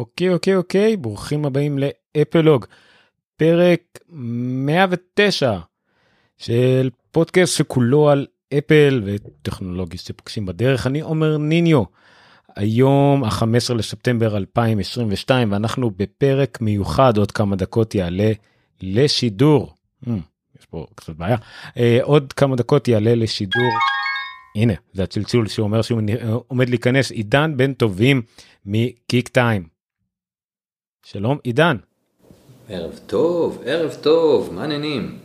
אוקיי אוקיי אוקיי ברוכים הבאים לאפלוג פרק 109 של פודקאסט שכולו על אפל וטכנולוגיה שפוגשים בדרך אני עומר ניניו. היום ה-15 לספטמבר 2022 ואנחנו בפרק מיוחד עוד כמה דקות יעלה לשידור. Hmm, יש פה קצת בעיה uh, עוד כמה דקות יעלה לשידור. הנה זה הצלצול שאומר שהוא עומד להיכנס עידן בן טובים מקיק טיים. שלום עידן. ערב טוב, ערב טוב, מה העניינים?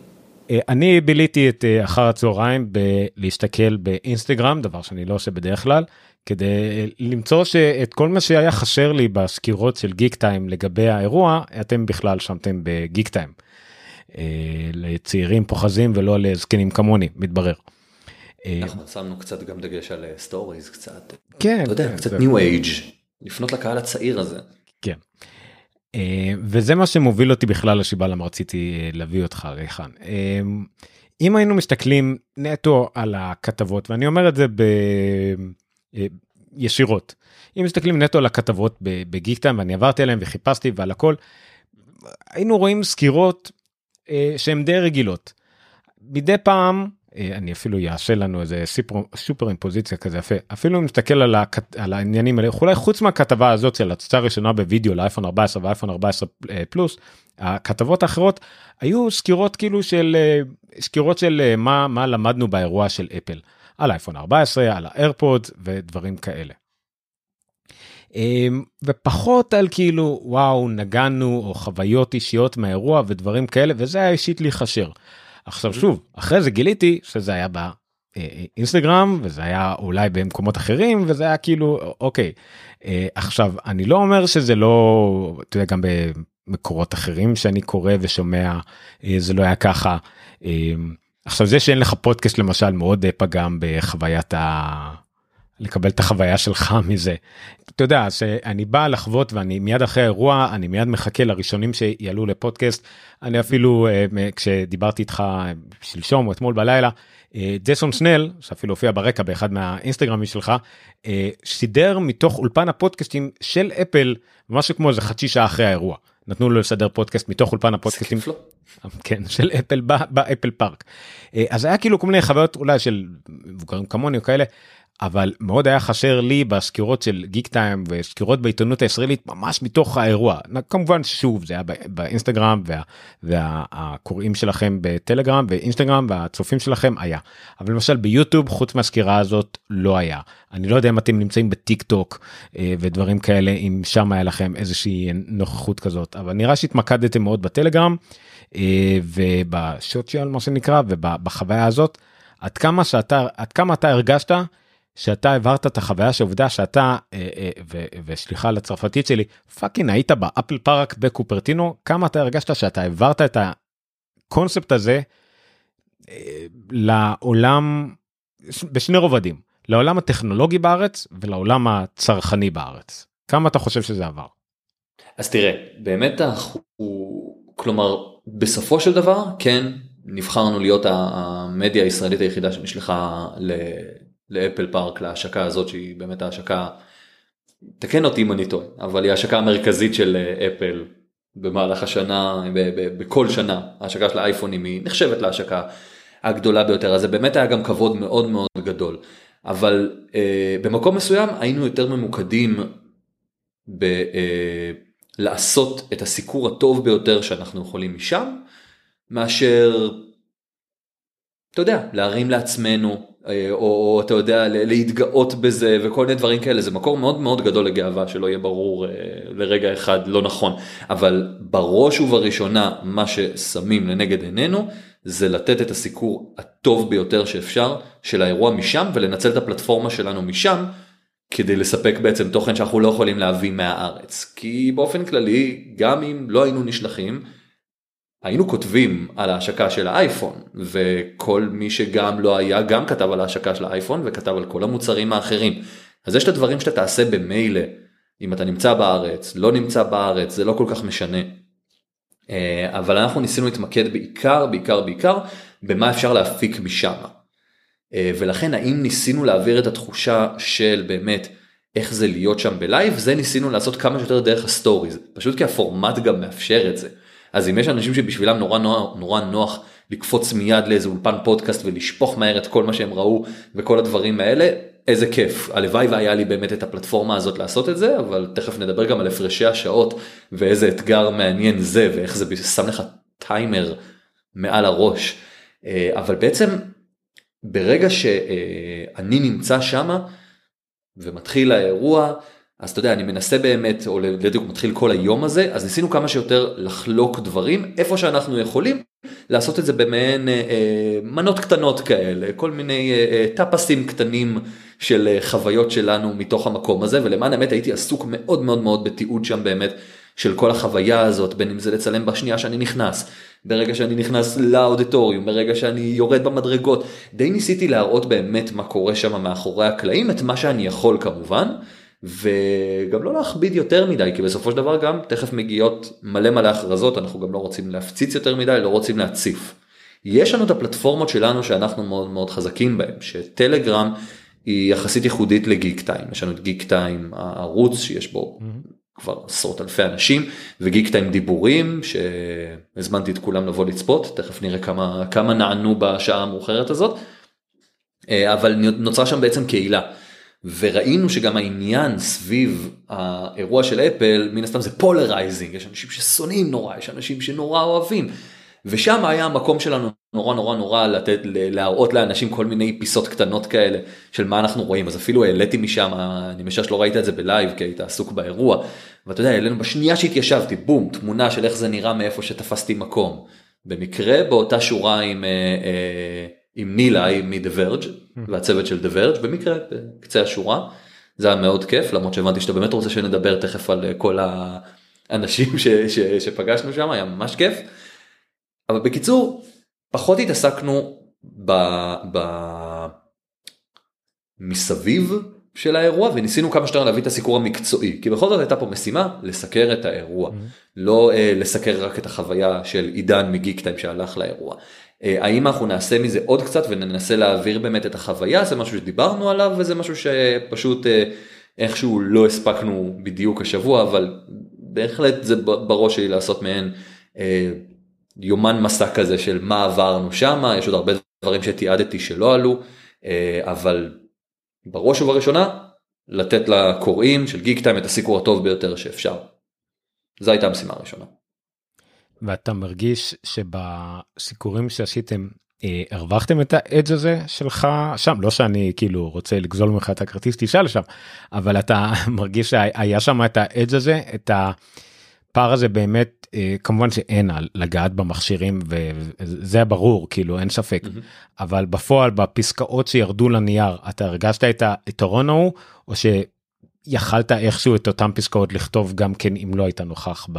אה, אני ביליתי את אה, אחר הצהריים בלהסתכל באינסטגרם, דבר שאני לא עושה בדרך כלל, כדי למצוא שאת כל מה שהיה חסר לי בסקירות של גיק טיים לגבי האירוע, אתם בכלל שמתם בגיק טיים. אה, לצעירים פוחזים ולא לזקנים כמוני, מתברר. אנחנו שמנו קצת גם דגש על stories קצת. כן. אתה יודע, קצת new age, לפנות לקהל הצעיר הזה. כן. אה, וזה מה שמוביל אותי בכלל לסיבה למה רציתי אה, להביא אותך ריחן. אה, אם היינו מסתכלים נטו על הכתבות ואני אומר את זה ב... ישירות אם מסתכלים נטו על הכתבות בגיקטיים ואני עברתי עליהם וחיפשתי ועל הכל היינו רואים סקירות שהן די רגילות. מדי פעם אני אפילו יעשה לנו איזה סיפר, סופר אימפוזיציה כזה יפה אפילו אם נסתכל על, הכת, על העניינים האלה אולי חוץ מהכתבה הזאת של הצצה הראשונה בווידאו לאייפון 14 ואייפון 14 אה, פלוס הכתבות האחרות היו סקירות כאילו של אה, סקירות של מה מה למדנו באירוע של אפל על אייפון 14 על האיירפוד ודברים כאלה. ופחות על כאילו וואו נגענו או חוויות אישיות מהאירוע ודברים כאלה וזה היה אישית להיחשר. עכשיו שוב אחרי זה גיליתי שזה היה באינסטגרם וזה היה אולי במקומות אחרים וזה היה כאילו אוקיי. אה, עכשיו אני לא אומר שזה לא אתה יודע גם במקורות אחרים שאני קורא ושומע אה, זה לא היה ככה. אה, עכשיו זה שאין לך פודקאסט למשל מאוד פגם בחוויית ה... לקבל את החוויה שלך מזה. אתה יודע שאני בא לחוות ואני מיד אחרי האירוע אני מיד מחכה לראשונים שיעלו לפודקאסט. אני אפילו אה, כשדיברתי איתך שלשום או אתמול בלילה אה, ג'סון סנל שאפילו הופיע ברקע באחד מהאינסטגרמים שלך אה, שידר מתוך אולפן הפודקאסטים של אפל משהו כמו איזה חצי שעה אחרי האירוע. נתנו לו לשדר פודקאסט מתוך אולפן הפודקאסטים. כן של אפל באפל פארק. אז היה כאילו כל מיני חוויות אולי של מבוגרים כמוני או כאלה אבל מאוד היה חסר לי בסקירות של גיק טיים וסקירות בעיתונות הישראלית ממש מתוך האירוע. כמובן שוב זה היה באינסטגרם וה, והקוראים שלכם בטלגרם ואינסטגרם והצופים שלכם היה. אבל למשל ביוטיוב חוץ מהסקירה הזאת לא היה. אני לא יודע אם אתם נמצאים בטיק טוק אה, ודברים כאלה אם שם היה לכם איזושהי נוכחות כזאת אבל נראה שהתמקדתם מאוד בטלגרם אה, ובשוציאל מה שנקרא ובחוויה הזאת. עד כמה שאתה עד כמה אתה הרגשת. שאתה העברת את החוויה שעובדה שאתה אה, אה, וסליחה על הצרפתית שלי fucking היית באפל פארק בקופרטינו כמה אתה הרגשת שאתה העברת את הקונספט הזה אה, לעולם בשני רובדים לעולם הטכנולוגי בארץ ולעולם הצרכני בארץ כמה אתה חושב שזה עבר. אז תראה באמת אנחנו כלומר בסופו של דבר כן נבחרנו להיות המדיה הישראלית היחידה שנשלחה לאפל פארק להשקה הזאת שהיא באמת ההשקה, תקן אותי אם אני טועה, אבל היא ההשקה המרכזית של אה, אפל במהלך השנה, בכל שנה, ההשקה של האייפונים היא נחשבת להשקה הגדולה ביותר, אז זה באמת היה גם כבוד מאוד מאוד גדול, אבל אה, במקום מסוים היינו יותר ממוקדים ב... אה, לעשות את הסיקור הטוב ביותר שאנחנו יכולים משם, מאשר, אתה יודע, להרים לעצמנו או, או אתה יודע להתגאות בזה וכל מיני דברים כאלה. זה מקור מאוד מאוד גדול לגאווה שלא יהיה ברור אה, לרגע אחד לא נכון. אבל בראש ובראשונה מה ששמים לנגד עינינו זה לתת את הסיקור הטוב ביותר שאפשר של האירוע משם ולנצל את הפלטפורמה שלנו משם כדי לספק בעצם תוכן שאנחנו לא יכולים להביא מהארץ. כי באופן כללי גם אם לא היינו נשלחים היינו כותבים על ההשקה של האייפון וכל מי שגם לא היה גם כתב על ההשקה של האייפון וכתב על כל המוצרים האחרים. אז יש את הדברים שאתה תעשה במילא אם אתה נמצא בארץ לא נמצא בארץ זה לא כל כך משנה. אה, אבל אנחנו ניסינו להתמקד בעיקר בעיקר בעיקר במה אפשר להפיק משם. אה, ולכן האם ניסינו להעביר את התחושה של באמת איך זה להיות שם ב live זה ניסינו לעשות כמה שיותר דרך הסטוריז פשוט כי הפורמט גם מאפשר את זה. אז אם יש אנשים שבשבילם נורא נורא נורא נוח לקפוץ מיד לאיזה אולפן פודקאסט ולשפוך מהר את כל מה שהם ראו וכל הדברים האלה איזה כיף. הלוואי והיה לי באמת את הפלטפורמה הזאת לעשות את זה אבל תכף נדבר גם על הפרשי השעות ואיזה אתגר מעניין זה ואיך זה שם לך טיימר מעל הראש. אה, אבל בעצם ברגע שאני נמצא שמה ומתחיל האירוע אז אתה יודע אני מנסה באמת או בדיוק מתחיל כל היום הזה אז ניסינו כמה שיותר לחלוק דברים איפה שאנחנו יכולים לעשות את זה במעין אה, אה, מנות קטנות כאלה כל מיני אה, אה, טפסים קטנים של אה, חוויות שלנו מתוך המקום הזה ולמען האמת הייתי עסוק מאוד מאוד מאוד בתיעוד שם באמת של כל החוויה הזאת בין אם זה לצלם בשנייה שאני נכנס ברגע שאני נכנס לאודיטוריום ברגע שאני יורד במדרגות די ניסיתי להראות באמת מה קורה שם מאחורי הקלעים את מה שאני יכול כמובן. וגם לא להכביד יותר מדי כי בסופו של דבר גם תכף מגיעות מלא מלא הכרזות אנחנו גם לא רוצים להפציץ יותר מדי לא רוצים להציף. יש לנו את הפלטפורמות שלנו שאנחנו מאוד מאוד חזקים בהם שטלגרם היא יחסית ייחודית לגיק טיים יש לנו את גיק טיים הערוץ שיש בו mm-hmm. כבר עשרות אלפי אנשים וגיק טיים דיבורים שהזמנתי את כולם לבוא לצפות תכף נראה כמה כמה נענו בשעה המאוחרת הזאת אה, אבל נוצרה שם בעצם קהילה. וראינו שגם העניין סביב האירוע של אפל מן הסתם זה polarizing יש אנשים ששונאים נורא יש אנשים שנורא אוהבים. ושם היה המקום שלנו נורא נורא נורא לתת להראות לאנשים כל מיני פיסות קטנות כאלה של מה אנחנו רואים. אז אפילו העליתי משם אני משער שלא ראית את זה ב live כי היית עסוק באירוע. ואתה יודע העלינו בשנייה שהתיישבתי בום תמונה של איך זה נראה מאיפה שתפסתי מקום. במקרה באותה שורה עם. אה, אה, עם נילה מ-The Verge והצוות של The Verge במקרה בקצה השורה. זה היה מאוד כיף למרות שהבנתי שאתה באמת רוצה שנדבר תכף על כל האנשים ש, ש, שפגשנו שם היה ממש כיף. אבל בקיצור פחות התעסקנו ב, ב... מסביב של האירוע וניסינו כמה שיותר להביא את הסיקור המקצועי כי בכל זאת הייתה פה משימה לסקר את האירוע mm-hmm. לא uh, לסקר רק את החוויה של עידן מגיק טיים שהלך לאירוע אה, האם אנחנו נעשה מזה עוד קצת וננסה להעביר באמת את החוויה זה משהו שדיברנו עליו וזה משהו שפשוט אה, איכשהו לא הספקנו בדיוק השבוע אבל בהחלט זה בראש שלי לעשות מעין אה, יומן מסע כזה של מה עברנו שם יש עוד הרבה דברים שתיעדתי שלא עלו אבל בראש ובראשונה לתת לקוראים של גיק טיים את הסיקור הטוב ביותר שאפשר. זו הייתה המשימה הראשונה. ואתה מרגיש שבסיקורים שעשיתם אה, הרווחתם את האדג' הזה שלך שם לא שאני כאילו רוצה לגזול ממך את הכרטיס טיסה לשם אבל אתה מרגיש שהיה שם את האדג' הזה את הפער הזה באמת אה, כמובן שאין על לגעת במכשירים וזה היה ברור כאילו אין ספק mm-hmm. אבל בפועל בפסקאות שירדו לנייר אתה הרגשת את היתרון ההוא או שיכלת איכשהו את אותם פסקאות לכתוב גם כן אם לא היית נוכח ב...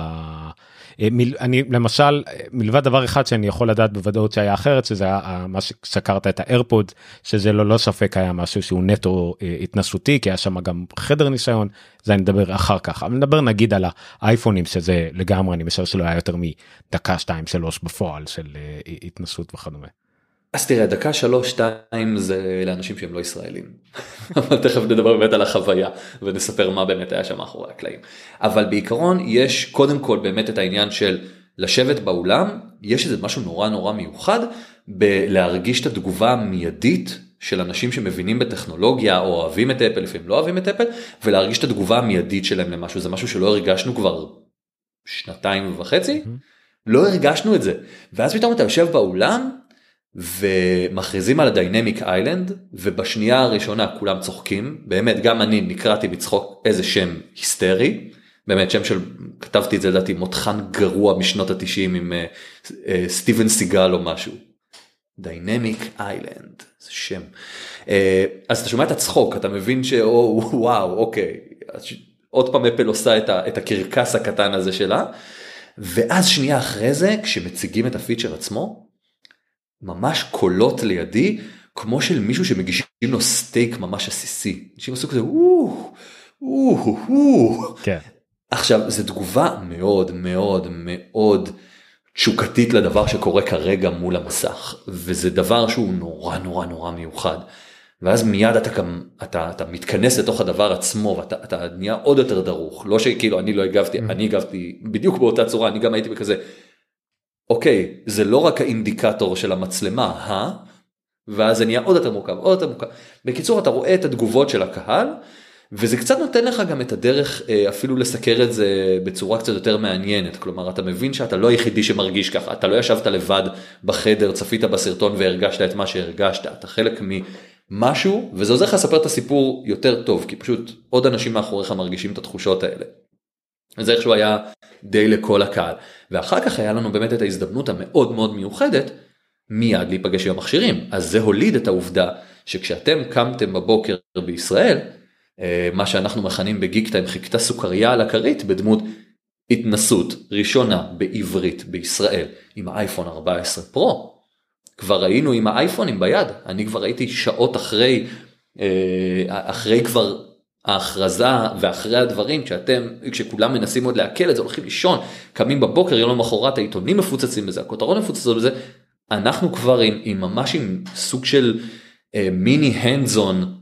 אה, אני למשל מלבד דבר אחד שאני יכול לדעת בוודאות שהיה אחרת שזה היה מה שסקרת את האיירפוד שזה לא לא ספק היה משהו שהוא נטו אה, התנסותי כי היה שם גם חדר ניסיון זה אני מדבר אחר כך אבל נדבר נגיד על האייפונים שזה לגמרי אני משער שלא היה יותר מדקה שתיים שלוש בפועל של אה, התנסות וכדומה. אז תראה דקה שלוש שתיים זה לאנשים שהם לא ישראלים. אבל תכף נדבר באמת על החוויה ונספר מה באמת היה שם מאחורי הקלעים. אבל בעיקרון יש קודם כל באמת את העניין של לשבת באולם יש איזה משהו נורא נורא מיוחד בלהרגיש את התגובה המיידית של אנשים שמבינים בטכנולוגיה או אוהבים את אפל לפעמים לא אוהבים את אפל ולהרגיש את התגובה המיידית שלהם למשהו. זה משהו שלא הרגשנו כבר שנתיים וחצי? לא הרגשנו את זה. ואז פתאום אתה יושב באולם ומכריזים על ה Dynamic Island ובשנייה הראשונה כולם צוחקים. באמת גם אני נקרעתי בצחוק איזה שם היסטרי. באמת שם של כתבתי את זה לדעתי מותחן גרוע משנות התשעים עם uh, uh, סטיבן סיגל או משהו. Dynamic Island זה שם. uh, אז אתה שומע את הצחוק אתה מבין שוואו אוקיי. עוד פעם אפל עושה את, ה, את הקרקס הקטן הזה שלה. ואז שנייה אחרי זה כשמציגים את הפיצ'ר עצמו ממש קולות לידי כמו של מישהו שמגישים לו סטייק ממש עסיסי. אנשים עשו כזה וואו וואו וואו. כן. עכשיו זו תגובה מאוד מאוד מאוד תשוקתית לדבר שקורה כרגע מול המסך וזה דבר שהוא נורא נורא נורא מיוחד. ואז מיד אתה אתה אתה מתכנס לתוך הדבר עצמו ואתה אתה נהיה עוד יותר דרוך לא שכאילו אני לא הגבתי אני הגבתי בדיוק באותה צורה אני גם הייתי בכזה. אוקיי זה לא רק האינדיקטור של המצלמה אה? ואז זה נהיה עוד יותר מורכב עוד יותר מורכב בקיצור אתה רואה את התגובות של הקהל וזה קצת נותן לך גם את הדרך אה, אפילו לסקר את זה בצורה קצת יותר מעניינת כלומר אתה מבין שאתה לא היחידי שמרגיש ככה אתה לא ישבת לבד בחדר צפית בסרטון והרגשת את מה שהרגשת אתה חלק ממשהו וזה עוזר לך לספר את הסיפור יותר טוב כי פשוט עוד אנשים מאחוריך מרגישים את התחושות האלה. זה איכשהו היה די לכל הקהל ואחר כך היה לנו באמת את ההזדמנות המאוד מאוד מיוחדת מיד להיפגש עם המכשירים אז זה הוליד את העובדה שכשאתם קמתם בבוקר בישראל אה, מה שאנחנו מכנים בגיק טיים חיכתה סוכריה על הכרית בדמות התנסות ראשונה בעברית בישראל עם האייפון 14 פרו. כבר היינו עם האייפונים ביד אני כבר הייתי שעות אחרי אה, אחרי כבר ההכרזה ואחרי הדברים כשאתם כשכולם מנסים עוד לעכל את זה הולכים לישון קמים בבוקר יום למחרת העיתונים מפוצצים בזה הכותרות מפוצצות בזה אנחנו כבר עם, עם ממש עם סוג של אה, מיני הנדזון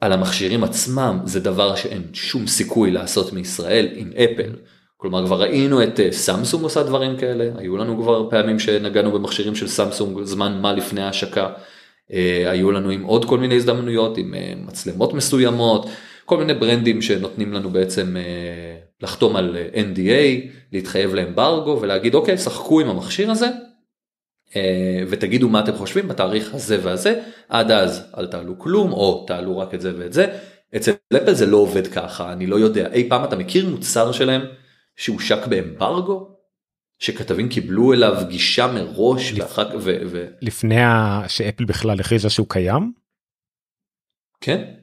על המכשירים עצמם זה דבר שאין שום סיכוי לעשות מישראל עם אפל. כלומר כבר ראינו את אה, סמסונג עושה דברים כאלה היו לנו כבר פעמים שנגענו במכשירים של סמסונג זמן מה לפני ההשקה. אה, היו לנו עם עוד כל מיני הזדמנויות עם אה, מצלמות מסוימות כל מיני ברנדים שנותנים לנו בעצם לחתום על NDA להתחייב לאמברגו ולהגיד אוקיי שחקו עם המכשיר הזה אה, ותגידו מה אתם חושבים בתאריך הזה והזה עד אז אל תעלו כלום או תעלו רק את זה ואת זה. אצל אפל זה לא עובד ככה אני לא יודע אי פעם אתה מכיר מוצר שלהם שהושק באמברגו שכתבים קיבלו אליו גישה מראש לפ... ואחר ו... ו... לפני ה... שאפל בכלל הכריזה שהוא קיים? כן.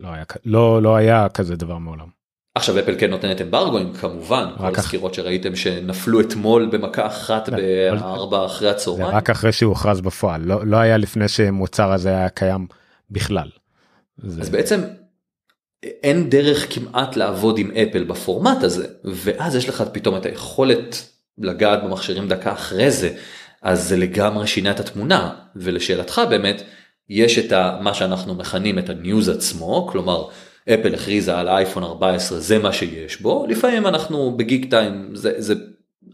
לא היה לא לא היה כזה דבר מעולם. עכשיו אפל כן נותנת אמברגוים כמובן כל הסקירות שראיתם שנפלו אתמול במכה אחת לא, בארבע אחרי הצהריים. רק אחרי שהוא הוכרז בפועל לא, לא היה לפני שמוצר הזה היה קיים בכלל. אז בעצם אין דרך כמעט לעבוד עם אפל בפורמט הזה ואז יש לך פתאום את היכולת לגעת במכשירים דקה אחרי זה אז זה לגמרי שינה את התמונה ולשאלתך באמת יש את מה שאנחנו מכנים את הניוז עצמו כלומר. אפל הכריזה על אייפון 14 זה מה שיש בו. לפעמים אנחנו בגיק טיים זה זה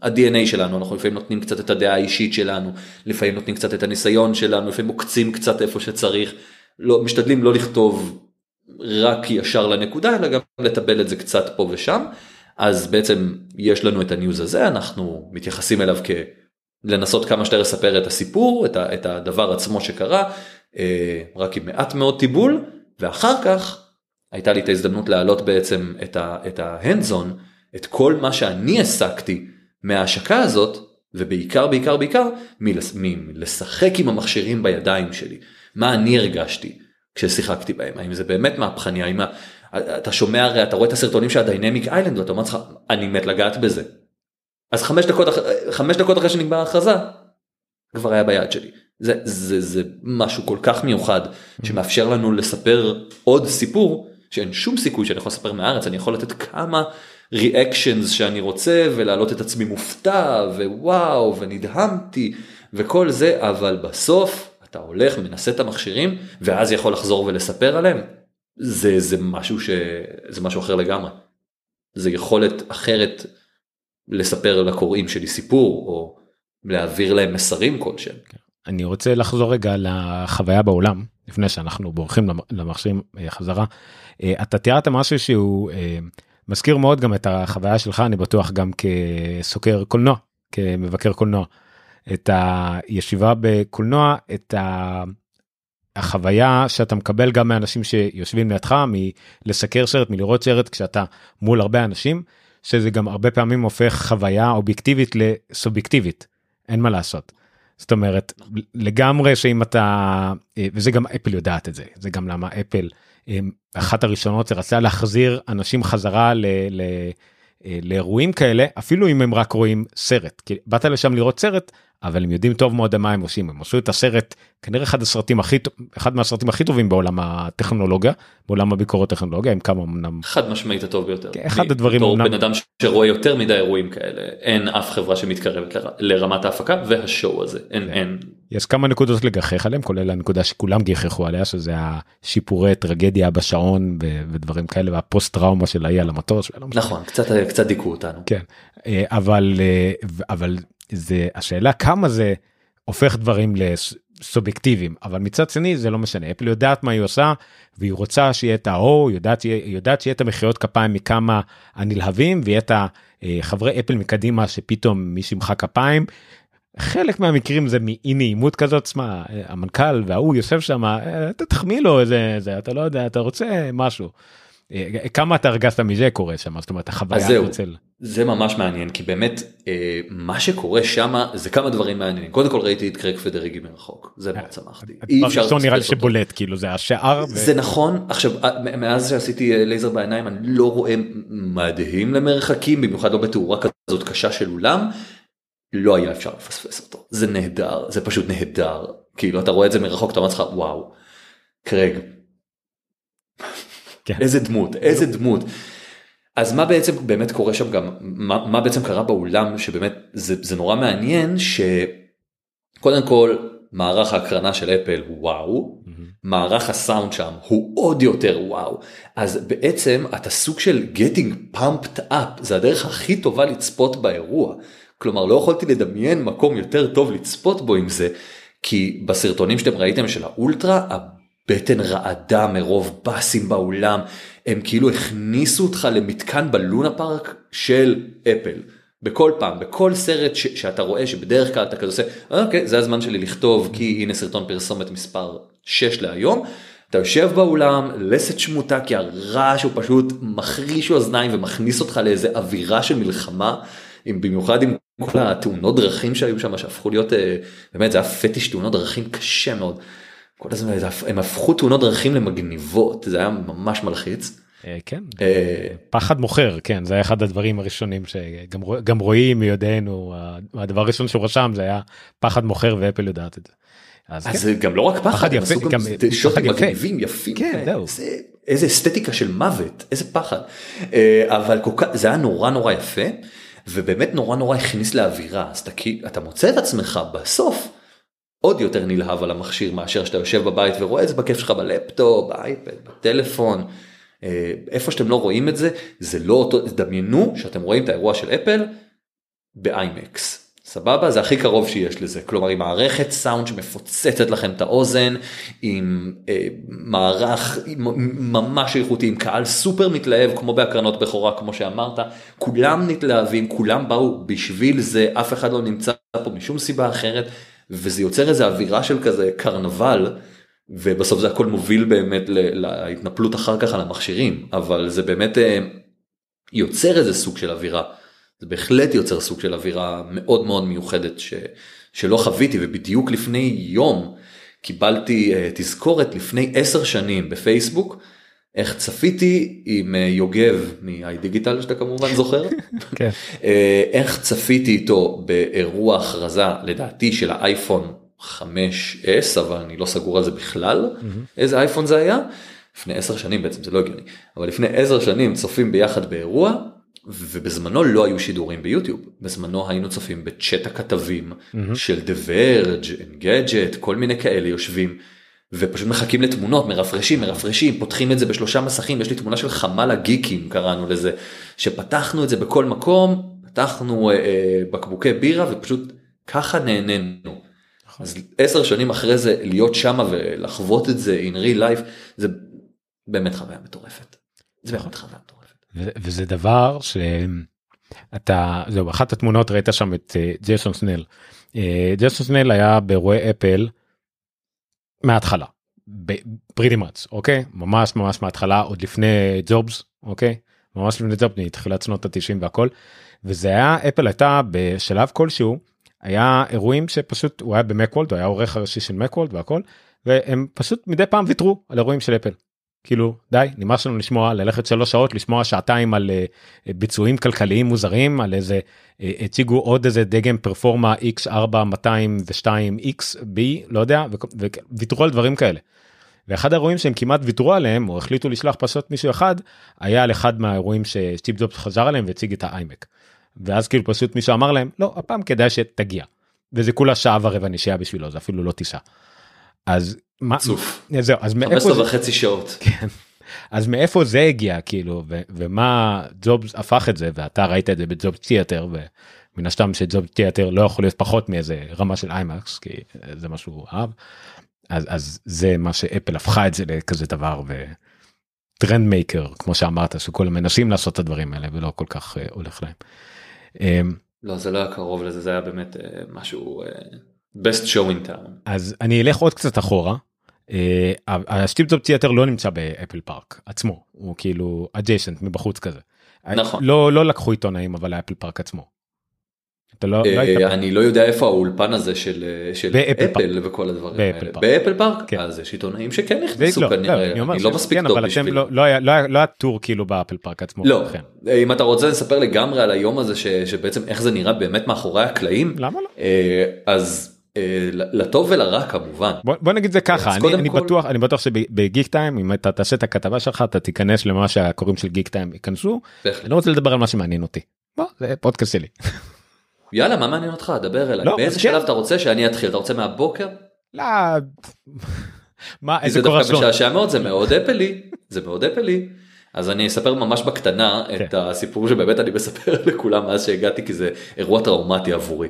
ה-DNA שלנו אנחנו לפעמים נותנים קצת את הדעה האישית שלנו לפעמים נותנים קצת את הניסיון שלנו לפעמים מוקצים קצת איפה שצריך. לא משתדלים לא לכתוב רק ישר לנקודה אלא גם לטבל את זה קצת פה ושם. אז בעצם יש לנו את הניוז הזה אנחנו מתייחסים אליו כלנסות כמה שיותר לספר את הסיפור את, ה, את הדבר עצמו שקרה רק עם מעט מאוד טיבול ואחר כך הייתה לי את ההזדמנות להעלות בעצם את ההנדזון, את כל מה שאני הסקתי מההשקה הזאת, ובעיקר בעיקר בעיקר מלשחק עם המכשירים בידיים שלי. מה אני הרגשתי כששיחקתי בהם, האם זה באמת מהפכני, האם אתה שומע הרי אתה רואה את הסרטונים של הדיינמיק איילנד ואתה אומר לך אני מת לגעת בזה. אז חמש דקות, חמש דקות אחרי שנגמר ההכרזה כבר היה ביד שלי. זה, זה, זה משהו כל כך מיוחד שמאפשר לנו לספר עוד סיפור שאין שום סיכוי שאני יכול לספר מהארץ אני יכול לתת כמה ריאקשנס שאני רוצה ולהעלות את עצמי מופתע ווואו ונדהמתי וכל זה אבל בסוף אתה הולך מנסה את המכשירים ואז יכול לחזור ולספר עליהם זה זה משהו שזה משהו אחר לגמרי. זה יכולת אחרת לספר לקוראים שלי סיפור או להעביר להם מסרים כלשהם. אני רוצה לחזור רגע לחוויה בעולם לפני שאנחנו בורחים למכשירים אה, חזרה. אה, אתה תיארת משהו שהוא אה, מזכיר מאוד גם את החוויה שלך אני בטוח גם כסוקר קולנוע כמבקר קולנוע. את הישיבה בקולנוע את החוויה שאתה מקבל גם מאנשים שיושבים לידך מלסקר סרט מלראות סרט כשאתה מול הרבה אנשים שזה גם הרבה פעמים הופך חוויה אובייקטיבית לסובייקטיבית אין מה לעשות. זאת אומרת לגמרי שאם אתה אה, וזה גם אפל יודעת את זה זה גם למה אפל אה, אחת הראשונות רצה להחזיר אנשים חזרה ל, ל, אה, לאירועים כאלה אפילו אם הם רק רואים סרט. כי באת לשם לראות סרט אבל הם יודעים טוב מאוד מה הם עושים הם עשו את הסרט כנראה אחד הסרטים הכי אחד מהסרטים הכי טובים בעולם הטכנולוגיה בעולם הביקורות טכנולוגיה עם כמה אמנם חד משמעית הטוב ביותר כן, אחד הדברים אמנם בן אדם שרואה יותר מדי אירועים כאלה אין אף חברה שמתקרבת לרמת ההפקה והשואו הזה אין כן. אין יש כמה נקודות לגחך עליהם כולל הנקודה שכולם גיחכו עליה שזה השיפורי טרגדיה בשעון ודברים כאלה והפוסט טראומה של האי על המטוס. נכון קצת קצת דיכאו אותנו. כן אה, אבל אה, אבל זה השאלה כמה זה הופך דברים לסובייקטיביים אבל מצד שני זה לא משנה. אפל יודעת מה היא עושה והיא רוצה שיהיה את האו יודעת יודעת שיהיה את המחיאות כפיים מכמה הנלהבים ויהיה את החברי אפל מקדימה שפתאום מי שימחא כפיים. חלק מהמקרים זה מאי נעימות כזאת שמע המנכ"ל וההוא יושב שם אה, אתה תחמיא לו איזה זה אתה לא יודע אתה רוצה משהו. אה, כמה אתה הרגשת מזה קורה שם? זאת אומרת החוויה זהו, זה ממש מעניין כי באמת אה, מה שקורה שם זה כמה דברים מעניינים קודם כל ראיתי את קרק פדריגי מרחוק זה מאוד שמחתי. אי אפשר נראה לי שבולט כאילו זה השער. זה נכון עכשיו מאז שעשיתי לייזר בעיניים אני לא רואה מדהים למרחקים במיוחד לא בתאורה כזאת קשה של אולם לא היה אפשר לפספס אותו זה נהדר זה פשוט נהדר כאילו אתה רואה את זה מרחוק אתה אומר לך וואו קרג. כן. איזה דמות איזה דמות. אז מה בעצם באמת קורה שם גם? מה, מה בעצם קרה באולם שבאמת זה, זה נורא מעניין שקודם כל מערך ההקרנה של אפל הוא וואו. Mm-hmm. מערך הסאונד שם הוא עוד יותר וואו. אז בעצם אתה סוג של getting pumped up זה הדרך הכי טובה לצפות באירוע. כלומר לא יכולתי לדמיין מקום יותר טוב לצפות בו עם זה כי בסרטונים שאתם ראיתם של האולטרה הבטן רעדה מרוב באסים באולם הם כאילו הכניסו אותך למתקן בלונה פארק של אפל. בכל פעם בכל סרט ש- שאתה רואה שבדרך כלל אתה כזה עושה אוקיי זה הזמן שלי לכתוב כי הנה סרטון פרסומת מספר 6 להיום. אתה יושב באולם לסת שמוטה כי הרעש הוא פשוט מחריש אוזניים ומכניס אותך לאיזה אווירה של מלחמה עם במיוחד עם כל התאונות דרכים שהיו שם שהפכו להיות אה, באמת זה היה פטיש תאונות דרכים קשה מאוד. כל הזמן הם הפכו תאונות דרכים למגניבות זה היה ממש מלחיץ. אה, כן אה, פחד מוכר כן זה היה אחד הדברים הראשונים שגם גם רועי מיודענו הדבר הראשון שהוא רשם זה היה פחד מוכר ואפל יודעת את זה. אז, אז כן. גם לא רק פחד, פחד יפה, גם שוטים מגניבים יפים, כן, זהו. איזה, איזה אסתטיקה של מוות, איזה פחד. אבל כל כך, זה היה נורא נורא יפה. ובאמת נורא נורא הכניס לאווירה אז אתה, אתה מוצא את עצמך בסוף עוד יותר נלהב על המכשיר מאשר שאתה יושב בבית ורואה את זה בכיף שלך בלפטופ, באייפד, בטלפון. אה, איפה שאתם לא רואים את זה זה לא אותו דבר דמיינו שאתם רואים את האירוע של אפל באיימקס סבבה? זה הכי קרוב שיש לזה. כלומר עם מערכת סאונד שמפוצצת לכם את האוזן עם אה, מערך ממש איכותי עם קהל סופר מתלהב כמו בהקרנות בכורה כמו שאמרת. כולם מתלהבים כולם באו בשביל זה אף אחד לא נמצא פה משום סיבה אחרת וזה יוצר איזה אווירה של כזה קרנבל ובסוף זה הכל מוביל באמת להתנפלות אחר כך על המכשירים אבל זה באמת אה, יוצר איזה סוג של אווירה. זה בהחלט יוצר סוג של אווירה מאוד מאוד מיוחדת ש, שלא חוויתי ובדיוק לפני יום קיבלתי uh, תזכורת לפני עשר שנים בפייסבוק איך צפיתי עם uh, יוגב מ-i דיגיטל שאתה כמובן זוכר כן. uh, איך צפיתי איתו באירוע הכרזה לדעתי של האייפון 5s אבל אני לא סגור על זה בכלל mm-hmm. איזה אייפון זה היה לפני עשר שנים בעצם זה לא הגיוני אבל לפני עשר שנים צופים ביחד באירוע ובזמנו לא היו שידורים ביוטיוב בזמנו היינו צופים בצ'אט הכתבים mm-hmm. של The Verge, Engadget, כל מיני כאלה יושבים ופשוט מחכים לתמונות מרפרשים מרפרשים פותחים את זה בשלושה מסכים יש לי תמונה של חמ"ל הגיקים קראנו לזה שפתחנו את זה בכל מקום פתחנו אה, אה, בקבוקי בירה ופשוט ככה נהנינו. נכון. אז עשר שנים אחרי זה להיות שמה ולחוות את זה in real life זה באמת חוויה מטורפת. זה באמת חוויה מטורפת. וזה דבר שאתה זהו אחת התמונות ראית שם את אה, ג'ייסון סנל. אה, ג'ייסון סנל היה באירועי אפל מההתחלה. פריטי מאץ אוקיי? ממש ממש מההתחלה עוד לפני ג'ובס אוקיי? ממש לפני ג'ובס מתחילת שנות ה-90 והכל. וזה היה אפל הייתה בשלב כלשהו היה אירועים שפשוט הוא היה במקוולד הוא היה העורך הראשי של מקוולד והכל והם פשוט מדי פעם ויתרו על אירועים של אפל כאילו די נמאס לנו לשמוע ללכת שלוש שעות לשמוע שעתיים על uh, ביצועים כלכליים מוזרים על איזה uh, הציגו עוד איזה דגם פרפורמה x4 202 xb לא יודע וויתרו על דברים כאלה. ואחד האירועים שהם כמעט ויתרו עליהם או החליטו לשלוח פשוט מישהו אחד היה על אחד מהאירועים שסטיב ג'ובס חזר עליהם והציג את האיימק. ואז כאילו פשוט מישהו אמר להם לא הפעם כדאי שתגיע. וזה כולה שעה ורבע נשייה בשבילו זה אפילו לא טיסה. אז מה צוף. זהו אז מאיפה 15 זה, וחצי שעות. כן. אז מאיפה זה הגיע כאילו ו- ומה ג'ובס הפך את זה ואתה ראית את זה בג'ובס תיאטר ומן הסתם שג'ובס תיאטר לא יכול להיות פחות מאיזה רמה של איימקס כי זה מה שהוא אהב. אז, אז זה מה שאפל הפכה את זה לכזה דבר ו trend maker כמו שאמרת שכולם מנסים לעשות את הדברים האלה ולא כל כך uh, הולך להם. Um, לא זה לא היה קרוב לזה זה היה באמת אה, משהו אה, best show in town. אז אני אלך עוד קצת אחורה. הסטיב ג'ובס theater לא נמצא באפל פארק עצמו הוא כאילו adjacent מבחוץ כזה. נכון. לא לא לקחו עיתונאים אבל האפל פארק עצמו. אתה לא, לא היית... אה, אני לא יודע איפה האולפן הזה של אה, של באפל אפל וכל הדברים באפל האלה. פארק. באפל פארק? כן. אז יש עיתונאים שכן נכנסו לא, לא, כנראה. אני אומר אני לא מספיק כן, טוב בשביל. לא לא היה לא היה לא היה טור כאילו באפל פארק עצמו. לא, כן. אם אתה רוצה לספר לגמרי על היום הזה ש- שבעצם איך זה נראה באמת מאחורי הקלעים, למה לא? אה, אז אה, לטוב ולרע כמובן. בוא, בוא נגיד זה ככה אני, אני כל- בטוח אני בטוח שבגיק טיים אם אתה תעשה את הכתבה שלך אתה תיכנס למה שהקוראים של גיק טיים ייכנסו בהחלט. אני לא רוצה לדבר על מה שמעניין אותי. בוא זה פודקאסט שלי. יאללה מה מעניין אותך דבר אליי לא, באיזה כן. שלב אתה רוצה שאני אתחיל אתה רוצה מהבוקר? לא. מה איזה זה דווקא. משעשע מאוד זה מאוד אפלי זה מאוד אפלי. אז אני אספר ממש בקטנה כן. את הסיפור שבאמת אני מספר לכולם מאז שהגעתי כי זה אירוע טראומטי עבורי.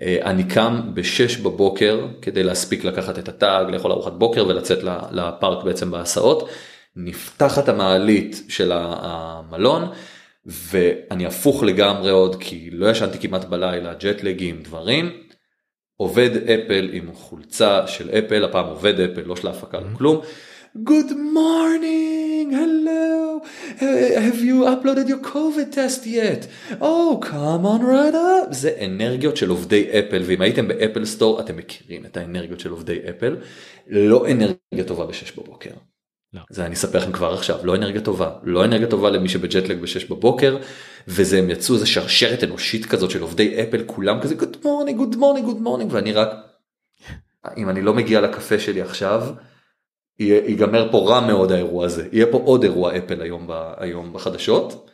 אה, אני קם בשש בבוקר כדי להספיק לקחת את הטאג לאכול ארוחת בוקר ולצאת לפארק בעצם בהסעות. נפתחת המעלית של המלון ואני הפוך לגמרי עוד כי לא ישנתי כמעט בלילה ג'טלגים דברים. עובד אפל עם חולצה של אפל הפעם עובד אפל לא של ההפקה לא כלום. Good morning, hello, Uh, have you uploaded your COVID test yet? Oh, come on right up. זה אנרגיות של עובדי אפל, ואם הייתם באפל סטור אתם מכירים את האנרגיות של עובדי אפל. לא אנרגיה טובה בשש בבוקר. לא. זה אני אספר לכם כבר עכשיו, לא אנרגיה טובה, לא אנרגיה טובה למי שבג'טלג בשש בבוקר, וזה הם יצאו איזה שרשרת אנושית כזאת של עובדי אפל, כולם כזה good morning, good morning, good morning, ואני רק, אם אני לא מגיע לקפה שלי עכשיו, ייגמר פה רע מאוד האירוע הזה, יהיה פה עוד אירוע אפל היום, ב- היום בחדשות.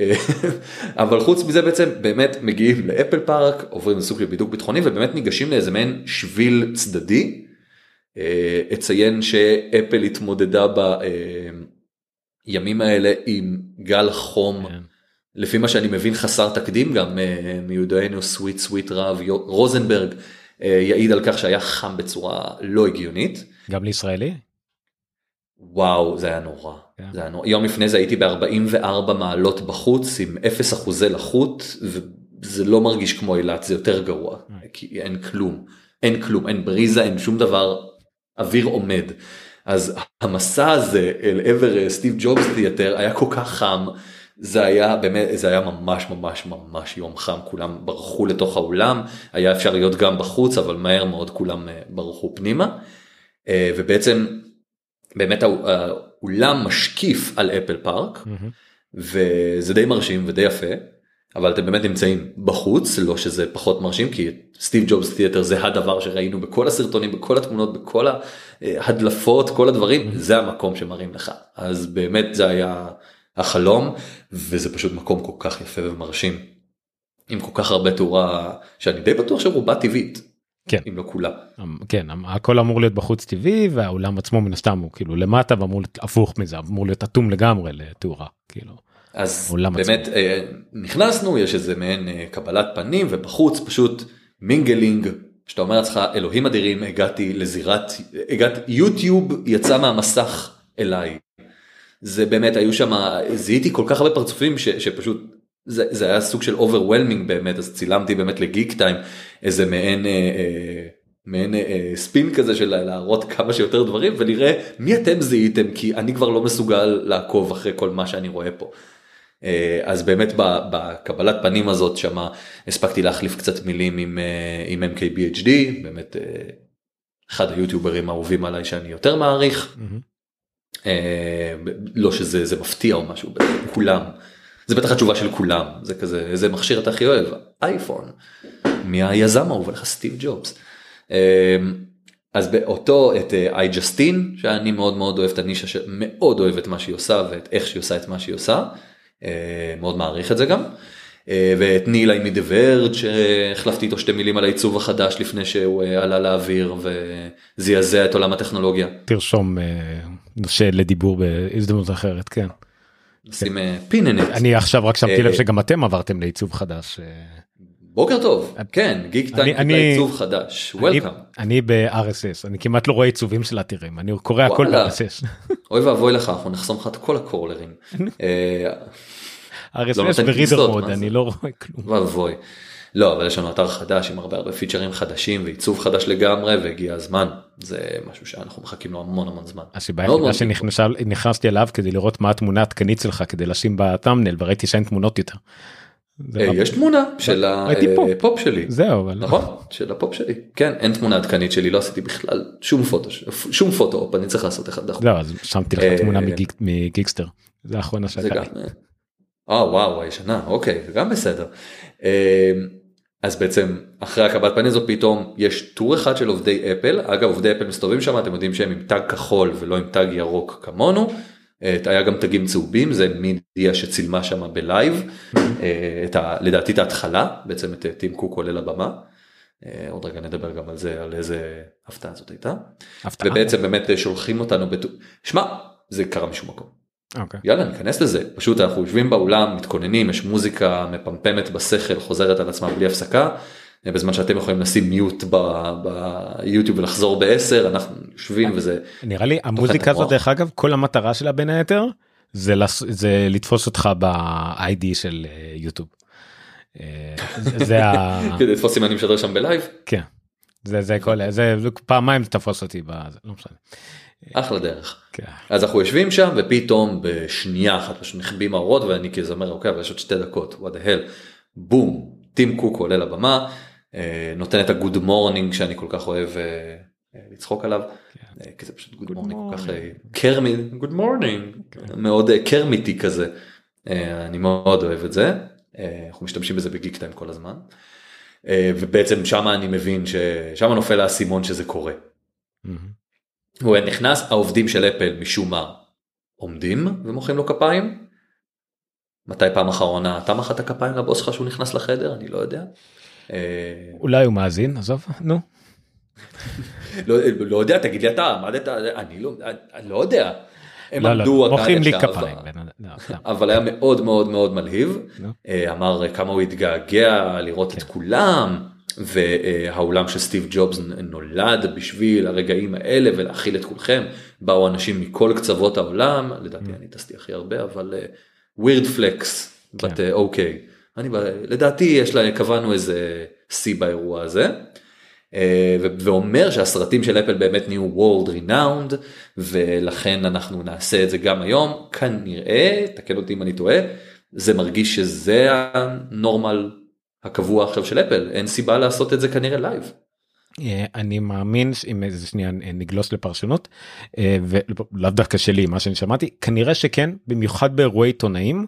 אה, אבל חוץ מזה בעצם באמת מגיעים לאפל פארק עוברים לסוג של בידוק ביטחוני ובאמת ניגשים לאיזה מעין שביל צדדי. אה, אציין שאפל התמודדה בימים האלה עם גל חום כן. לפי מה שאני מבין חסר תקדים גם אה, מיודענו סוויט סוויט רב רוזנברג אה, יעיד על כך שהיה חם בצורה לא הגיונית. גם לישראלי? וואו זה היה נורא. כן. זה היה נורא. יום לפני זה הייתי ב-44 מעלות בחוץ עם 0 אחוזי לחות וזה לא מרגיש כמו אילת זה יותר גרוע כי אין כלום אין כלום אין בריזה אין שום דבר אוויר עומד. אז המסע הזה אל עבר אה, סטיב ג'ובס תיאטר היה כל כך חם זה היה באמת זה היה ממש ממש ממש יום חם. כולם ברחו לתוך האולם. היה אפשר להיות גם בחוץ אבל מהר מאוד כולם אה, ברחו פנימה. אה, ובעצם באמת האו- האולם משקיף על אפל פארק מהמם. וזה די מרשים ודי יפה אבל אתם באמת נמצאים בחוץ לא שזה פחות מרשים כי סטיב ג'ובס תיאטר זה הדבר שראינו בכל הסרטונים בכל התמונות בכל ההדלפות כל הדברים זה המקום שמראים לך. אז באמת זה היה החלום וזה פשוט מקום כל כך יפה ומרשים. עם כל כך הרבה תאורה שאני די בטוח שרובה טבעית כן. אם לא כולה. כן הכל אמור להיות בחוץ טבעי והאולם עצמו מן הסתם הוא כאילו למטה ואמור להיות הפוך מזה אמור להיות אטום לגמרי לתאורה כאילו. אז באמת אה, נכנסנו יש איזה מעין אה, קבלת פנים ובחוץ פשוט מינגלינג שאתה אומר לעצמך אלוהים אדירים הגעתי לזירת הגעתי יוטיוב יצא מהמסך אליי. זה באמת היו שם זיהיתי כל כך הרבה פרצופים ש, שפשוט זה, זה היה סוג של overwhelming באמת אז צילמתי באמת לגיק טיים איזה מעין. אה, אה, מעין אה, ספין כזה של להראות כמה שיותר דברים ונראה מי אתם זיהיתם כי אני כבר לא מסוגל לעקוב אחרי כל מה שאני רואה פה. אה, אז באמת בקבלת פנים הזאת שמה הספקתי להחליף קצת מילים עם, אה, עם MKBHD באמת אה, אחד היוטיוברים האהובים עליי שאני יותר מעריך מהמם. אה, לא שזה זה מפתיע או משהו כולם זה בטח התשובה של כולם זה כזה איזה מכשיר אתה הכי אוהב אייפון מהיזם האהוב עליך סטיב ג'ובס. אה, אז באותו את איי ג'סטין שאני מאוד מאוד אוהב את הנישה שמאוד אוהב את מה שהיא עושה ואת איך שהיא עושה את מה שהיא עושה אה, מאוד מעריך את זה גם. אה, ואת ניל איי מדברד שהחלפתי איתו שתי מילים על העיצוב החדש לפני שהוא אה, עלה לאוויר וזעזע את עולם הטכנולוגיה. תרשום אה, נושא לדיבור בהזדמנות אחרת כן. נשים פיננט. אני עכשיו רק שמתי לב שגם אתם עברתם לעיצוב חדש. בוקר טוב כן גיק טיים עיצוב חדש וולקאם. אני ב-RSS אני כמעט לא רואה עיצובים של עתירים אני קורא הכל ב-RSS. אוי ואבוי לך אנחנו נחסום לך את כל הקורלרים. RSS ורידר מוד אני לא רואה כלום. ואבוי. לא אבל יש לנו אתר חדש עם הרבה הרבה פיצ'רים חדשים ועיצוב חדש לגמרי והגיע הזמן זה משהו שאנחנו מחכים לו המון המון זמן. הסיבה היחידה שנכנסתי אליו כדי לראות מה התמונה העדכנית שלך כדי לשים בטאמנל וראיתי שאין תמונות יותר. אה, יש תמונה של הפופ שלי זהו נכון של הפופ שלי כן אין תמונה עדכנית שלי לא עשיתי בכלל שום פוטו שום פוטו אני צריך לעשות אחד דחוף. לא אז שמתי לך תמונה מגיקסטר זה האחרונה שהייתה לי. אה וואו הישנה אוקיי גם בסדר. אה, אז בעצם אחרי הקבלת פנים זו פתאום יש טור אחד של עובדי אפל אגב עובדי אפל מסתובבים שם אתם יודעים שהם עם תג כחול ולא עם תג ירוק כמונו. אה, היה גם תגים צהובים זה מידיה שצילמה שם בלייב אה, את ה, לדעתי את ההתחלה בעצם את טים קוק עולה לבמה. עוד רגע נדבר גם על זה על איזה הפתעה זאת הייתה. הפתעה. ובעצם באמת שולחים אותנו, בת... שמע זה קרה משום מקום. Okay. אוקיי. יאללה ניכנס לזה פשוט אנחנו יושבים באולם מתכוננים יש מוזיקה מפמפמת בשכל חוזרת על עצמה בלי הפסקה. בזמן שאתם יכולים לשים מיוט ביוטיוב ולחזור בעשר אנחנו יושבים וזה נראה לי המוזיקה הזאת דרך אגב כל המטרה שלה בין היתר זה, לס... זה לתפוס אותך ב-ID של אה, יוטיוב. אה, זה ה... כדי לתפוס אם אני משדר שם ב live? כן. זה זה כל זה פעמיים תפוס אותי בזה לא משנה. אחלה דרך. כן. אז אנחנו יושבים שם ופתאום בשנייה אחת פשוט נכבים האורות ואני כזה אומר אוקיי אבל יש עוד שתי דקות. What the hell? בום. טים קוק עולה לבמה אה, נותן את ה good morning שאני כל כך אוהב אה, אה, לצחוק עליו. כן. כי זה פשוט good morning כל כך קרמי. good morning מאוד קרמיטי כזה. אני מאוד אוהב את זה. אנחנו משתמשים בזה בגיק טיים כל הזמן. ובעצם שמה אני מבין ששם נופל האסימון שזה קורה. הוא נכנס העובדים של אפל משום מה עומדים ומוחאים לו כפיים. מתי פעם אחרונה אתה מחאת כפיים לבוס שלך שהוא נכנס לחדר אני לא יודע. אה, אולי הוא מאזין עזוב נו. לא, לא יודע תגיד לי אתה עמדת אני לא אני לא יודע. הם לא, לא, עמדו, מוחאים לי כפיים. אבל היה מאוד מאוד מאוד מלהיב. אה, אמר כמה הוא התגעגע לראות את כן. כולם. והאולם של סטיב ג'ובס נולד בשביל הרגעים האלה ולהכיל את כולכם באו אנשים מכל קצוות העולם לדעתי mm. אני טסתי הכי הרבה אבל weird flex but okay אני לדעתי יש לה קבענו איזה שיא באירוע הזה. Uh, ואומר שהסרטים של אפל באמת נהיו world renowned ולכן אנחנו נעשה את זה גם היום כנראה תקן אותי אם אני טועה זה מרגיש שזה הנורמל הקבוע עכשיו של אפל אין סיבה לעשות את זה כנראה live. אה, אני מאמין אם איזה שנייה נגלוש לפרשנות אה, ולאו דווקא שלי מה שאני שמעתי כנראה שכן במיוחד באירועי עיתונאים.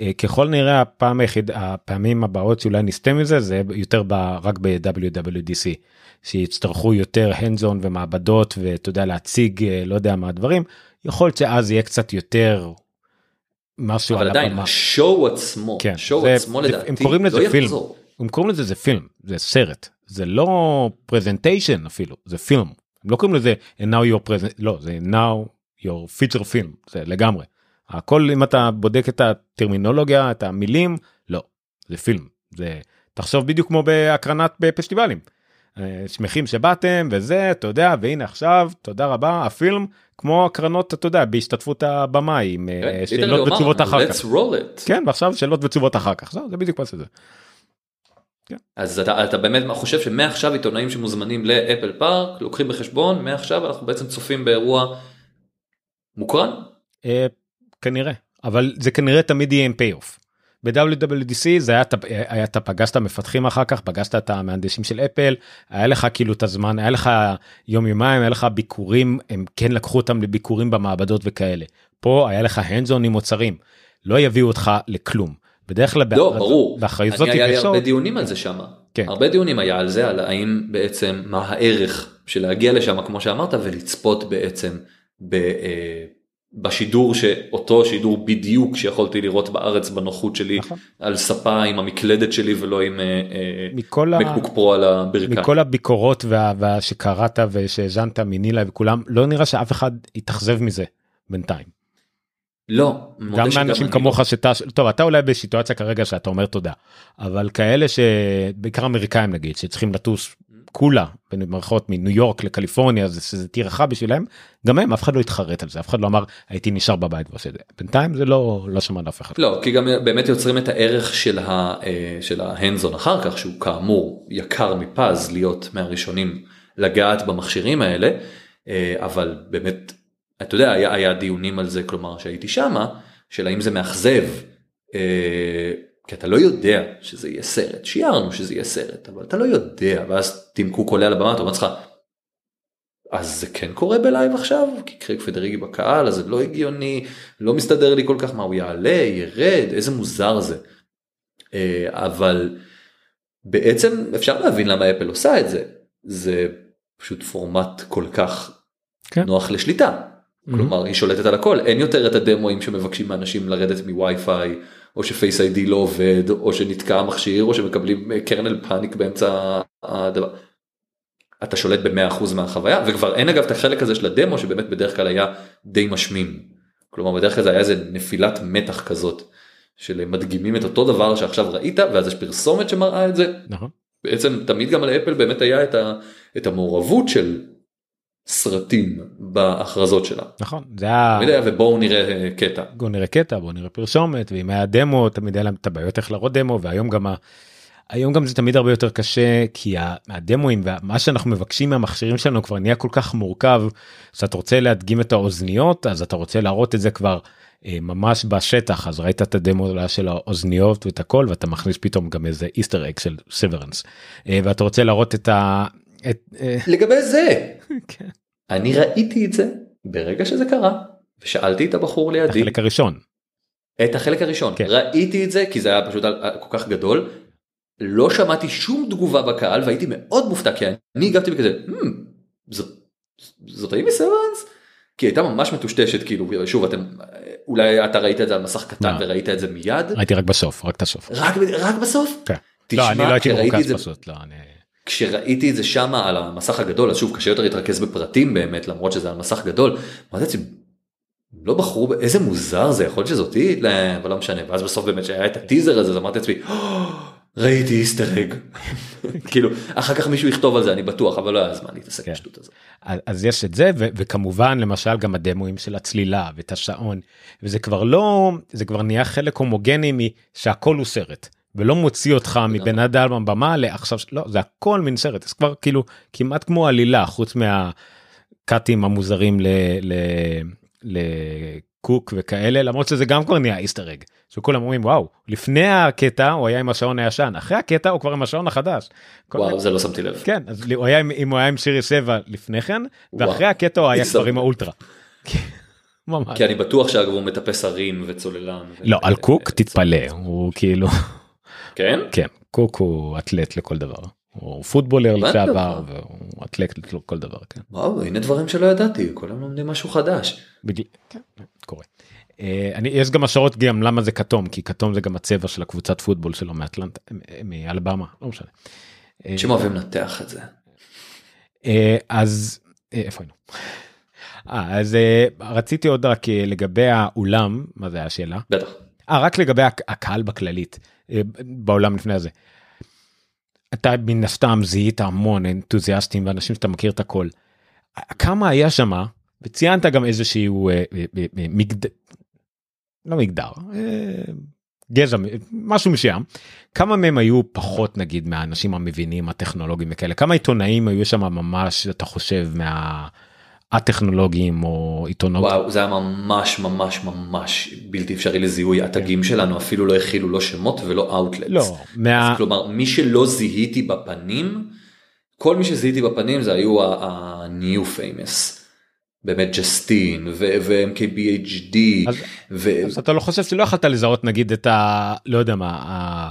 אה, ככל נראה הפעם היחיד הפעמים הבאות שאולי נסטה מזה זה יותר ב, רק ב-WWDC שיצטרכו יותר hands on ומעבדות ואתה יודע להציג לא יודע מה הדברים יכול להיות שאז יהיה קצת יותר משהו אבל עדיין השואו עצמו, כן, השואו זה, עצמו זה, לדעתי הם קוראים לזה לא פילם, יחזור. הם קוראים לזה זה פילם, זה סרט, זה לא פרזנטיישן אפילו, זה פילם, הם לא קוראים לזה and now your present, לא, זה now your feature film, זה לגמרי. הכל אם אתה בודק את הטרמינולוגיה, את המילים, לא, זה פילם, זה תחשוב בדיוק כמו בהקרנת בפסטיבלים. אה, שמחים שבאתם וזה אתה יודע והנה עכשיו תודה רבה הפילם כמו הקרנות אתה יודע בהשתתפות הבמאי עם אה, כן, שאלות ותשובות אחר כך. כן ועכשיו שאלות ותשובות אחר כך זה בדיוק מה שזה. כן. אז אתה, אתה באמת חושב שמעכשיו עיתונאים שמוזמנים לאפל פארק לוקחים בחשבון מעכשיו אנחנו בעצם צופים באירוע מוקרן? אה, כנראה אבל זה כנראה תמיד יהיה עם פי אוף. ב-WWDC זה היה, היה אתה פגשת מפתחים אחר כך פגשת את המהנדסים של אפל היה לך כאילו את הזמן היה לך יום יומיים היה לך ביקורים הם כן לקחו אותם לביקורים במעבדות וכאלה פה היה לך on עם מוצרים לא יביאו אותך לכלום בדרך כלל לא, ברור. באחריות זאת היה לי הרבה דיונים על זה שם כן. הרבה דיונים היה על זה על האם בעצם מה הערך של להגיע לשם כמו שאמרת ולצפות בעצם. ב, אה, בשידור שאותו שידור בדיוק שיכולתי לראות בארץ בנוחות שלי נכון. על ספה עם המקלדת שלי ולא עם אה, אה, מכל ה... מקבוק פרו על הברכיים. מכל הביקורות וה... וה... שקראת ושהאזנת מנילה וכולם לא נראה שאף אחד התאכזב מזה בינתיים. לא, גם מאנשים כמוך שאתה טוב אתה אולי בסיטואציה כרגע שאתה אומר תודה אבל כאלה שבעיקר אמריקאים נגיד שצריכים לטוס כולה במערכות מניו יורק לקליפורניה זה שזה טרחה בשבילם גם הם אף אחד לא התחרט על זה אף אחד לא אמר הייתי נשאר בבית ועושה את זה בינתיים זה לא לא שמענו אף אחד. לא כי גם באמת יוצרים את הערך של ה- אה, של ההנדזון אחר כך שהוא כאמור יקר מפז להיות מהראשונים לגעת במכשירים האלה אה, אבל באמת אתה יודע היה, היה דיונים על זה כלומר שהייתי שמה של האם זה מאכזב אה, כי אתה לא יודע שזה יהיה סרט שיערנו שזה יהיה סרט אבל אתה לא יודע ואז טים קוק עולה על הבמה אתה אומר לך אז זה כן קורה בלייב עכשיו כי קרייג פדריגי בקהל אז זה לא הגיוני לא מסתדר לי כל כך מה הוא יעלה ירד איזה מוזר זה. אה, אבל בעצם אפשר להבין למה אפל עושה את זה זה פשוט פורמט כל כך כן. נוח לשליטה. כלומר היא שולטת על הכל אין יותר את הדמוים שמבקשים מאנשים לרדת מווי-פיי או שפייס איי-די לא עובד או שנתקע המכשיר או שמקבלים קרנל פאניק באמצע הדבר. אתה שולט ב-100% מהחוויה וכבר אין אגב את החלק הזה של הדמו שבאמת בדרך כלל היה די משמים. כלומר בדרך כלל זה היה איזה נפילת מתח כזאת של מדגימים את אותו דבר שעכשיו ראית ואז יש פרסומת שמראה את זה נכון. בעצם תמיד גם לאפל באמת היה את, ה, את המעורבות של סרטים בהכרזות שלה. נכון זה היה תמיד היה ובואו נראה אה, קטע. בוא נראה קטע בוא נראה פרסומת ואם היה דמו תמיד היה להם את הבעיות איך להראות דמו והיום גם ה... היום גם זה תמיד הרבה יותר קשה כי הדמוים ומה שאנחנו מבקשים מהמכשירים שלנו כבר נהיה כל כך מורכב שאתה רוצה להדגים את האוזניות אז אתה רוצה להראות את זה כבר אה, ממש בשטח אז ראית את הדמו של האוזניות ואת הכל ואתה מכניס פתאום גם איזה איסטר אג של סוורנס ואתה רוצה להראות את ה... את, אה, לגבי זה כן, אני ראיתי את זה ברגע שזה קרה ושאלתי את הבחור לידי החלק הראשון את החלק הראשון כן. ראיתי את זה כי זה היה פשוט על- כל כך גדול. לא שמעתי שום תגובה בקהל והייתי מאוד מופתע כי אני הגבתי בכזה "Hmm, זאת, זאת האם סוורנס? כי הייתה ממש מטושטשת כאילו שוב אתם אולי אתה ראית את זה על מסך קטן לא. וראית את זה מיד ראיתי רק בסוף רק את הסוף. רק, רק בסוף? כן. תשמע, לא אני לא הייתי את מרוכז זה- פשוט לא אני. כשראיתי את זה שמה על המסך הגדול אז שוב קשה יותר להתרכז בפרטים באמת למרות שזה על מסך גדול. אמרתי לעצמי, לא בחרו איזה מוזר זה יכול להיות שזאתי לא, אבל לא משנה ואז בסוף באמת שהיה את הטיזר הזה אז אמרתי לעצמי "Oh, ראיתי איסטר אג כאילו אחר כך מישהו יכתוב על זה אני בטוח אבל לא היה זמן להתעסק כן. בשטות הזאת. אז יש את זה וכמובן למשל גם הדמוים של הצלילה ואת השעון וזה כבר לא זה כבר נהיה חלק הומוגני משהכל הוא סרט ולא מוציא אותך מבין אדם במה לעכשיו לא זה הכל מין סרט זה כבר כאילו כמעט כמו עלילה חוץ מהקאטים המוזרים. לקוק וכאלה למרות שזה גם כבר נהיה איסטר אג שכולם אומרים וואו לפני הקטע הוא היה עם השעון הישן אחרי הקטע הוא כבר עם השעון החדש. וואו זה לא שמתי לב. כן אז הוא היה עם- אם הוא היה עם שירי 7 לפני כן ואחרי. הקטע הוא היה כבר עם האולטרה. ממש. כי אני בטוח שאגב הוא מטפס הרים וצוללן. ו- לא על קוק תתפלא הוא כאילו כן? כן קוק הוא אתלט לכל דבר הוא פוטבולר לשעבר. והוא אתלט לכל דבר כן. וואו הנה דברים שלא ידעתי היום לומדים משהו חדש. בגלל- כן, קורה. אה, אני יש גם השערות גם למה זה כתום כי כתום זה גם הצבע של הקבוצת פוטבול שלו מאטלנט מאלבמה לא משנה. אה, אנשים אוהבים לנתח את זה. אה, אז אה, איפה היינו? אה, אז אה, רציתי עוד רק לגבי האולם מה זה השאלה? בטח. אה רק לגבי הק- הקהל בכללית בעולם לפני הזה. אתה מן הסתם זיהית המון אנתוזיאסטים ואנשים שאתה מכיר את הכל. כמה היה שמה וציינת גם איזשהו אה, אה, אה, אה, מגד... לא מגדר אה, גזע משהו מסוים כמה מהם היו פחות נגיד מהאנשים המבינים הטכנולוגיים וכאלה כמה עיתונאים היו שם ממש אתה חושב מה... הטכנולוגיים או עיתונות וואו זה היה ממש ממש ממש בלתי אפשרי לזיהוי התגים שלנו אפילו לא הכילו לא שמות ולא אאוטלטס. לא מה... כלומר מי שלא זיהיתי בפנים כל מי שזיהיתי בפנים זה היו ה-new famous. באמת ג'סטין ו-MKBHD אז- ו... אז אתה לא חושב שלא יכולת לזהות נגיד את ה... לא יודע מה.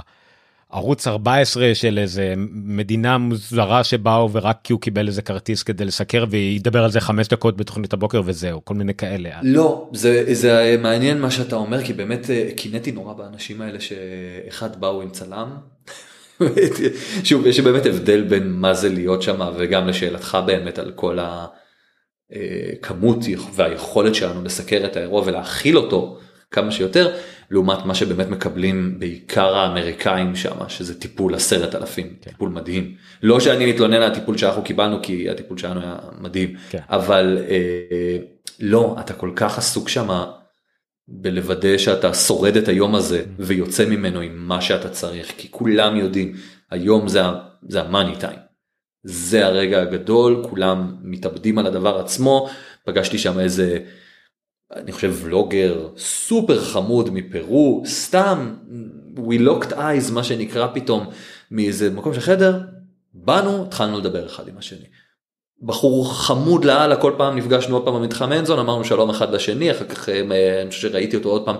ערוץ 14 של איזה מדינה מוזרה שבאו ורק כי הוא קיבל איזה כרטיס כדי לסקר וידבר על זה חמש דקות בתוכנית הבוקר וזהו כל מיני כאלה. לא זה זה מעניין מה שאתה אומר כי באמת אה, קינאתי נורא באנשים האלה שאחד באו עם צלם. שוב יש באמת הבדל בין מה זה להיות שם וגם לשאלתך באמת על כל הכמות אה, והיכולת שלנו לסקר את האירוע ולהכיל אותו כמה שיותר. לעומת מה שבאמת מקבלים בעיקר האמריקאים שם שזה טיפול עשרת אלפים כן. טיפול מדהים לא שאני מתלונן על הטיפול שאנחנו קיבלנו כי הטיפול שלנו היה מדהים כן. אבל אה, לא אתה כל כך עסוק שם בלוודא שאתה שורד את היום הזה mm. ויוצא ממנו עם מה שאתה צריך כי כולם יודעים היום זה זה המאני טיים. זה הרגע הגדול כולם מתאבדים על הדבר עצמו פגשתי שם איזה אני חושב ולוגר סופר חמוד מפרו סתם we locked eyes מה שנקרא פתאום מאיזה מקום של חדר באנו התחלנו לדבר אחד עם השני. בחור חמוד לאללה כל פעם נפגשנו עוד פעם במתחם אנזון אמרנו שלום אחד לשני אחר כך אה, אני חושב שראיתי אותו עוד פעם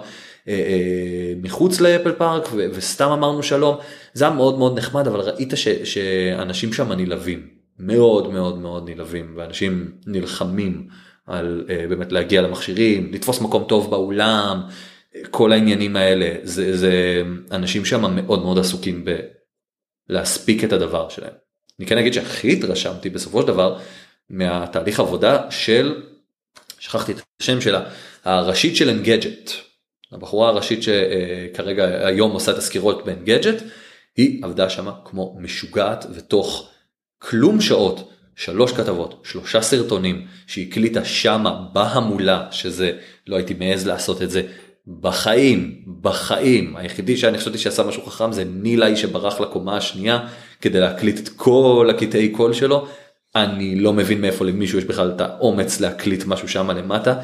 אה, אה, מחוץ לאפל פארק וסתם אמרנו שלום זה היה מאוד מאוד נחמד אבל ראית ש, שאנשים שם נלהבים מאוד מאוד מאוד נלהבים ואנשים נלחמים. על uh, באמת להגיע למכשירים, לתפוס מקום טוב באולם, כל העניינים האלה, זה, זה אנשים שם מאוד מאוד עסוקים בלהספיק את הדבר שלהם. אני כן אגיד שהכי התרשמתי בסופו של דבר מהתהליך עבודה של, שכחתי את השם שלה, הראשית של אנגג'ט. הבחורה הראשית שכרגע היום עושה את הסקירות באנגג'ט, היא עבדה שם כמו משוגעת ותוך כלום שעות שלוש כתבות, שלושה סרטונים שהקליטה שמה בהמולה, שזה לא הייתי מעז לעשות את זה בחיים, בחיים. היחידי שאני חשבתי שעשה משהו חכם זה נילאי שברח לקומה השנייה כדי להקליט את כל הקטעי קול שלו. אני לא מבין מאיפה למישהו יש בכלל את האומץ להקליט משהו שם למטה.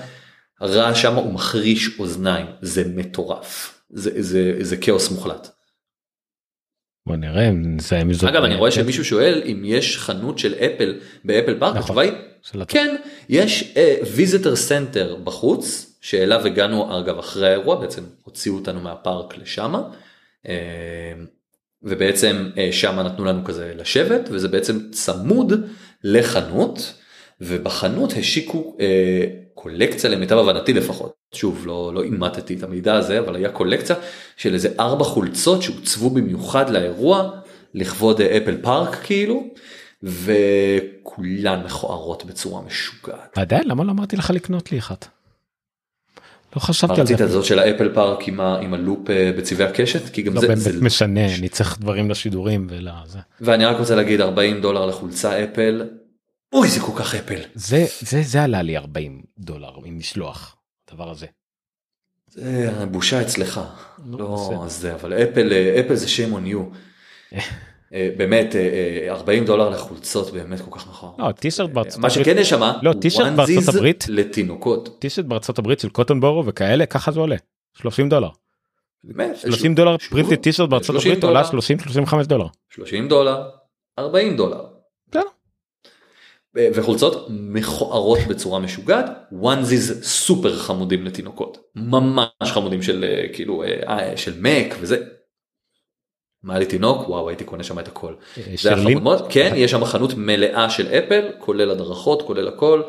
הרעש שם הוא מחריש אוזניים, זה מטורף, זה, זה, זה כאוס מוחלט. בוא נראה אם זה זאת. אגב אני רואה שמישהו שואל אם יש חנות של אפל באפל פארק, התשובה היא כן יש visitor center בחוץ שאליו הגענו אגב אחרי האירוע בעצם הוציאו אותנו מהפארק לשמה. אה, ובעצם אה, שמה נתנו לנו כזה לשבת וזה בעצם צמוד לחנות ובחנות השיקו אה, קולקציה למיטב הבנתי לפחות שוב לא לא אימתתי את המידע הזה אבל היה קולקציה של איזה ארבע חולצות שהוצבו במיוחד לאירוע לכבוד אפל פארק כאילו וכולן מכוערות בצורה משוגעת. עדיין למה לא אמרתי לך לקנות לי אחת. לא חשבתי על זה. רצית זאת של האפל פארק עם, ה, עם הלופ אה, בצבעי הקשת כי גם לא זה, באמת זה משנה אני צריך דברים לשידורים ולזה. ואני רק רוצה להגיד 40 דולר לחולצה אפל אוי זה כל כך אפל. זה זה זה עלה לי 40 דולר עם משלוח הדבר הזה. זה בושה אצלך. לא, זה אבל אפל אפל זה shame on you. אה, באמת 40 אה, דולר לחולצות באמת כל כך נכון. לא טישרט בארצות הברית. מה שכן יש שם, לא טישרט בארצות הברית לתינוקות. טישרט בארצות הברית של קוטון בורו וכאלה ככה זה עולה 30 דולר. 30 דולר פריטי טישרט בארצות הברית עולה 30 35 דולר. 30 דולר 40 דולר. וחולצות מכוערות בצורה משוגעת וואנזיז סופר חמודים לתינוקות ממש חמודים של אה, כאילו אה, אה, של מק וזה. מה לי תינוק וואו הייתי קונה שם את הכל. כן יש שם חנות מלאה של אפל כולל הדרכות כולל הכל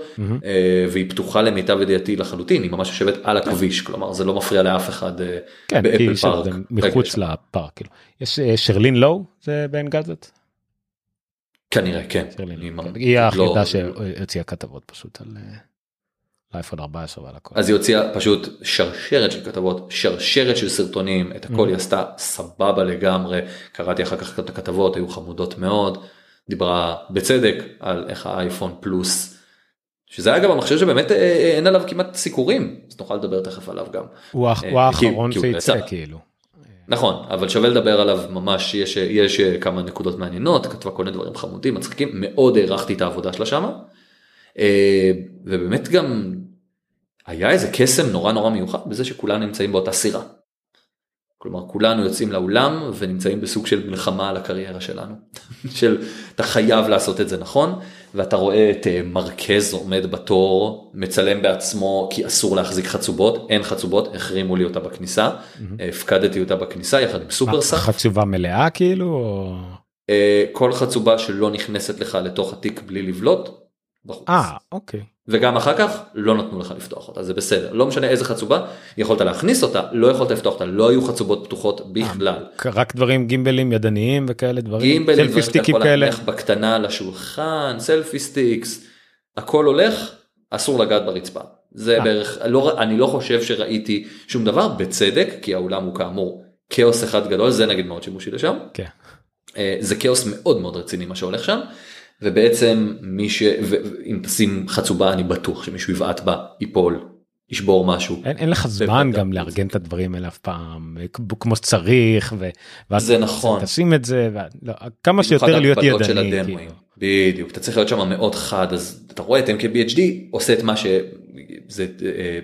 והיא פתוחה למיטב ידיעתי לחלוטין היא ממש יושבת על הכביש כלומר זה לא מפריע לאף אחד כן, באפל פארק. מחוץ לפארק. כאילו. יש שרלין לואו זה בעין גזת. כנראה כן. היא לא- שהוציאה כתבות פשוט על אה, אייפון 14 ועל הכל. אז היא הוציאה פשוט שרשרת של כתבות, שרשרת של סרטונים, את הכל mm. היא עשתה סבבה לגמרי, קראתי אחר כך את הכתבות, היו חמודות מאוד, דיברה בצדק על איך האייפון פלוס, שזה אגב המחשב שבאמת אה, אה, אין עליו כמעט סיקורים, אז נוכל לדבר תכף עליו גם. הוא האחרון שיצא כאילו. נכון אבל שווה לדבר עליו ממש יש יש כמה נקודות מעניינות כתבה כל מיני דברים חמודים מצחיקים מאוד הערכתי את העבודה שלה שמה. אה, ובאמת גם היה איזה קסם נורא נורא מיוחד בזה שכולנו נמצאים באותה סירה. כלומר כולנו יוצאים לאולם ונמצאים בסוג של מלחמה על הקריירה שלנו של אתה חייב לעשות את זה נכון ואתה רואה את אה, מרכז עומד בתור מצלם בעצמו כי אסור להחזיק חצובות אין חצובות החרימו לי אותה בכניסה הפקדתי אותה בכניסה יחד עם סופרסאפ. חצובה מלאה כאילו? אה, כל חצובה שלא נכנסת לך לתוך התיק בלי לבלוט. בחוץ. אה אוקיי. וגם אחר כך לא נתנו לך לפתוח אותה זה בסדר לא משנה איזה חצובה יכולת להכניס אותה לא יכולת לפתוח אותה לא היו חצובות פתוחות בכלל. רק דברים גימבלים ידניים וכאלה דברים? גימבלים, סלפי דברים שאתה סטיקים יכול כאלה? להניח בקטנה על השולחן selfie sticks הכל הולך אסור לגעת ברצפה. זה אה. בערך לא אני לא חושב שראיתי שום דבר בצדק כי האולם הוא כאמור כאוס אחד גדול זה נגיד מאוד שימושי לשם. כן. אה, זה כאוס מאוד מאוד רציני מה שהולך שם. ובעצם מי ש... ואם תשים חצובה אני בטוח שמישהו יבעט בה ייפול ישבור משהו. אין, אין לך זמן. גם לארגן את הדברים האלה אף פעם כמו שצריך ו... ואז זה נכון. תשים את זה ו... לא, כמה שיותר להיות של ידני. הדמואים. כאילו. בדיוק אתה צריך להיות שם מאוד חד אז אתה רואה את MKBHD עושה את מה שזה אה,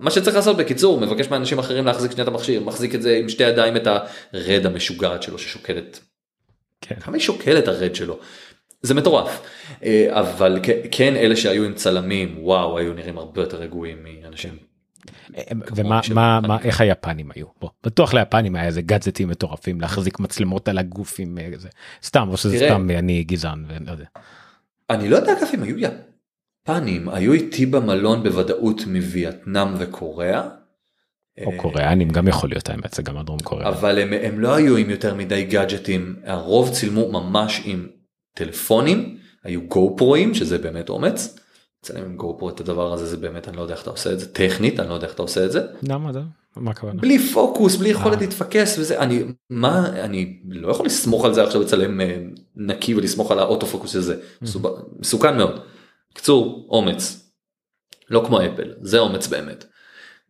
מה שצריך לעשות בקיצור מבקש מאנשים אחרים להחזיק שנייה את המכשיר מחזיק את זה עם שתי ידיים את הרד המשוגעת שלו ששוקלת כן. כמה היא שוקלת הרד שלו. זה מטורף אה, אבל כן אלה שהיו עם צלמים וואו היו נראים הרבה יותר רגועים מאנשים. ומה מה מה איך היפנים היו בוא בטוח ליפנים היה איזה גאדג'טים מטורפים להחזיק מצלמות על הגוף עם אה, זה סתם או שזה. סתם אני גזען ולא יודע. אני לא יודע אגב אם היו יפנים היו איתי במלון בוודאות מווייטנאם וקוריאה. או אה, קוריאנים גם יכול להיות האמת זה גם הדרום קוריאה. אבל הם, הם לא היו עם יותר מדי גאדג'טים הרוב צילמו ממש עם טלפונים היו גו פרואים שזה באמת אומץ. לצלם עם גו פרו את הדבר הזה זה באמת אני לא יודע איך אתה עושה את זה טכנית אני לא יודע איך אתה עושה את זה למה זה? מה הכוונה? בלי פוקוס בלי יכולת אה. להתפקס וזה אני מה אני לא יכול לסמוך על זה עכשיו לצלם אה, נקי ולסמוך על האוטו פוקוס הזה מסוכן מאוד. קצור אומץ לא כמו אפל זה אומץ באמת.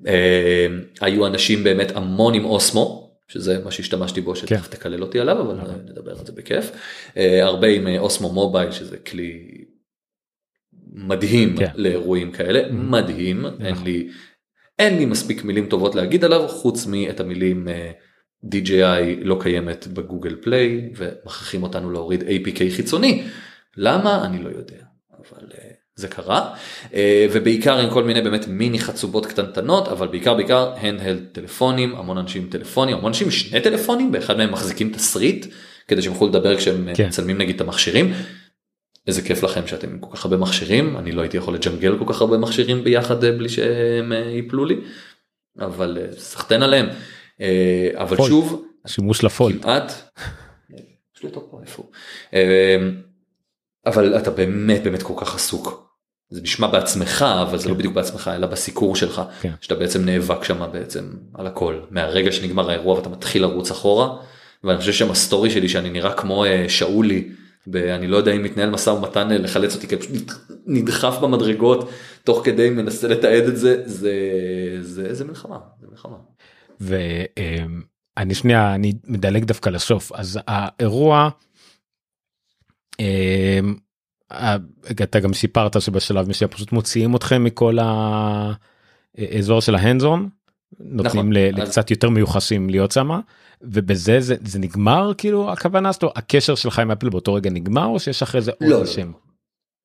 אה, היו אנשים באמת המון עם אוסמו שזה מה שהשתמשתי בו שתכף תקלל אותי עליו אבל אה, נדבר על זה בכיף. אה, הרבה עם אה, אוסמו מובייל שזה כלי מדהים כן. לאירועים כאלה. מדהים. אין לי אין לי מספיק מילים טובות להגיד עליו חוץ מאת המילים אה, DJI לא קיימת בגוגל פליי ומכריחים אותנו להוריד APK חיצוני. למה? אני לא יודע. אבל זה קרה אה, ובעיקר עם כל מיני באמת מיני חצובות קטנטנות אבל בעיקר בעיקר הנדהלד טלפונים המון אנשים טלפונים המון אנשים שני טלפונים באחד מהם מחזיקים תסריט כדי שהם יוכלו לדבר כשהם אה, כן. מצלמים נגיד את המכשירים. איזה כיף לכם שאתם עם כל כך הרבה מכשירים אני לא הייתי יכול לג'נגל כל כך הרבה מכשירים ביחד אה, בלי שהם ייפלו לי אבל סחטיין עליהם אבל פולד. שוב שימוש לפולד. כמעט. יש לי אותו פה איפה הוא. אבל אתה באמת באמת כל כך עסוק. זה נשמע בעצמך אבל זה לא בדיוק בעצמך אלא בסיקור שלך כן. שאתה בעצם נאבק שם בעצם על הכל מהרגע שנגמר האירוע ואתה מתחיל לרוץ אחורה ואני חושב שם הסטורי שלי שאני נראה כמו אה, שאולי ואני לא יודע אם מתנהל משא ומתן אה, לחלץ אותי כי פשוט נדחף במדרגות תוך כדי מנסה לתעד את זה זה זה זה מלחמה זה מלחמה. ואני שנייה אני מדלג דווקא לסוף אז האירוע. אמ, ה- אתה גם סיפרת שבשלב מסוים פשוט מוציאים אתכם מכל האזור של ההנדזון. נותנים נכון, ל- אז- לקצת יותר מיוחסים להיות שמה ובזה זה זה נגמר כאילו הכוונה שלו הקשר שלך עם אפל באותו רגע נגמר או שיש אחרי זה עוד לא, לא, שם.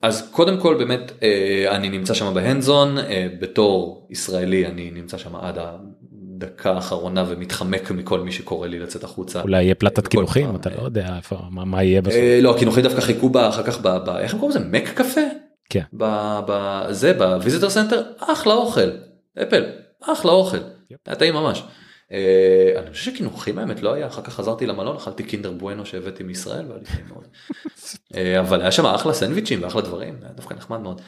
אז קודם כל באמת אה, אני נמצא שם ב hands-on אה, בתור ישראלי אני נמצא שם עד הדקה האחרונה ומתחמק מכל מי שקורא לי לצאת החוצה. אולי יהיה פלטת כל קינוחים אתה אה, לא יודע איפה מה מה יהיה בסוף. אה, לא הקינוחים דווקא חיכו בה אחר כך ב... ב- איך הם קוראים לזה מק קפה? כן. בזה ב visitor center אחלה אוכל אפל אחלה אוכל היה טעים ממש. אה, אני חושב שקינוחים האמת לא היה אחר כך חזרתי למלון אכלתי קינדר בואנו שהבאתי מישראל והיה לי טעים מאוד. אה, אבל היה שם אחלה סנדוויצ'ים ואחלה דברים היה דווקא נחמד מאוד.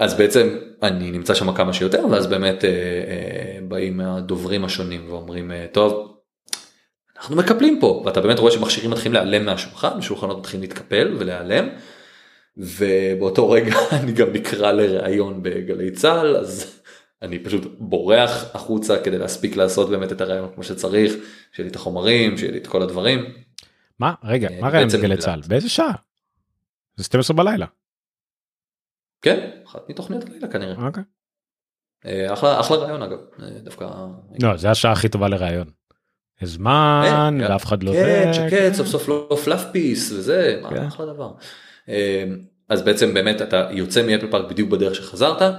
אז בעצם אני נמצא שם כמה שיותר ואז באמת אה, אה, באים הדוברים השונים ואומרים אה, טוב אנחנו מקפלים פה ואתה באמת רואה שמכשירים מתחילים להיעלם מהשולחן שולחנות מתחילים להתקפל ולהיעלם. ובאותו רגע אני גם נקרא לראיון בגלי צה"ל אז אני פשוט בורח החוצה כדי להספיק לעשות באמת את הראיון כמו שצריך שיהיה לי את החומרים שיהיה לי את כל הדברים. מה רגע אה, מה ראיון בגלי. צה"ל באיזה שעה? זה 12 בלילה. כן אחת מתוכניות הלילה כנראה אוקיי. אה, אחלה אחלה ראיון אגב אה, דווקא לא זה השעה הכי טובה לראיון. זמן כן, ואף אחד לא כן. שקט, סוף סוף לא פלאף פיס וזה, כן. אחלה דבר. אה, אז בעצם באמת אתה יוצא מאפל פארק בדיוק בדרך שחזרת,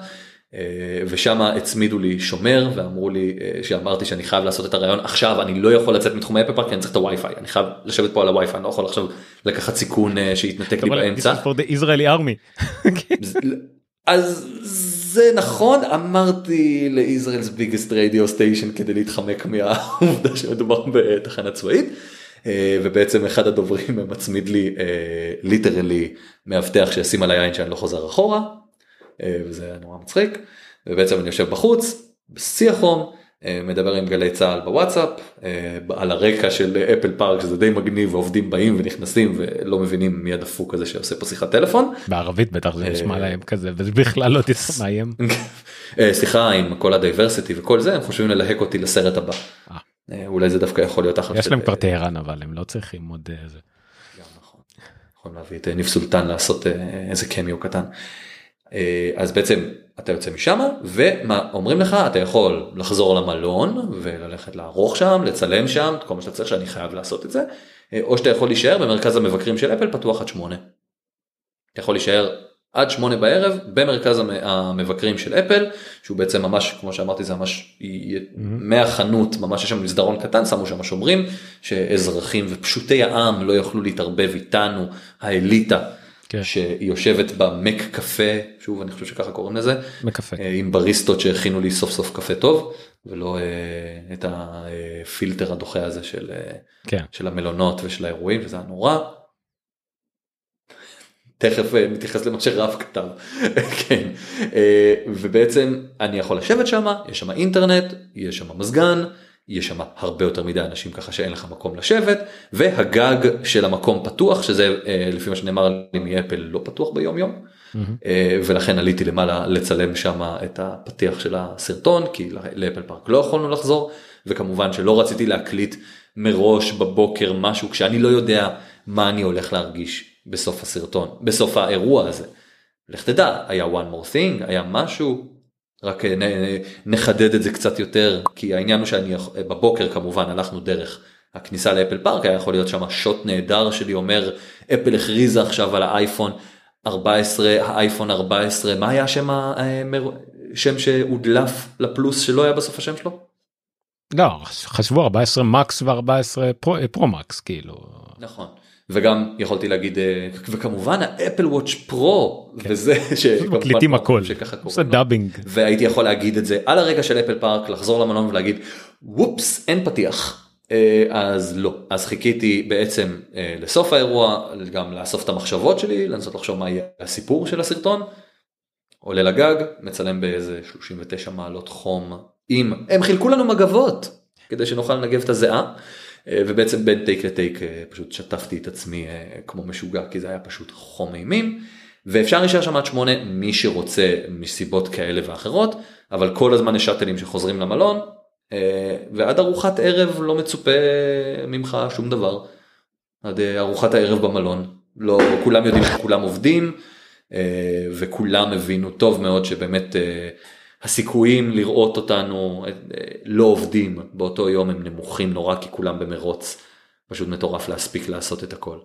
ושם הצמידו לי שומר ואמרו לי אה, שאמרתי שאני חייב לעשות את הראיון עכשיו אני לא יכול לצאת מתחום אפל פארק כי אני צריך את הווי-פיי אני חייב לשבת פה על הווי-פיי אני לא יכול עכשיו לקחת סיכון אה, שיתנתק לי באמצע. אז זה נכון אמרתי ל Israel's biggest radio station כדי להתחמק מהעובדה שמדובר בתחנה צבאית אה, ובעצם אחד הדוברים מצמיד לי literally מאבטח שישים עליי עין שאני לא חוזר אחורה. אה, וזה היה נורא מצחיק ובעצם אני יושב בחוץ בשיא החום אה, מדבר עם גלי צה"ל בוואטסאפ אה, על הרקע של אפל פארק שזה די מגניב ועובדים באים ונכנסים ולא מבינים מי הדפוק הזה שעושה פה שיחת טלפון. בערבית בטח זה נשמע אה, להם כזה וזה בכלל לא תסמיים. אה, סליחה עם כל ה diversity וכל זה הם חושבים ללהק אותי לסרט הבא. אה. אה, אולי זה דווקא יכול להיות אחלה. יש להם כבר טהרן אבל הם לא צריכים עוד אה, זה. גם נכון. יכולים להביא את אה, ניב סולטן לעשות אה, איזה קמיו קטן. אה, אז בעצם אתה יוצא משם ומה אומרים לך? אתה יכול לחזור למלון וללכת לערוך שם לצלם שם כל מה שאתה צריך שאני חייב לעשות את זה אה, או שאתה יכול להישאר במרכז המבקרים של אפל פתוח עד שמונה. אתה יכול להישאר עד שמונה בערב במרכז המ- המבקרים של אפל שהוא בעצם ממש כמו שאמרתי זה ממש י- מהחנות ממש יש שם מסדרון קטן שמו שם שומרים שאזרחים ופשוטי העם לא יוכלו להתערבב איתנו האליטה כן. שיושבת במק קפה שוב אני חושב שככה קוראים לזה מקפה. אה, עם בריסטות שהכינו לי סוף סוף קפה טוב ולא אה, את הפילטר הדוחה הזה של, אה, כן. של המלונות ושל האירועים וזה היה נורא. תכף אה, נתייחס למה שרב כתב כן ובעצם אני יכול לשבת שם יש שם אינטרנט יש שם מזגן יש שם הרבה יותר מדי אנשים ככה שאין לך מקום לשבת והגג של המקום פתוח שזה אה, לפי מה שנאמר לי מאפל לא פתוח ביום יום מהמם. אה, ולכן עליתי למעלה לצלם שם את הפתיח של הסרטון כי לאפל פארק לא יכולנו לחזור וכמובן שלא רציתי להקליט מראש בבוקר משהו כשאני לא יודע מה אני הולך להרגיש בסוף הסרטון בסוף האירוע הזה. לך תדע היה one more thing היה משהו רק אה, נ- נחדד את זה קצת יותר כי העניין הוא שאני יכ- בבוקר כמובן הלכנו דרך הכניסה לאפל פארק היה יכול להיות שם שוט נהדר שלי אומר אפל הכריזה עכשיו על האייפון 14 האייפון 14 מה היה שם המר- שם שהודלף לפלוס שלא היה בסוף השם שלו? לא חשבו 14 מקס ו14 פרו מקס כאילו. נכון. וגם יכולתי להגיד אה, וכמובן האפל וואץ' פרו וזה שכמובן מקליטים הכל. שככה לו. dubbing. והייתי יכול להגיד את זה על הרגע של אפל פארק לחזור למלון ולהגיד וופס אין פתיח אה, אז לא אז חיכיתי בעצם אה, לסוף האירוע גם לאסוף את המחשבות שלי לנסות לחשוב מה יהיה הסיפור של הסרטון. עולה לגג מצלם באיזה 39 מעלות חום עם הם חילקו לנו מגבות כדי שנוכל לנגב את הזיעה. אה, ובעצם בין טייק לטייק פשוט שטפתי את עצמי אה, כמו משוגע כי זה היה פשוט חום אימים ואפשר להישאר שם עד שמונה מי שרוצה מסיבות כאלה ואחרות אבל כל הזמן יש שאטלים שחוזרים למלון אה, ועד ארוחת ערב לא מצופה ממך שום דבר. עד ארוחת הערב במלון לא כולם יודעים שכולם עובדים וכולם הבינו טוב מאוד שבאמת הסיכויים לראות אותנו אה, לא עובדים באותו יום הם נמוכים נורא כי כולם במרוץ פשוט מטורף להספיק לעשות את הכל.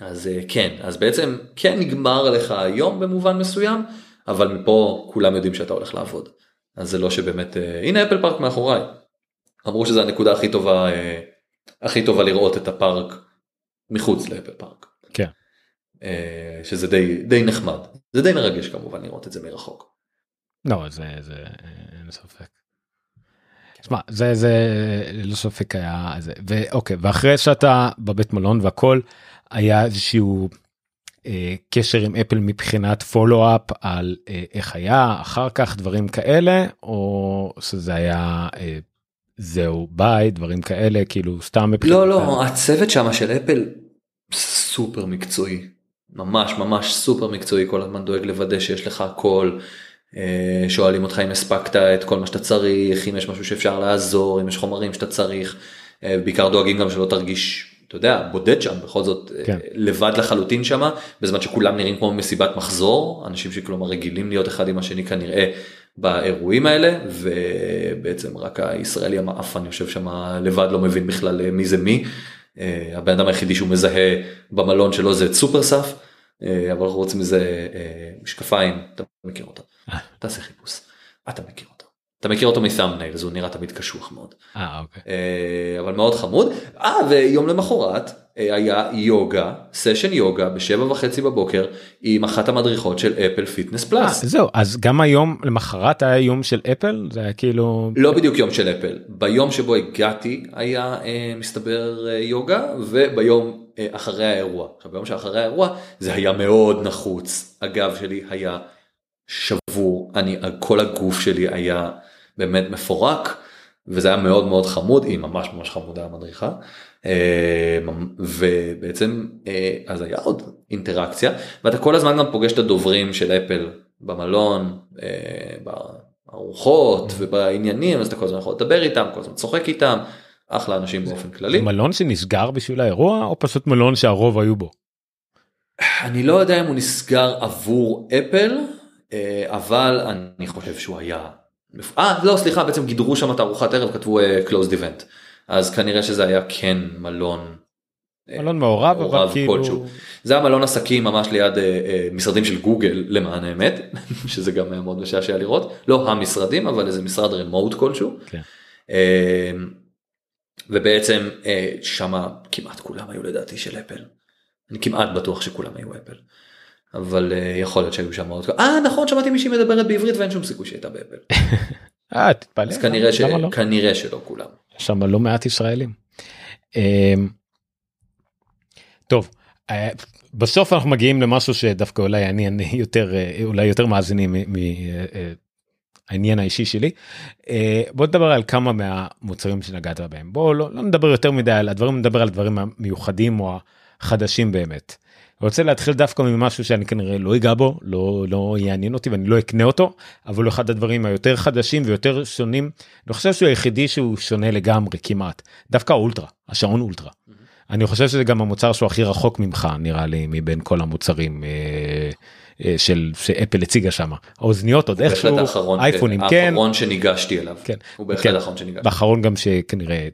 אז אה, כן אז בעצם כן נגמר לך היום במובן מסוים אבל מפה כולם יודעים שאתה הולך לעבוד אז זה לא שבאמת אה, הנה אפל פארק מאחוריי. אמרו שזה הנקודה הכי טובה הכי טובה לראות את הפארק מחוץ לאפל פארק. כן. שזה די די נחמד זה די מרגש כמובן לראות את זה מרחוק. לא זה זה אין ספק. שמע, זה זה ללא ספק היה זה ואוקיי ואחרי שאתה בבית מלון והכל היה איזשהו אה, קשר עם אפל מבחינת follow-up על אה, איך היה אחר כך דברים כאלה או שזה היה אה, זהו ביי דברים כאלה כאילו סתם מבחינת לא לא הצוות שם של אפל סופר מקצועי ממש ממש סופר מקצועי כל הזמן דואג לוודא שיש לך הכל. אה, שואלים אותך אם הספקת את כל מה שאתה צריך אם יש משהו שאפשר לעזור אם יש חומרים שאתה צריך אה, בעיקר דואגים גם שלא תרגיש אתה יודע בודד שם בכל זאת אה, כן. לבד לחלוטין שם בזמן שכולם נראים כמו מסיבת מחזור אנשים שכלומר רגילים להיות אחד עם השני כנראה באירועים האלה ובעצם רק הישראלי המאפן יושב שם לבד לא מבין בכלל מי זה מי. הבן אדם היחידי שהוא מזהה במלון שלו זה את סופרסף אבל אנחנו רוצים איזה משקפיים אתה מכיר אותה תעשה חיפוש אתה מכיר אותו. אתה מכיר אותו מ thumbnail אז הוא נראה תמיד קשוח מאוד. אה, אוקיי. אבל מאוד חמוד. אה ויום למחרת היה יוגה סשן יוגה בשבע וחצי בבוקר עם אחת המדריכות של אפל פיטנס פלאס. זהו אז גם היום למחרת היה יום של אפל זה היה כאילו לא בדיוק יום של אפל ביום שבו הגעתי היה מסתבר יוגה וביום אחרי האירוע. עכשיו ביום שאחרי האירוע זה היה מאוד נחוץ. הגב שלי היה שבור. אני כל הגוף שלי היה באמת מפורק וזה היה מאוד מאוד חמוד היא ממש ממש חמודה המדריכה. ובעצם אז היה עוד אינטראקציה ואתה כל הזמן גם פוגש את הדוברים של אפל במלון בארוחות ובעניינים אז אתה כל הזמן יכול לדבר איתם כל הזמן צוחק איתם אחלה אנשים באופן כללי. מלון שנסגר בשביל האירוע או פשוט מלון שהרוב היו בו. אני לא יודע אם הוא נסגר עבור אפל אבל אני חושב שהוא היה. אה לא סליחה בעצם גידרו שם את ארוחת ערב כתבו closed event אז כנראה שזה היה כן מלון. מלון מעורב, מעורב אבל כאילו כלשהו. זה היה מלון עסקים ממש ליד משרדים של גוגל למען האמת שזה גם היה מאוד משעשע לראות לא המשרדים אבל איזה משרד רמוט כלשהו. כן. ובעצם שמה כמעט כולם היו לדעתי של אפל. אני כמעט בטוח שכולם היו אפל. אבל יכול להיות שהיו שם עוד אה נכון שמעתי מישהי מדברת בעברית ואין שום סיכוי שהייתה באפל. אה תתפלא. אז כנראה ש... כנראה שלא כולם. יש שם לא מעט ישראלים. טוב בסוף אנחנו מגיעים למשהו שדווקא אולי אני, אני יותר אולי יותר מאזינים מהעניין האישי שלי. בוא נדבר על כמה מהמוצרים שנגעת בהם בוא לא, לא נדבר יותר מדי על הדברים נדבר על דברים המיוחדים או החדשים באמת. רוצה להתחיל דווקא ממשהו שאני כנראה לא אגע בו לא לא יעניין אותי ואני לא אקנה אותו אבל הוא אחד הדברים היותר חדשים ויותר שונים. אני חושב שהוא היחידי שהוא שונה לגמרי כמעט דווקא אולטרה השעון אולטרה. Mm-hmm. אני חושב שזה גם המוצר שהוא הכי רחוק ממך נראה לי מבין כל המוצרים אה, אה, של שאפל הציגה שם האוזניות עוד איכשהו אייפונים כן האחרון שניגשתי אליו. כן. הוא בהחלט כן, האחרון שניגשתי. באחרון גם שכנראה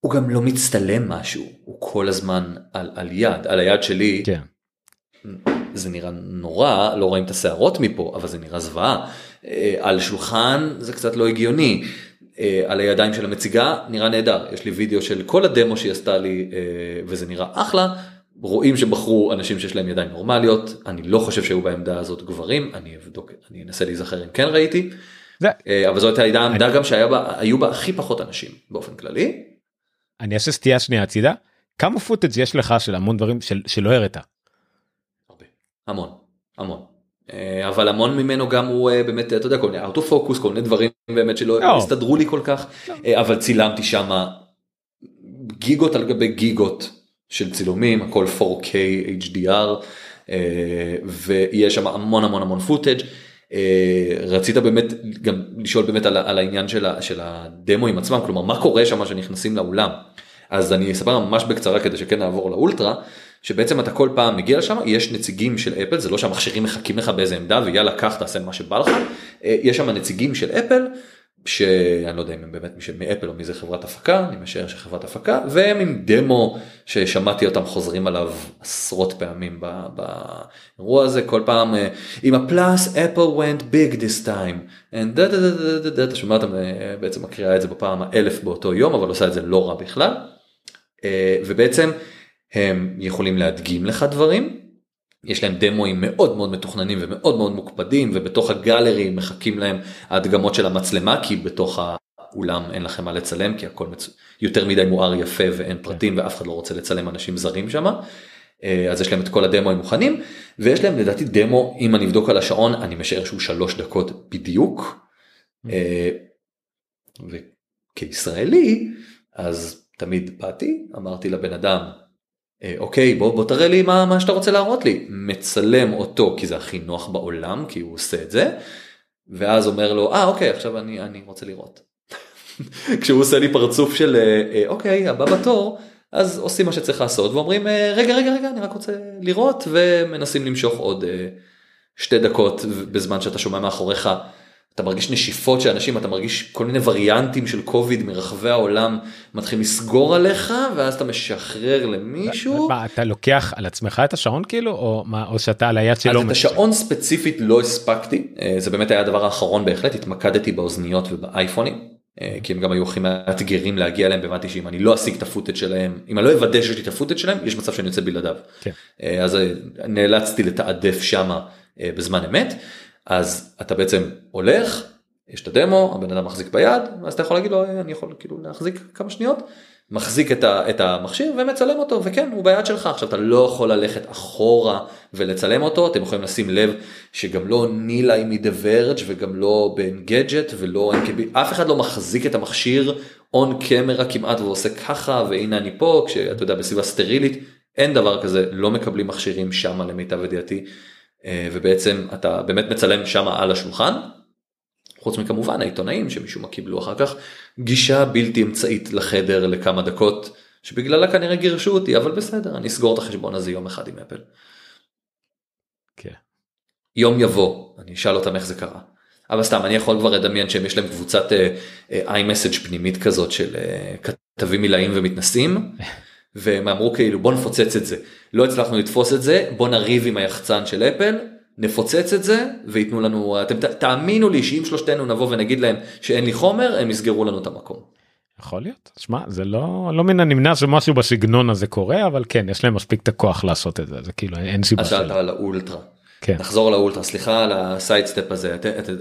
הוא גם לא מצטלם משהו הוא כל הזמן על, על יד. על היד שלי כן. זה נראה נורא לא רואים את השערות מפה אבל זה נראה זוועה. על שולחן זה קצת לא הגיוני. על הידיים של המציגה נראה נהדר. יש לי וידאו של כל הדמו שהיא עשתה לי וזה נראה אחלה רואים שבחרו אנשים שיש להם ידיים נורמליות אני לא חושב שהיו בעמדה הזאת גברים אני אבדוק אני אנסה להיזכר אם כן ראיתי. זה... אבל זאת הייתה העמדה גם שהיו בה הכי פחות אנשים באופן כללי. אני אעשה סטייה שנייה הצידה כמה פוטג' יש לך של המון דברים של, שלא. הרבה. המון המון אבל המון ממנו גם הוא באמת אתה יודע כל מיני ארטו פוקוס כל מיני דברים באמת שלא לא. הסתדרו לי כל כך לא. אבל צילמתי שמה גיגות על גבי גיגות של צילומים הכל 4K HDR ויש שם המון המון המון פוטג' רצית באמת גם לשאול באמת על, על העניין של, ה, של הדמוים עצמם כלומר מה קורה שם שנכנסים לאולם? אז אני אספר ממש בקצרה כדי שכן נעבור לאולטרה שבעצם אתה כל פעם מגיע לשם יש נציגים של אפל זה לא שהמכשירים מחכים לך באיזה עמדה ויאללה קח תעשה מה שבא לך. יש שם נציגים של אפל שאני לא יודע אם הם באמת מאפל או מי זה חברת הפקה אני משער שחברת הפקה והם עם דמו ששמעתי אותם חוזרים עליו עשרות פעמים באירוע הזה כל פעם עם הפלאס אפל went big this time. And da, da, da, da, da, אתה שומע אותם בעצם מקריאה את זה בפעם האלף באותו יום אבל עושה את זה לא רע בכלל. ובעצם הם יכולים להדגים לך דברים יש להם דמוים מאוד מאוד מתוכננים ומאוד מאוד מוקפדים ובתוך הגלרי מחכים להם ההדגמות של המצלמה כי בתוך האולם אין לכם מה לצלם כי הכל מצ... יותר מדי מואר יפה ואין פרטים ואף אחד לא רוצה לצלם אנשים זרים שם. אז יש להם את כל הדמוים מוכנים ויש להם לדעתי דמו אם אני אבדוק על השעון אני משער שהוא שלוש דקות בדיוק. וכישראלי אז תמיד באתי אמרתי לבן אדם אוקיי בוא בוא תראה לי מה מה שאתה רוצה להראות לי מצלם אותו כי זה הכי נוח בעולם כי הוא עושה את זה. ואז אומר לו אה אוקיי עכשיו אני אני רוצה לראות. כשהוא עושה לי פרצוף של אוקיי הבא בתור אז עושים מה שצריך לעשות ואומרים רגע רגע רגע אני רק רוצה לראות ומנסים למשוך עוד שתי דקות בזמן שאתה שומע מאחוריך אתה מרגיש נשיפות של אנשים, אתה מרגיש כל מיני וריאנטים של קוביד מרחבי העולם מתחילים לסגור עליך ואז אתה משחרר למישהו. מה, אתה לוקח על עצמך את השעון כאילו או מה או שאתה על היד שלו. אז את השעון ספציפית לא הספקתי אה, זה באמת היה הדבר האחרון בהחלט התמקדתי באוזניות ובאייפונים. אה, כי הם גם היו הכי מאתגרים להגיע אליהם והבנתי שאם אני לא אשיג את הפוטג' שלהם אם אני לא אוודא שיש לי את הפוטג' שלהם יש מצב שאני יוצא בלעדיו. כן. אה, אז נאלצתי לתעדף שמה בזמן אמת. אז אתה בעצם הולך, יש את הדמו, הבן אדם מחזיק ביד, אז אתה יכול להגיד לו אני יכול כאילו להחזיק כמה שניות, מחזיק את, ה, את המכשיר ומצלם אותו, וכן הוא ביד שלך, עכשיו אתה לא יכול ללכת אחורה ולצלם אותו, אתם יכולים לשים לב שגם לא נילה היא מדה ורג' וגם לא בן גדג'ט ולא אף אחד לא מחזיק את המכשיר און קמרה כמעט ועושה ככה והנה אני פה כשאתה יודע בסביבה סטרילית אין דבר כזה לא מקבלים מכשירים שמה למיטב ידיעתי. אה, ובעצם אתה באמת מצלם שמה על השולחן. חוץ מכמובן העיתונאים שמשום מה קיבלו אחר כך גישה בלתי אמצעית לחדר לכמה דקות שבגללה כנראה גירשו אותי אבל בסדר אני אסגור את החשבון הזה יום אחד עם אפל. כן. יום יבוא אני אשאל אותם איך זה קרה. אבל סתם אני יכול כבר לדמיין שהם יש להם קבוצת איי-מסאג' uh, uh, פנימית כזאת של uh, כתבים עילאים ומתנסים והם אמרו כאילו בוא נפוצץ את זה לא הצלחנו לתפוס את זה בוא נריב עם היחצן של אפל נפוצץ את זה וייתנו לנו אתם תאמינו לי שאם שלושתנו נבוא ונגיד להם שאין לי חומר הם יסגרו לנו את המקום. יכול להיות שמע זה לא לא מן הנמנע שמשהו בסגנון הזה קורה אבל כן יש להם מספיק את הכוח לעשות את זה זה כאילו אין סיבה. אז שאלת על האולטרה. כן. נחזור לאולטרה סליחה על ה sidestep הזה את, את, את,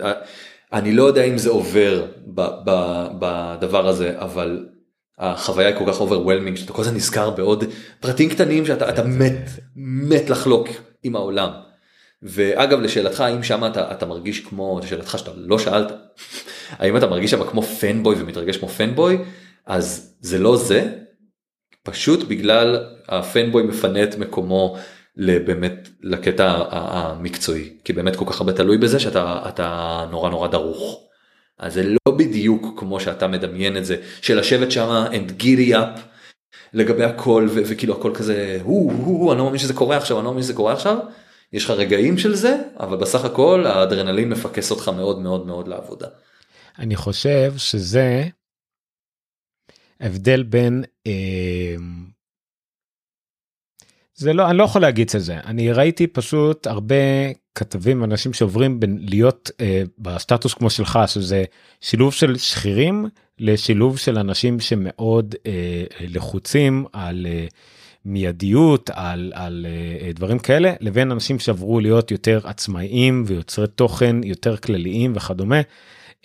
אני לא יודע אם זה עובר ב, ב, בדבר הזה אבל החוויה היא כל כך overwhelming שאתה כל הזמן נזכר בעוד פרטים קטנים שאתה אתה מת מת לחלוק עם העולם. ואגב לשאלתך האם שם אתה, אתה מרגיש כמו לשאלתך שאתה לא שאלת האם אתה מרגיש שם כמו פנבוי ומתרגש כמו פנבוי אז זה לא זה פשוט בגלל הפנבוי מפנה את מקומו באמת לקטע המקצועי כי באמת כל כך הרבה תלוי בזה שאתה נורא נורא דרוך. אז זה לא בדיוק כמו שאתה מדמיין את זה של לשבת שם and giddy up לגבי הכל ו- וכאילו הכל כזה הוא הוא אני לא מאמין שזה קורה עכשיו אני לא מאמין שזה קורה עכשיו. יש לך רגעים של זה אבל בסך הכל האדרנלין מפקס אותך מאוד מאוד מאוד לעבודה. אני חושב שזה הבדל בין אה, זה לא אני לא יכול להגיד את זה אני ראיתי פשוט הרבה כתבים אנשים שעוברים בין להיות אה, בסטטוס כמו שלך שזה שילוב של שכירים לשילוב של אנשים שמאוד אה, לחוצים על אה, מיידיות על, על אה, דברים כאלה לבין אנשים שעברו להיות יותר עצמאיים ויוצרי תוכן יותר כלליים וכדומה.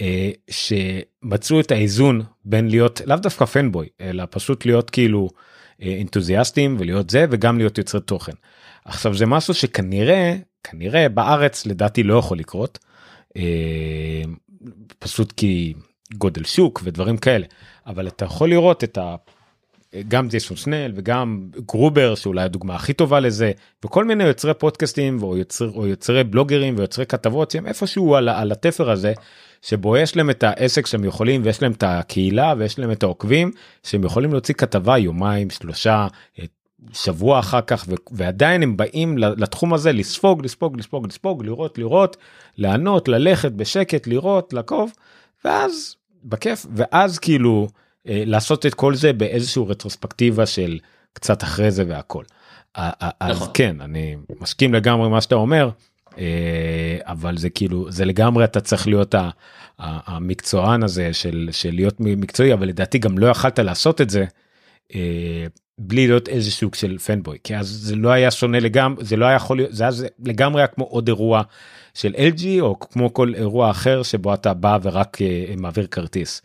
אה, שמצאו את האיזון בין להיות לאו דווקא פנבוי אלא פשוט להיות כאילו אינתוזיאסטים ולהיות זה וגם להיות יוצרי תוכן. עכשיו זה משהו שכנראה כנראה בארץ לדעתי לא יכול לקרות אה, פשוט כי גודל שוק ודברים כאלה אבל אתה יכול לראות את ה... גם ג'ייסון שנל וגם גרובר שאולי הדוגמה הכי טובה לזה וכל מיני יוצרי פודקאסטים או, יוצר, או יוצרי בלוגרים ויוצרי כתבות שהם איפשהו על, על התפר הזה שבו יש להם את העסק שהם יכולים ויש להם את הקהילה ויש להם את העוקבים שהם יכולים להוציא כתבה יומיים שלושה שבוע אחר כך ועדיין הם באים לתחום הזה לספוג לספוג לספוג לספוג לראות לראות לענות ללכת בשקט לראות לעקוב ואז בכיף ואז כאילו אה, לעשות את כל זה באיזשהו רטרוספקטיבה של קצת אחרי זה והכל. אז נכון. כן אני מסכים לגמרי מה שאתה אומר אה, אבל זה כאילו זה לגמרי אתה צריך להיות המקצוען הזה של, של להיות מקצועי אבל לדעתי גם לא יכלת לעשות את זה. אה, בלי להיות איזה סוג של פנבוי כי אז זה לא היה שונה לגמרי זה לא היה יכול להיות זה היה לגמרי היה כמו עוד אירוע של LG או כמו כל אירוע אחר שבו אתה בא ורק uh, מעביר כרטיס.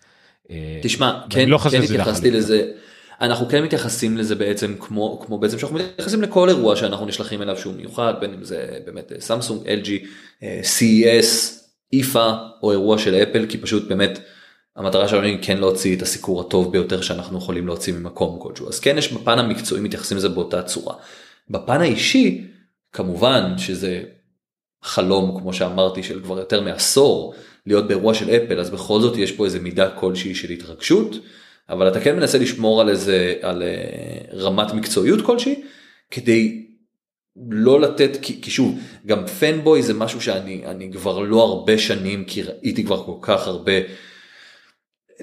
תשמע כן, לא כן התייחסתי לזה אנחנו כן מתייחסים לזה בעצם כמו כמו בעצם שאנחנו מתייחסים לכל אירוע שאנחנו נשלחים אליו שהוא מיוחד בין אם זה באמת סמסונג LG CES איפה או אירוע של אפל כי פשוט באמת. המטרה שלנו היא כן להוציא את הסיקור הטוב ביותר שאנחנו יכולים להוציא ממקום כלשהו אז כן יש בפן המקצועי מתייחסים לזה באותה צורה. בפן האישי כמובן שזה חלום כמו שאמרתי של כבר יותר מעשור להיות באירוע של אפל אז בכל זאת יש פה איזה מידה כלשהי של התרגשות אבל אתה כן מנסה לשמור על איזה על אה, רמת מקצועיות כלשהי כדי לא לתת כי, כי שוב גם פנבוי זה משהו שאני אני כבר לא הרבה שנים כי ראיתי כבר כל כך הרבה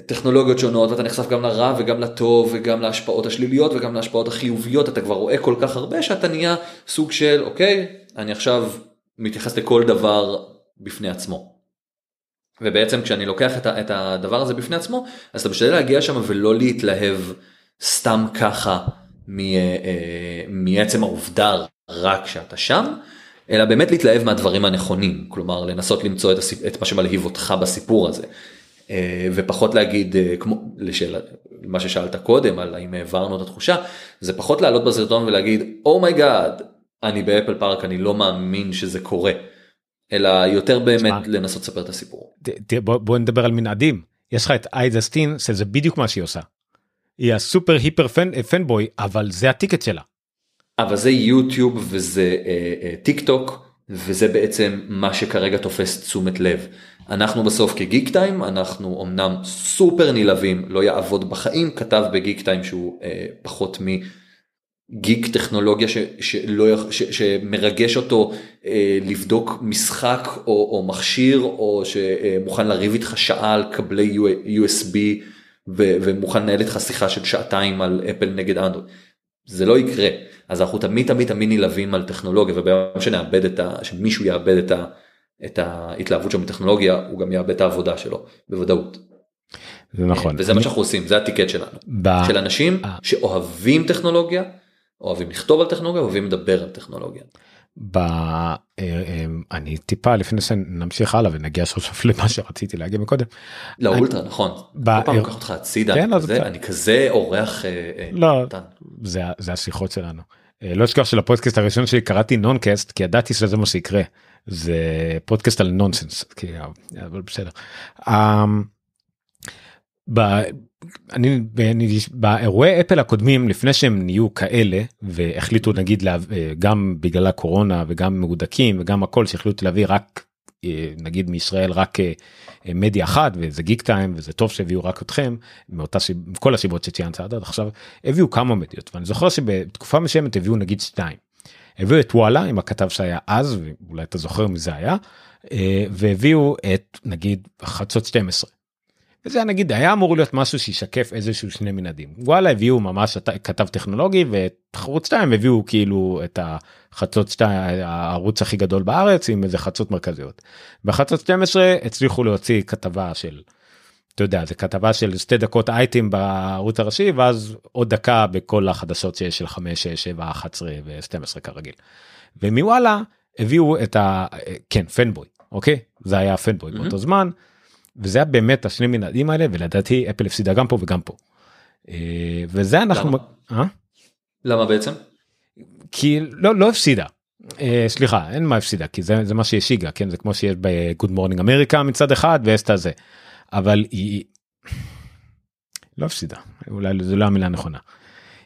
טכנולוגיות שונות ואתה נחשף גם לרע וגם לטוב וגם להשפעות השליליות וגם להשפעות החיוביות אתה כבר רואה כל כך הרבה שאתה נהיה סוג של אוקיי אני עכשיו מתייחס לכל דבר בפני עצמו. ובעצם כשאני לוקח את, את הדבר הזה בפני עצמו אז אתה משתדל להגיע שם ולא להתלהב סתם ככה אה, אה, מעצם העובדה רק שאתה שם אלא באמת להתלהב מהדברים הנכונים כלומר לנסות למצוא את, הסיפ... את מה שמלהיב אותך בסיפור הזה. אה, ופחות להגיד כמו לשאלה מה ששאלת קודם על האם העברנו את התחושה זה פחות לעלות בסרטון ולהגיד oh my god oh אני באפל פארק אני לא מאמין שזה קורה. אלא יותר באמת לנסות לספר את הסיפור. בוא, בוא נדבר על מנעדים יש לך את iJustine שזה בדיוק מה שהיא עושה. היא ה super hyper fan, fanboy אבל זה ה ticket שלה. אבל זה יוטיוב וזה אה, אה, טיק טוק וזה בעצם מה שכרגע תופס תשומת לב. אנחנו בסוף כגיק טיים אנחנו אמנם סופר נלהבים לא יעבוד בחיים כתב בגיק טיים שהוא אה, פחות מ... גיק טכנולוגיה ש, שלא, ש, שמרגש אותו לבדוק משחק או, או מכשיר או שמוכן לריב איתך שעה על קבלי USB ו, ומוכן לנהל איתך שיחה של שעתיים על אפל נגד אנדרואיד. זה לא יקרה אז אנחנו תמיד תמיד תמיד נלהבים על טכנולוגיה וביום שנאבד את ה... שמישהו יאבד את, ה, את ההתלהבות שלו מטכנולוגיה הוא גם יאבד את העבודה שלו בוודאות. זה נכון וזה אני... מה שאנחנו עושים זה הטיקט שלנו ב... של אנשים 아... אה. שאוהבים טכנולוגיה אוהבים לכתוב על טכנולוגיה אוהבים לדבר על טכנולוגיה. ב... אה, אה, אני טיפה לפני שנמשיך הלאה ונגיע סוף סוף למה שרציתי להגיד מקודם. לאולטרה לא, נכון. ב... כל פעם לוקח אותך הצידה כן, כזה, אני כזה אורח. אה, לא, זה, זה השיחות שלנו. לא אשכח של הפודקאסט הראשון שלי קראתי נונקאסט כי ידעתי שזה מה שיקרה זה פודקאסט על נונסנס כי אבל בסדר. אני, אני באירועי אפל הקודמים לפני שהם נהיו כאלה והחליטו נגיד לה, גם בגלל הקורונה וגם מהודקים וגם הכל שהחליטו להביא רק אה, נגיד מישראל רק אה, מדיה אחת וזה גיק טיים וזה טוב שהביאו רק אתכם מאותה כל הסיבות שציינת עד עכשיו הביאו כמה מדיות ואני זוכר שבתקופה מסוימת הביאו נגיד שתיים. הביאו את וואלה עם הכתב שהיה אז ואולי אתה זוכר מי זה היה אה, והביאו את נגיד חדשות 12 וזה נגיד היה אמור להיות משהו שישקף איזשהו שני מנעדים וואלה הביאו ממש כתב טכנולוגי ותחרות 2 הביאו כאילו את החצות 2 הערוץ הכי גדול בארץ עם איזה חצות מרכזיות. בחצות 12 הצליחו להוציא כתבה של. אתה יודע זה כתבה של שתי דקות אייטם בערוץ הראשי ואז עוד דקה בכל החדשות שיש של 5 6 7 11 ו12 כרגיל. ומוואלה הביאו את ה... כן fanboy אוקיי זה היה fanboy mm-hmm. באותו זמן. וזה היה באמת השני מנהדים האלה ולדעתי אפל הפסידה גם פה וגם פה. אה, וזה אנחנו למה, אה? למה בעצם? כי לא לא הפסידה. אה, סליחה אין מה הפסידה כי זה, זה מה שהשיגה כן זה כמו שיש ב Good Morning America מצד אחד ועשתה זה אבל היא לא הפסידה אולי זו לא המילה הנכונה.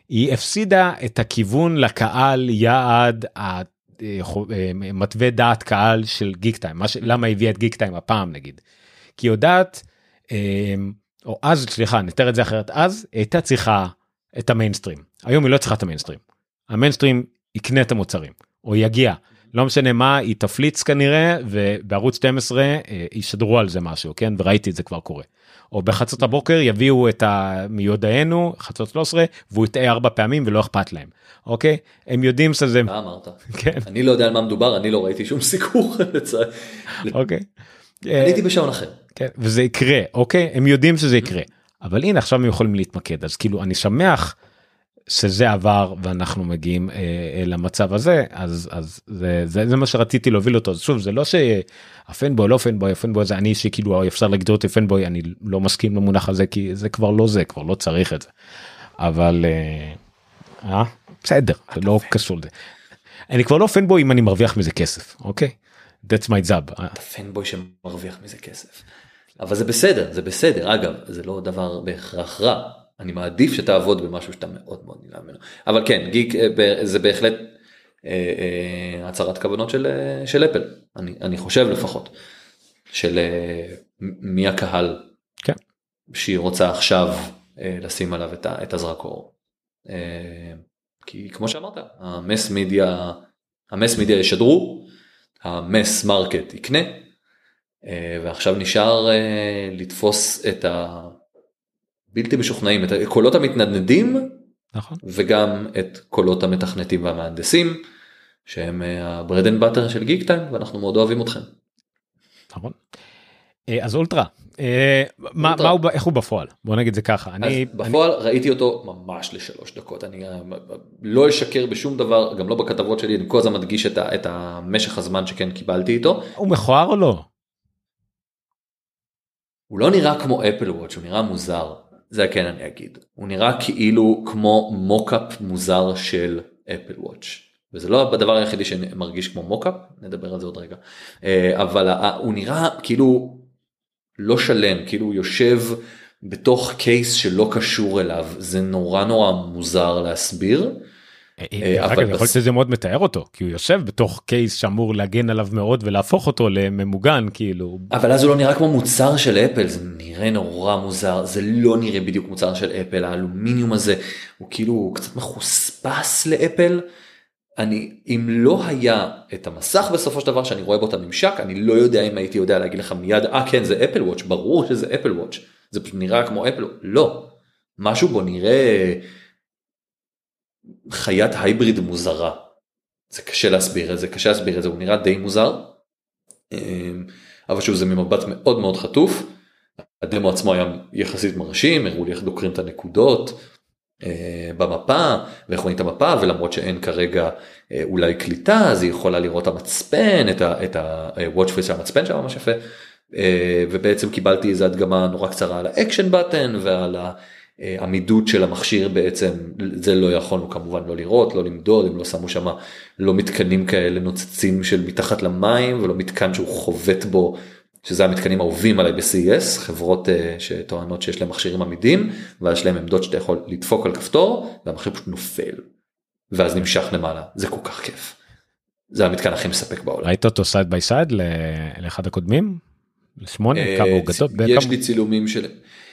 היא הפסידה את הכיוון לקהל יעד מתווה דעת קהל של גיקטיים למה הביאה את גיקטיים הפעם נגיד. כי יודעת אמ, או אז סליחה נתאר את זה אחרת אז הייתה צריכה את המיינסטרים היום היא לא צריכה את המיינסטרים. המיינסטרים יקנה את המוצרים או יגיע לא משנה מה היא תפליץ כנראה ובערוץ 12 אה, ישדרו על זה משהו כן וראיתי את זה כבר קורה. או בחצות הבוקר יביאו את המיודענו חצות 13 והוא יטעה ארבע פעמים ולא אכפת להם אוקיי הם יודעים שזה מה אמרת כן אני לא יודע על מה מדובר אני לא ראיתי שום סיקור אוקיי. אני הייתי בשעון אחר. כן, וזה יקרה אוקיי הם יודעים שזה יקרה אבל הנה עכשיו הם יכולים להתמקד אז כאילו אני שמח שזה עבר ואנחנו מגיעים אה, למצב הזה אז אז זה, זה זה מה שרציתי להוביל אותו אז שוב זה לא שהפנבוי לא פנבוי הפנבוי זה אני שכאילו אפשר להגדיר אותי פנבוי אני לא מסכים למונח הזה כי זה כבר לא זה כבר לא צריך את זה אבל אה, אה בסדר זה לא קשור לזה. אני כבר לא פנבוי אם אני מרוויח מזה כסף אוקיי. that's my job. אתה פנבוי שמרוויח מזה כסף. אבל זה בסדר זה בסדר. אגב זה לא דבר בהכרח רע. אני מעדיף שתעבוד במשהו שאתה מאוד מאוד נלהב ממנו. אבל כן גיק אה, זה בהחלט אה, אה, הצהרת כוונות של, של אפל. אני, אני חושב לפחות. של מי הקהל כן. שהיא רוצה עכשיו לשים עליו את, את הזרקור. כי כמו שאמרת ה mass media ה mass media ישדרו, ה mass market יקנה, ועכשיו נשאר אה, לתפוס את הבלתי משוכנעים, את הקולות המתנדנדים, נכון. וגם את קולות המתכנתים והמהנדסים, שהם ה bread and butter של גיקטיים, ואנחנו מאוד אוהבים אתכם. נכון. אה, אז אולטרה, אה, מה. מה הוא, איך הוא בפועל? בוא נגיד זה ככה. אני, בפועל ראיתי אותו ממש לשלוש דקות אני אה, לא אשקר בשום דבר גם לא בכתבות שלי אני כל הזמן מדגיש את, ה, את המשך הזמן שכן קיבלתי איתו הוא מכוער או לא? הוא לא נראה כמו אפל וואץ' הוא נראה מוזר. זה כן אני אגיד. הוא נראה כאילו כמו מוקאפ מוזר של אפל וואץ' וזה לא הדבר היחידי שמרגיש כמו מוקאפ נדבר על זה עוד רגע. אה, אבל הוא נראה כאילו לא שלם כאילו הוא יושב בתוך קייס שלא קשור אליו. זה נורא נורא מוזר להסביר. אה, אבל אגב, יכול להיות שזה מאוד מתאר אותו, כי הוא יושב בתוך קייס שאמור להגן עליו מאוד ולהפוך אותו לממוגן, כאילו. אבל אז הוא לא נראה כמו מוצר של אפל זה נראה נורא מוזר זה לא נראה בדיוק מוצר של אפל האלומיניום הזה הוא כאילו קצת מחוספס לאפל. אני אם לא היה את המסך בסופו של דבר שאני רואה בו את הממשק אני לא יודע אם הייתי יודע להגיד לך מיד אה כן זה אפל וואץ' ברור שזה אפל וואץ' זה פשוט נראה כמו אפל לא משהו בו נראה חיית הייבריד מוזרה. זה קשה להסביר את זה קשה להסביר את זה הוא נראה די מוזר. אמ, אבל שוב זה ממבט מאוד מאוד חטוף. הדמו עצמו היה יחסית מרשים הראו לי איך דוקרים את הנקודות אה, במפה ואיך רואים את המפה ולמרות שאין כרגע אה, אולי קליטה אז היא יכולה לראות המצפן את ה- ה-watch face של המצפן שהיה ממש יפה. אה, ובעצם קיבלתי איזה הדגמה נורא קצרה על ה action button ועל העמידות של המכשיר בעצם זה לא יכולנו כמובן לא לראות לא למדוד הם לא שמו שם לא מתקנים כאלה נוצצים של מתחת למים ולא מתקן שהוא חובט בו שזה המתקנים האהובים עליי ב-CES חברות אה, שטוענות שיש להם מכשירים עמידים ואז יש להם עמדות שאתה יכול לדפוק על כפתור והמכשיר פשוט נופל. ואז נמשך למעלה זה כל כך כיף. זה המתקן הכי מספק בעולם. ראית אותו side by side לאחד הקודמים? לשמונה? אה, כמה הוא גדול? יש לי צילומים של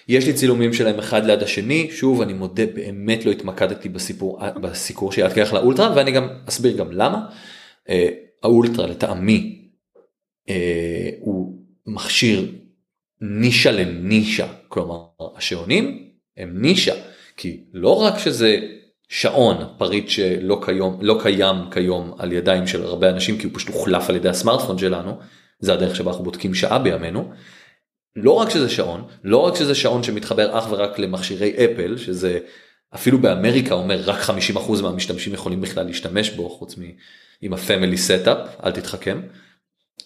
יש לי צילומים שלהם אחד ליד השני שוב אני מודה באמת לא התמקדתי בסיפור בסיקור של עד כרך לאולטרה ואני גם אסביר גם למה. אה, האולטרה לטעמי אה, הוא מכשיר נישה לנישה כלומר השעונים הם נישה כי לא רק שזה שעון פריט שלא כיום לא קיים כיום על ידיים של הרבה אנשים כי הוא פשוט הוחלף על ידי הסמארטפון שלנו זה הדרך שבה אנחנו בודקים שעה בימינו. לא רק שזה שעון לא רק שזה שעון שמתחבר אך ורק למכשירי אפל שזה אפילו באמריקה אומר רק 50% מהמשתמשים יכולים בכלל להשתמש בו חוץ מ... עם ה family setup אל תתחכם.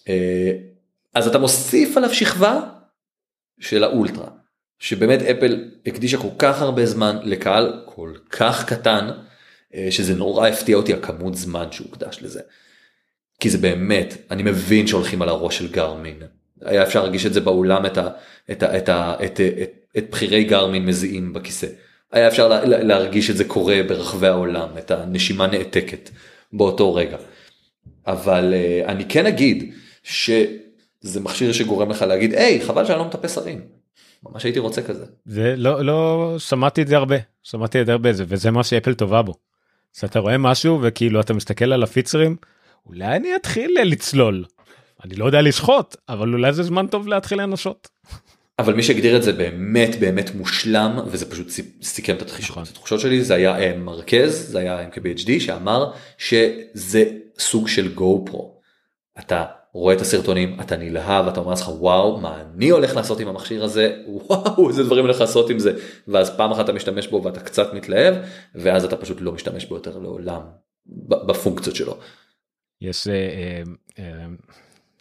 אה, אז אתה מוסיף עליו שכבה של האולטרה שבאמת אפל הקדישה כל כך הרבה זמן לקהל כל כך קטן אה, שזה נורא הפתיע אותי הכמות זמן שהוקדש לזה. כי זה באמת אני מבין שהולכים על הראש של גרמין היה אפשר להרגיש את זה באולם את, ה, את, ה, את, ה, את, את, את בכירי גרמין מזיעים בכיסא. היה אפשר לה, לה- להרגיש את זה קורה ברחבי העולם את הנשימה נעתקת באותו רגע. אבל אה, אני כן אגיד שזה מכשיר שגורם לך להגיד היי חבל שאני לא מטפס הרים. ממש הייתי רוצה כזה. זה לא לא שמעתי את זה הרבה שמעתי את זה הרבה זה וזה מה שאפל טובה בו. אז אתה רואה משהו וכאילו אתה מסתכל על הפיצרים אולי אני אתחיל לצלול. אני לא יודע לשחוט אבל אולי זה זמן טוב להתחיל לנסות. אבל מי שהגדיר את זה באמת באמת מושלם וזה פשוט סיכם את התחושות, נכון. התחושות שלי זה היה אה, מרכז זה היה MKBHD שאמר שזה סוג של גו פרו. אתה רואה את הסרטונים אתה נלהב אתה אומר לעצמך וואו מה אני הולך לעשות עם המכשיר הזה וואו איזה דברים הולך לעשות עם זה ואז פעם אחת אתה משתמש בו ואתה קצת מתלהב ואז אתה פשוט לא משתמש בו יותר לעולם בפונקציות שלו. יש אה, אה, אה,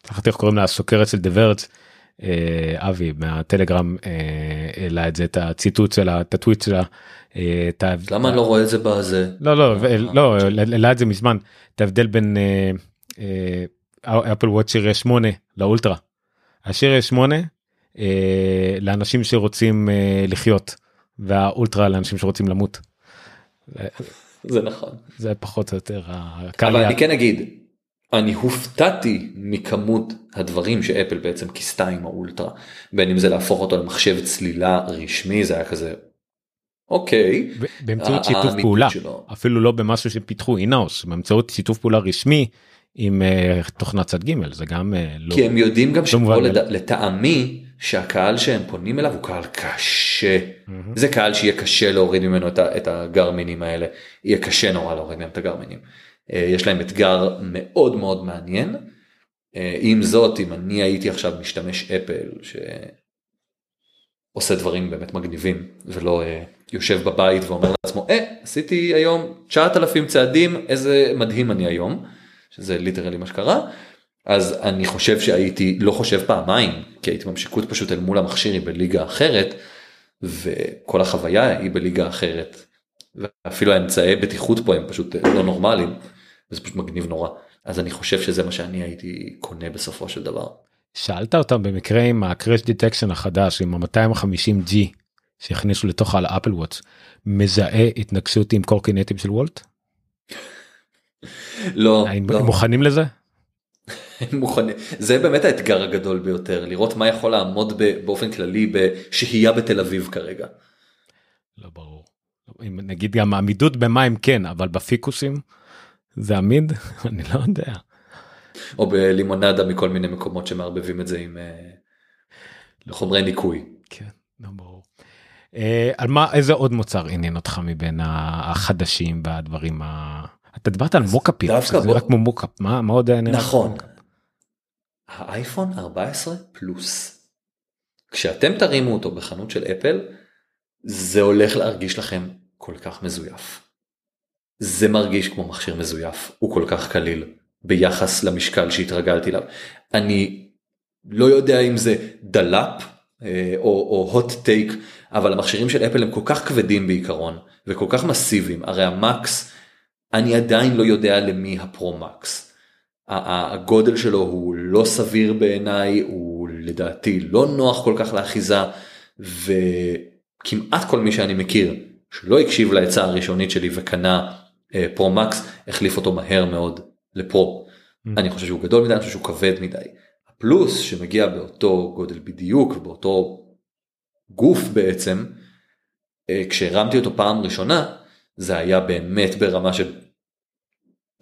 שכחתי איך קוראים לה הסוקרת של דברץ אבי מהטלגרם אה, העלה את זה את הציטוט שלה את הטוויט שלה. אה, למה אני לא רואה את זה בזה? לא לא אה, לא העלה את זה מזמן את ההבדל בין אפל וואט סיריוס 8 לאולטרה. הסיריוס 8 אה, לאנשים שרוצים לחיות והאולטרה לאנשים שרוצים למות. זה נכון. זה פחות או יותר אבל. אני כן אגיד, אני הופתעתי מכמות הדברים שאפל בעצם כיסתה עם האולטרה, בין אם זה להפוך אותו למחשב צלילה רשמי, זה היה כזה, אוקיי. באמצעות שיתוף פעולה שלו. אפילו לא במשהו שפיתחו אינאוס באמצעות שיתוף פעולה רשמי עם uh, תוכנת צד ג' זה גם uh, לא. כי הם יודעים גם לא לד... לטעמי שהקהל שהם פונים אליו הוא קהל קשה mm-hmm. זה קהל שיהיה קשה להוריד ממנו את, את הגרמינים האלה יהיה קשה נורא להוריד מהם את הגרמינים. Uh, יש להם אתגר מאוד מאוד מעניין. Uh, עם זאת אם אני הייתי עכשיו משתמש אפל שעושה דברים באמת מגניבים ולא uh, יושב בבית ואומר לעצמו אה עשיתי היום 9,000 צעדים איזה מדהים אני היום שזה ליטרלי מה שקרה אז אני חושב שהייתי לא חושב פעמיים כי הייתי במשיקות פשוט אל מול המכשיר היא בליגה אחרת וכל החוויה היא בליגה אחרת ואפילו האמצעי בטיחות פה הם פשוט לא נורמליים וזה פשוט מגניב נורא אז אני חושב שזה מה שאני הייתי קונה בסופו של דבר. שאלת אותם במקרה עם ה-crash detection החדש עם ה-250G שהכניסו לתוך על אפל וואטס מזהה התנגשות עם קורקינטים של וולט? לא, לא. מוכנים לזה? מוכנים זה באמת האתגר הגדול ביותר לראות מה יכול לעמוד באופן כללי בשהייה בתל אביב כרגע. לא ברור. אם נגיד גם עמידות במים כן אבל בפיקוסים זה עמיד אני לא יודע. או בלימונדה מכל מיני מקומות שמערבבים את זה עם אה, חומרי ניקוי. כן, לא ברור. אה, על מה איזה עוד מוצר עניין אותך מבין החדשים והדברים ה... אתה דיברת על מוקאפים זה בוא... רק כמו mockup מה, מה עוד נראה נכון. האייפון 14 פלוס. כשאתם תרימו אותו בחנות של אפל זה הולך להרגיש לכם כל כך מזויף. זה מרגיש כמו מכשיר מזויף הוא כל כך קליל ביחס למשקל שהתרגלתי אליו. אני לא יודע אם זה דלאפ אה, או hot take אבל המכשירים של אפל הם כל כך כבדים בעיקרון וכל כך מסיביים הרי המקס אני עדיין לא יודע למי הפרו מקס. הגודל שלו הוא לא סביר בעיניי הוא לדעתי לא נוח כל כך לאחיזה וכמעט כל מי שאני מכיר שלא הקשיב לעצה הראשונית שלי וקנה אה, פרו מקס החליף אותו מהר מאוד לפרו. Mm. אני חושב שהוא גדול מדי אני חושב שהוא כבד מדי. הפלוס שמגיע באותו גודל בדיוק ובאותו גוף בעצם אה, כשהרמתי אותו פעם ראשונה זה היה באמת ברמה של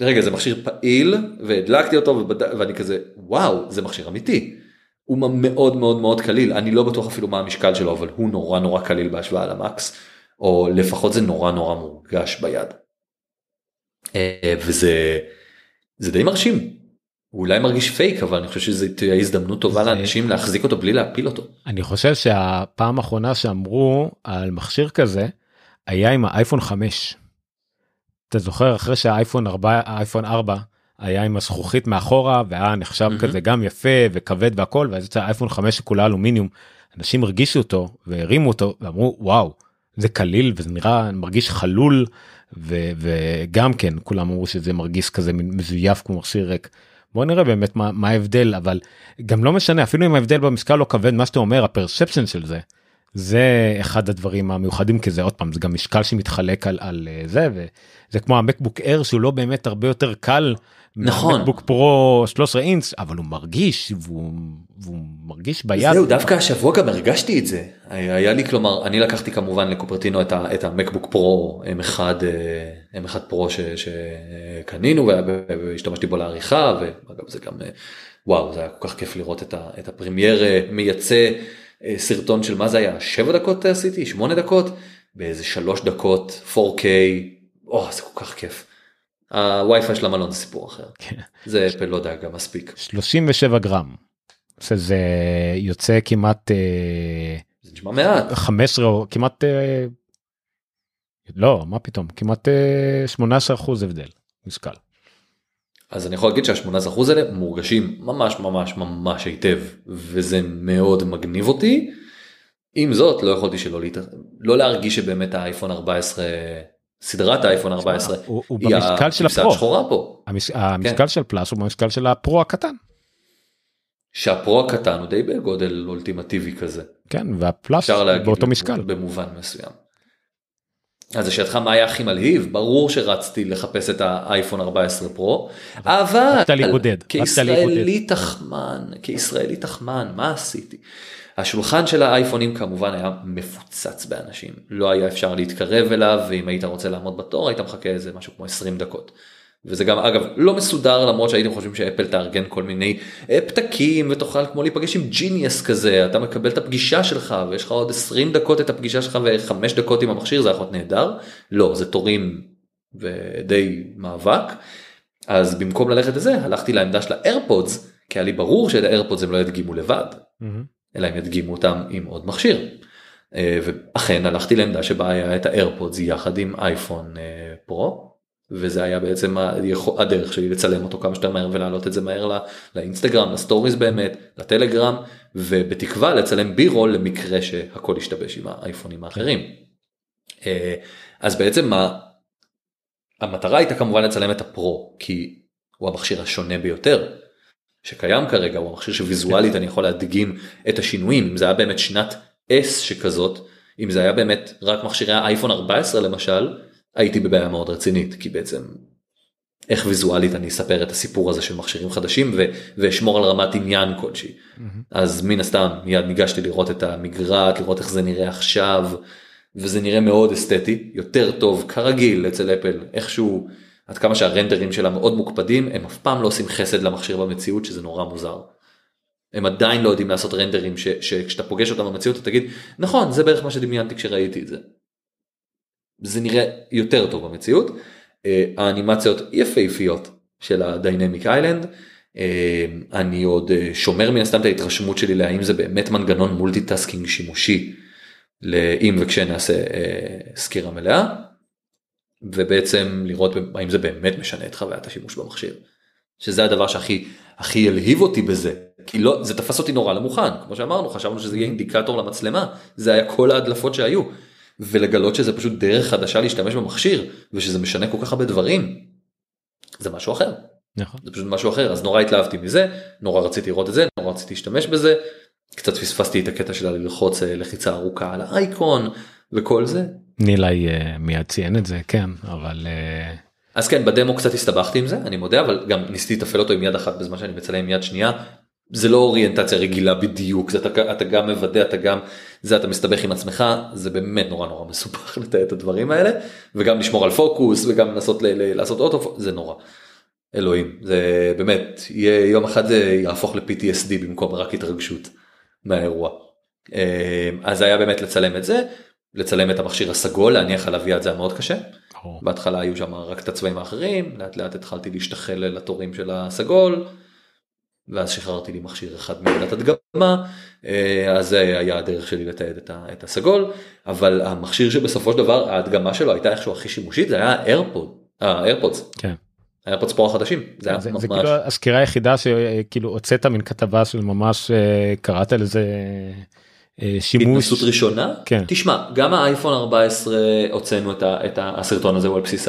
רגע זה מכשיר פעיל והדלקתי אותו ובד... ואני כזה וואו זה מכשיר אמיתי. הוא מאוד מאוד מאוד קליל אני לא בטוח אפילו מה המשקל שלו אבל הוא נורא נורא קליל בהשוואה למקס או לפחות זה נורא נורא מורגש ביד. אה, וזה זה די מרשים הוא אולי מרגיש פייק אבל אני חושב שזו תהיה הזדמנות טובה זה... לאנשים להחזיק אותו בלי להפיל אותו. אני חושב שהפעם האחרונה שאמרו על מכשיר כזה היה עם האייפון 5. אתה זוכר אחרי שהאייפון 4 האייפון 4 היה עם הזכוכית מאחורה והיה נחשב mm-hmm. כזה גם יפה וכבד והכל ואז יצא אייפון 5 שכולה אלומיניום אנשים הרגישו אותו והרימו אותו ואמרו וואו זה קליל וזה נראה מרגיש חלול ו, וגם כן כולם אמרו שזה מרגיש כזה מזויף כמו מכשיר ריק. בוא נראה באמת מה, מה ההבדל אבל גם לא משנה אפילו אם ההבדל במשקל לא כבד מה שאתה אומר הפרספשן של זה זה אחד הדברים המיוחדים כי זה עוד פעם זה גם משקל שמתחלק על, על אה, זה וזה כמו המקבוק אר שהוא לא באמת הרבה יותר קל נכון מקבוק פרו 13 אינץ אבל הוא מרגיש והוא, והוא מרגיש ביד. זהו דווקא השבוע גם הרגשתי את זה היה לי כלומר אני לקחתי כמובן לקופרטינו את, ה, את המקבוק פרו M1 M1 פרו שקנינו והשתמשתי בו לעריכה ואגב זה גם וואו זה היה כל כך כיף לראות את, ה, את הפרמייר מייצא. אה, סרטון של מה זה היה 7 דקות עשיתי 8 דקות באיזה 3 דקות 4K או זה כל כך כיף. הווי-פיי של המלון זה סיפור אחר כן. זה אפל לא דאגה מספיק 37 גרם. זה יוצא כמעט אה, זה נשמע מעט 15 או כמעט אה, לא מה פתאום כמעט 18 אחוז הבדל משקל. אז אני יכול להגיד שה-18% האלה מורגשים ממש ממש ממש היטב וזה מאוד מגניב אותי. עם זאת לא יכולתי שלא להת... לא להרגיש שבאמת האייפון 14 סדרת האייפון 14 הוא, הוא במשקל של הפרו השחורה פה. המש... המשקל כן. של פלאס הוא במשקל של הפרו הקטן. שהפרו הקטן הוא די בגודל אולטימטיבי כזה. כן והפלאס באותו משקל. במובן מסוים. אז לשאלתך מה היה הכי מלהיב ברור שרצתי לחפש את האייפון 14 פרו אבל כישראלי תחמן כישראלי תחמן מה עשיתי השולחן של האייפונים כמובן היה מפוצץ באנשים. לא היה אפשר להתקרב אליו ואם היית רוצה לעמוד בתור היית מחכה איזה משהו כמו 20 דקות. וזה גם אגב לא מסודר למרות שהייתם חושבים שאפל תארגן כל מיני אה, פתקים ותוכל כמו להיפגש עם genius כזה אתה מקבל את הפגישה שלך ויש לך עוד 20 דקות את הפגישה שלך וחמש דקות עם המכשיר זה יכול להיות נהדר. לא זה תורים ודי מאבק. אז במקום ללכת לזה הלכתי לעמדה של האיירפודס כי היה לי ברור שאת האיירפודס הם לא ידגימו לבד אלא הם ידגימו אותם עם עוד מכשיר. אה, ואכן הלכתי לעמדה שבה היה את האיירפודס יחד עם אייפון אה, פרו וזה היה בעצם הדרך שלי לצלם אותו כמה שיותר מהר ולהעלות את זה מהר לאינסטגרם לסטוריז באמת לטלגרם ובתקווה לצלם בירול למקרה שהכל ישתבש עם האייפונים האחרים. אה, אז בעצם מה המטרה הייתה כמובן לצלם את הפרו כי הוא המכשיר השונה ביותר שקיים כרגע הוא המכשיר שוויזואלית אני יכול להדגים את השינויים. אם זה היה באמת שנת S שכזאת אם זה היה באמת רק מכשירי האייפון 14 למשל הייתי בבעיה מאוד רצינית כי בעצם איך ויזואלית אני אספר את הסיפור הזה של מכשירים חדשים ו- ואשמור על רמת עניין כלשהי. Mm-hmm. אז מן הסתם מיד ניגשתי לראות את המגרעת לראות איך זה נראה עכשיו וזה נראה מאוד אסתטי יותר טוב כרגיל אצל אפל איכשהו עד כמה שהרנדרים שלה מאוד מוקפדים הם אף פעם לא עושים חסד למכשיר במציאות שזה נורא מוזר. הם עדיין לא יודעים לעשות רנדרים ש- שכשאתה פוגש אותם במציאות אתה תגיד נכון זה בערך מה שדמיינתי כשראיתי את זה. זה נראה יותר טוב במציאות. אה, האנימציות יפהפיות של ה Dynamic Island. אה, אני עוד אה, שומר מן הסתם את ההתרשמות שלי להאם זה באמת מנגנון multitasking שימושי לאם וכשנעשה סקירה מלאה. ובעצם לראות האם זה באמת משנה את חוויית השימוש במכשיר. שזה הדבר שהכי הכי הלהיב אותי בזה כי לא זה תפס אותי נורא למוכן כמו שאמרנו חשבנו שזה יהיה אינדיקטור למצלמה זה היה כל ההדלפות שהיו ולגלות שזה פשוט דרך חדשה להשתמש במכשיר ושזה משנה כל כך הרבה דברים. זה משהו אחר. נכון. זה פשוט משהו אחר אז נורא התלהבתי מזה נורא רציתי לראות את זה נורא רציתי להשתמש בזה קצת פספסתי את הקטע שלה ללחוץ אה, לחיצה ארוכה על האייקון וכל זה. נילי uh, מיד ציין את זה כן אבל. Uh... אז כן בדמו קצת הסתבכתי עם זה אני מודה אבל גם ניסיתי לתפעל אותו עם יד אחת בזמן שאני מצלם עם יד שנייה זה לא אוריינטציה רגילה בדיוק זה אתה, אתה גם מוודא אתה גם זה אתה מסתבך עם עצמך זה באמת נורא נורא מסובך לתאר את הדברים האלה וגם לשמור על פוקוס וגם לנסות ל, ל, לעשות אוטו זה נורא. אלוהים זה באמת יהיה יום אחד זה יהפוך ל-PTSD במקום רק התרגשות מהאירוע. אה, אז היה באמת לצלם את זה לצלם את המכשיר הסגול להניח עליו יד זה היה מאוד קשה. בהתחלה היו שם רק את הצבעים האחרים לאט לאט התחלתי להשתחל לתורים של הסגול. ואז שחררתי לי מכשיר אחד מעמדת הדגמה אה, אז זה היה הדרך שלי לתעד את הסגול אבל המכשיר שבסופו של דבר ההדגמה שלו הייתה איכשהו הכי שימושית זה היה האיירפוד האיירפודס. כן. האיירפודס פרו החדשים זה היה זה, ממש זה כאילו הסקירה היחידה שכאילו הוצאת מין כתבה של ממש אה, קראת לזה אה, שימוש התנסות ראשונה? כן. תשמע גם האייפון 14 הוצאנו את, את הסרטון הזה הוא על בסיס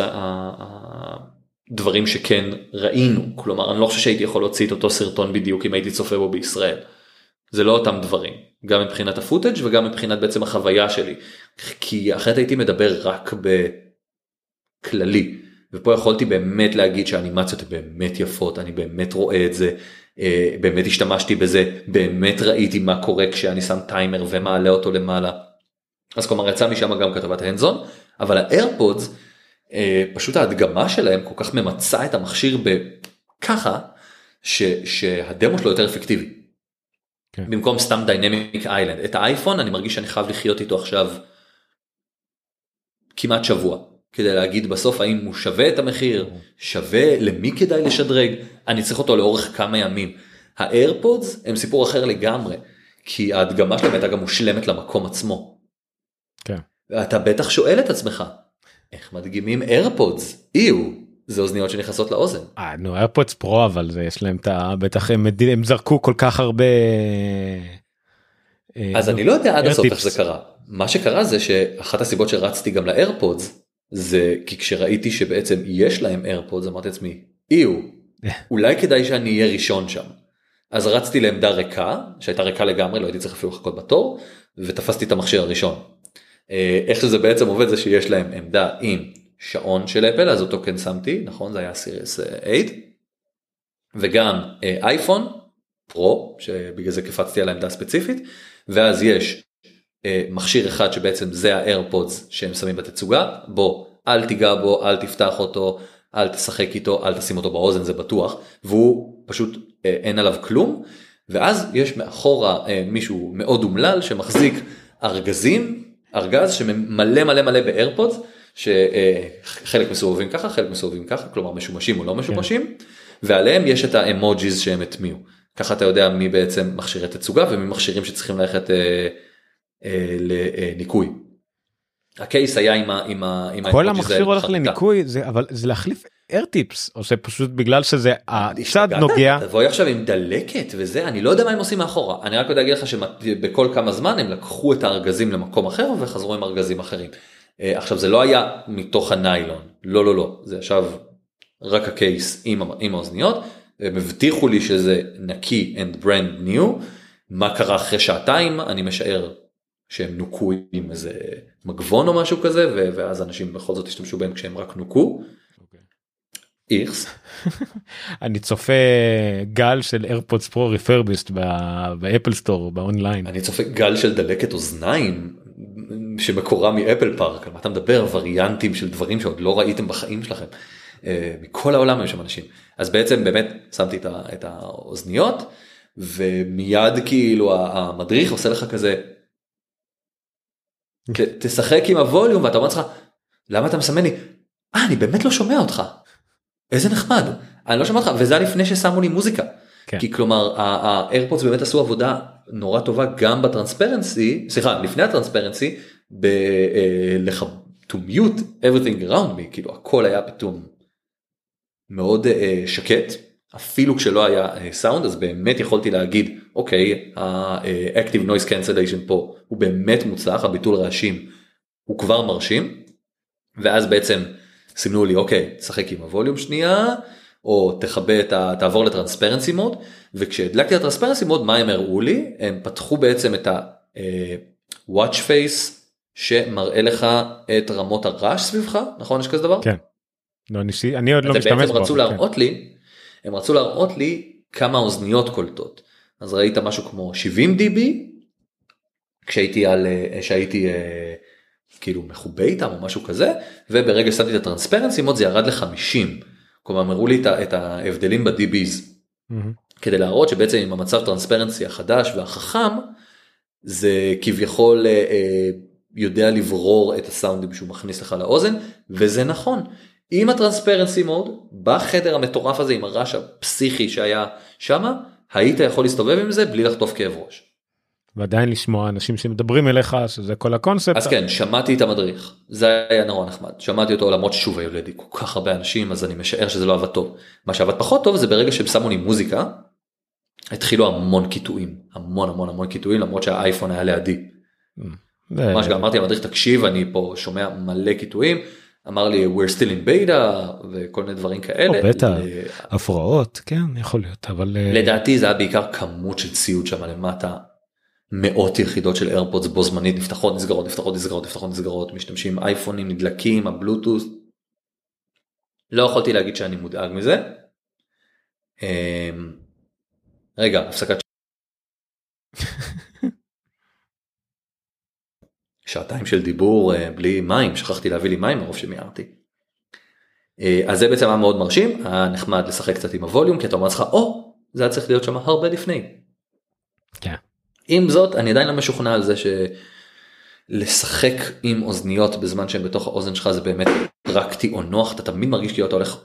דברים שכן ראינו. כלומר אני לא חושב שהייתי יכול להוציא את אותו סרטון בדיוק אם הייתי צופה בו בישראל. זה לא אותם דברים. גם מבחינת הפוטאג' וגם מבחינת בעצם החוויה שלי. כי אחרת הייתי מדבר רק בכללי. ופה יכולתי באמת להגיד שהאנימציות הן באמת יפות אני באמת רואה את זה. אה, באמת השתמשתי בזה באמת ראיתי מה קורה כשאני שם טיימר ומעלה אותו למעלה. אז כלומר יצא משם גם כתבת הנדזון אבל האיירפודס אה, פשוט ההדגמה שלהם כל כך ממצה את המכשיר בככה ש, שהדמו שלו יותר אפקטיבי. כן. במקום סתם דיינמיק איילנד את האייפון אני מרגיש שאני חייב לחיות איתו עכשיו כמעט שבוע כדי להגיד בסוף האם הוא שווה את המחיר שווה למי כדאי לשדרג אני צריך אותו לאורך כמה ימים. האיירפודס הם סיפור אחר לגמרי כי ההדגמה שלהם הייתה גם מושלמת למקום עצמו. כן. אתה בטח שואל את עצמך איך מדגימים איירפודס? איו, זה אוזניות שנכנסות לאוזן. אה, נו איירפודס פרו אבל זה יש להם את ה... בטח הם, הם זרקו כל כך הרבה... אה, אז אני לא יודע עד הסוף איך זה קרה. מה שקרה זה שאחת הסיבות שרצתי גם לאיירפודס זה כי כשראיתי שבעצם יש להם איירפודס אמרתי לעצמי איו אולי כדאי שאני אהיה ראשון שם. אז רצתי לעמדה ריקה שהייתה ריקה לגמרי לא הייתי צריך אפילו לחכות בתור ותפסתי את המכשיר הראשון. אה, איך שזה בעצם עובד זה שיש להם עמדה עם שעון של אפל אז אותו כן שמתי נכון זה היה סיריוס 8 וגם אייפון פרו שבגלל זה קפצתי על העמדה הספציפית ואז יש אה, מכשיר אחד שבעצם זה האיירפודס שהם שמים בתצוגה בוא אל תיגע בו אל תפתח אותו אל תשחק איתו אל תשים אותו באוזן זה בטוח והוא פשוט אה, אין עליו כלום ואז יש מאחורה אה, מישהו מאוד אומלל שמחזיק ארגזים ארגז שמלא מלא מלא באיירפודס שחלק מסובבים ככה חלק מסובבים ככה כלומר משומשים או לא משומשים כן. ועליהם יש את האמוג'יז שהם הטמיעו ככה אתה יודע מי בעצם מכשירי תצוגה ומי מכשירים שצריכים ללכת אה, אה, לניקוי. הקייס היה עם ה... עם ה עם כל המכשיר הולך לניקוי זה אבל זה להחליף איירטיפס או שפשוט בגלל שזה הצד נוגע. תבואי עכשיו עם דלקת וזה אני לא יודע מה הם עושים מאחורה. אני רק יודע להגיד לך שבכל כמה זמן הם לקחו את הארגזים למקום אחר וחזרו עם ארגזים אחרים. אה, עכשיו זה לא היה מתוך הניילון. לא לא לא. זה עכשיו רק הקייס עם, עם האוזניות. הם הבטיחו לי שזה נקי and brand new. מה קרה אחרי שעתיים? אני משער שהם נוקו עם איזה מגבון או משהו כזה ואז אנשים בכל זאת השתמשו בהם כשהם רק נוקו. איכס. אני צופה גל של איירפודס פרו refurbished ב Apple Store ב online. אני צופה גל של דלקת אוזניים שמקורה מאפל פארק על מה אתה מדבר וריאנטים של דברים שעוד לא ראיתם בחיים שלכם. אה, מכל העולם היו שם אנשים אז בעצם באמת שמתי את האוזניות ומיד כאילו המדריך עושה לך כזה תשחק עם הווליום ואתה אומר לך למה אתה מסמן לי? אה אני באמת לא שומע אותך. איזה נחמד. אני לא שומע אותך. וזה לפני ששמו לי מוזיקה. כן. כי כלומר האיירפודס באמת עשו עבודה נורא טובה גם בטרנספרנסי סליחה לפני הטרנספרנסי uh, to mute everything around me. כאילו הכל היה פתאום מאוד uh, שקט אפילו כשלא היה סאונד אז באמת יכולתי להגיד אוקיי ה-active noise cancellation פה הוא באמת מוצלח הביטול רעשים הוא כבר מרשים ואז בעצם סימנו לי אוקיי תשחק עם הווליום שנייה או תכבה את ה... תעבור לטרנספרנסי מוד וכשהדלקתי את הטרנספרנסי מוד מה הם הראו לי הם פתחו בעצם את ה-watch face שמראה לך את רמות הרעש סביבך נכון יש כזה דבר? כן. לא, אני, אני עוד לא משתמש בו. בעצם רצו כן. להראות לי הם רצו להראות לי כמה אוזניות קולטות. אז ראית משהו כמו 70 dB כשהייתי על אה, שהייתי אה, כאילו מחובה איתם או משהו כזה וברגע ששמתי את הטרנספרנסי מוד זה ירד ל-50 כלומר הראו לי את ההבדלים ב-DBs mm-hmm. כדי להראות שבעצם עם המצב טרנספרנסי החדש והחכם זה כביכול אה, אה, יודע לברור את הסאונדים שהוא מכניס לך לאוזן וזה נכון עם הטרנספרנסי מוד בחדר המטורף הזה עם הרעש הפסיכי שהיה שמה היית יכול להסתובב עם זה בלי לחטוף כאב ראש. ועדיין לשמוע אנשים שמדברים אליך שזה כל הקונספט. אז כן שמעתי את המדריך זה היה נורא נחמד שמעתי אותו למרות ששוב היו לידי כל כך הרבה אנשים אז אני משער שזה לא עבד טוב. מה שעבד פחות טוב זה ברגע שהם שמו לי מוזיקה התחילו המון קיטויים המון המון המון קיטויים למרות שהאייפון היה לידי. Mm. ממש גם אמרתי למדריך תקשיב אני פה שומע מלא קיטויים אמר לי we're still in beta וכל מיני דברים כאלה. בטח, הפרעות, כן, יכול להיות, אבל... אה, לדעתי זה היה בעיקר כמות של ציוד שם למטה. מאות יחידות של איירפודס בו זמנית נפתחות נסגרות נפתחות נסגרות נפתחות נסגרות משתמשים אייפונים נדלקים הבלוטוס. לא יכולתי להגיד שאני מודאג מזה. אמ, רגע הפסקת שעתיים של דיבור אה, בלי מים שכחתי להביא לי מים מרוב שמיהרתי. אה, אז זה בעצם היה מאוד מרשים היה נחמד לשחק קצת עם הווליום כי אתה אומר לך או זה היה צריך להיות שם הרבה לפני. כן. עם זאת אני עדיין לא משוכנע על זה שלשחק עם אוזניות בזמן שהם בתוך האוזן שלך זה באמת פרקטי או נוח אתה תמיד מרגיש כאילו אתה הולך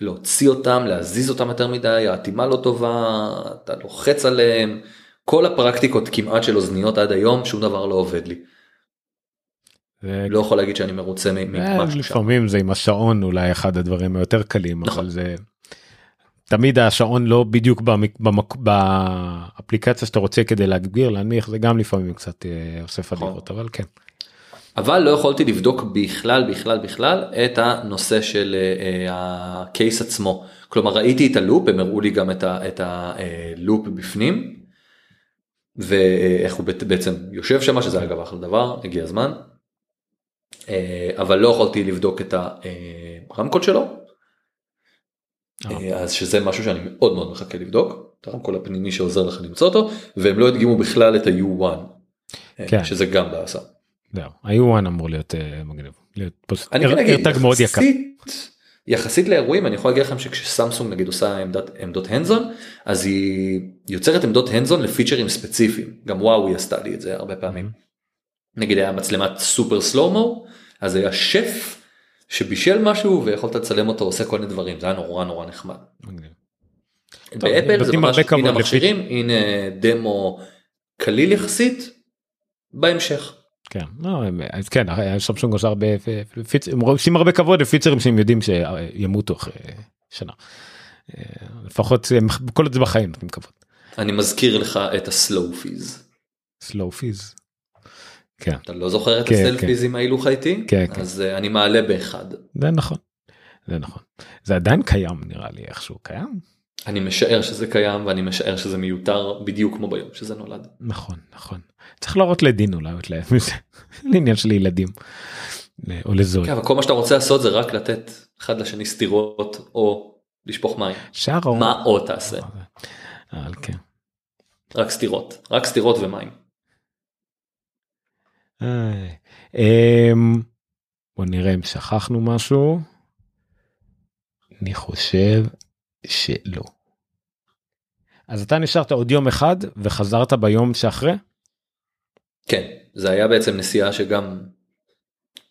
להוציא אותם להזיז אותם יותר מדי האטימה לא טובה אתה לוחץ עליהם כל הפרקטיקות כמעט של אוזניות עד היום שום דבר לא עובד לי. לא יכול להגיד שאני מרוצה ממה אה, לפעמים זה עם השעון אולי אחד הדברים היותר קלים נכון. אבל זה תמיד השעון לא בדיוק באפליקציה שאתה רוצה כדי להגביר להנמיך זה גם לפעמים קצת אה, עושה נכון. פדיחות אבל כן. אבל לא יכולתי לבדוק בכלל בכלל בכלל את הנושא של אה, הקייס עצמו כלומר ראיתי את הלופ הם הראו לי גם את הלופ בפנים ואיך הוא בעצם יושב שם שזה אגב אחלה דבר הגיע הזמן אבל לא יכולתי לבדוק את הרמקול שלו. אה, אז שזה משהו שאני מאוד מאוד מחכה לבדוק. את הרמקול הפנימי שעוזר לך למצוא אותו והם לא הדגימו בכלל את ה-U1 כן. שזה גם. זהו, ה-U1 אמור להיות אה, מגניב. אני אגיד, AirTag מאוד יקר. יחסית, יחסית לאירועים אני יכול להגיד לכם שכשסמסונג נגיד עושה עמדת עמדות הנדזון אז היא יוצרת עמדות הנדזון לפיצ'רים ספציפיים גם וואו היא עשתה לי את זה הרבה פעמים. נגיד היה מצלמת סופר סלומו אז היה שף שבישל משהו ויכולת לצלם אותו עושה כל מיני דברים זה היה נורא נורא נחמד. באפל זה ממש הנה המכשירים הנה דמו קליל יחסית בהמשך. כן, לא, אז כן, סמסונג עושה הרבה פיצ- הם עושים הרבה כבוד לפיצרים שהם יודעים שימותו אחרי שנה. אה, לפחות כל עוד זה בחיים נותנים כבוד. אני מזכיר לך את ה slofies. slofies. כן, אתה לא זוכר את כן, ה slofies עם ההילוך האיטי? כן, כן. אז אה, אני מעלה באחד. זה נכון. זה נכון. זה עדיין קיים נראה לי איכשהו קיים. אני משער שזה קיים ואני משער שזה מיותר בדיוק כמו ביום שזה נולד. נכון נכון. צריך להראות לדין אולי עוד להם זה עניין של ילדים. או לזוהי. כן, אבל כל מה שאתה רוצה לעשות זה רק לתת אחד לשני סטירות או לשפוך מים. שער האור. מה עוד תעשה? אבל כן. רק סטירות. רק סטירות ומים. אמ, בוא נראה אם שכחנו משהו. אני חושב שלא. אז אתה נשארת עוד יום אחד וחזרת ביום שאחרי? כן, זה היה בעצם נסיעה שגם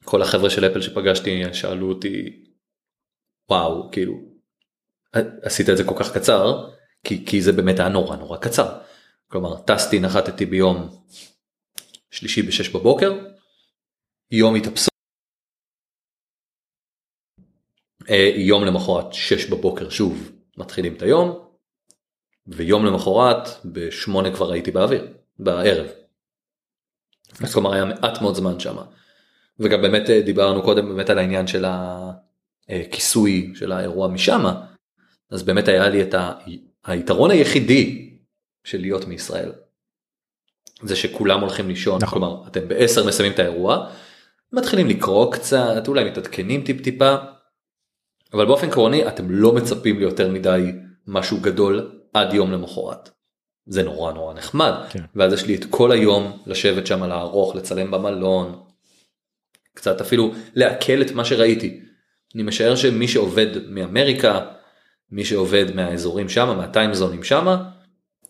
כל החבר'ה של אפל שפגשתי שאלו אותי וואו כאילו עשית את זה כל כך קצר כי, כי זה באמת היה נורא נורא קצר. כלומר טסתי נחתתי ביום שלישי בשש בבוקר יום התאפסות אה, יום למחרת שש בבוקר שוב מתחילים את היום ויום למחרת בשמונה כבר הייתי באוויר בערב. אז כלומר היה מעט מאוד זמן שם. וגם באמת אה, דיברנו קודם באמת על העניין של הכיסוי של האירוע משמה אז באמת היה לי את ה... היתרון היחידי של להיות מישראל. זה שכולם הולכים לישון נכון. כלומר אתם בעשר מסיימים את האירוע מתחילים לקרוא קצת אולי מתעדכנים טיפ טיפה אבל באופן עקרוני אתם לא מצפים ליותר מדי משהו גדול עד יום למחרת. זה נורא נורא נחמד כן. ואז יש לי את כל היום לשבת שם לערוך לצלם במלון קצת אפילו לעכל את מה שראיתי. אני משער שמי שעובד מאמריקה מי שעובד מהאזורים שם מהטיימזונים שם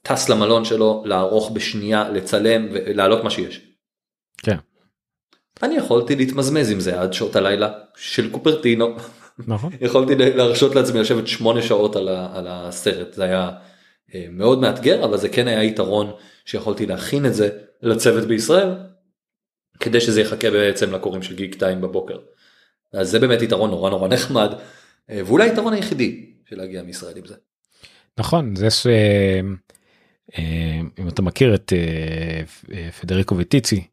טס למלון שלו לערוך בשנייה לצלם ולהעלות מה שיש. כן. אני יכולתי להתמזמז עם זה עד שעות הלילה של קופרטינו נכון. יכולתי להרשות לעצמי לשבת שמונה שעות על, ה, על הסרט זה היה אה, מאוד מאתגר אבל זה כן היה יתרון שיכולתי להכין את זה לצוות בישראל כדי שזה יחכה בעצם לקוראים של גיק טיים בבוקר. אז זה באמת יתרון נורא נורא נחמד אה, ואולי היתרון היחידי של להגיע מישראל עם זה. נכון זה ש... אה, אם אתה מכיר את אה, אה, פדריקו וטיצי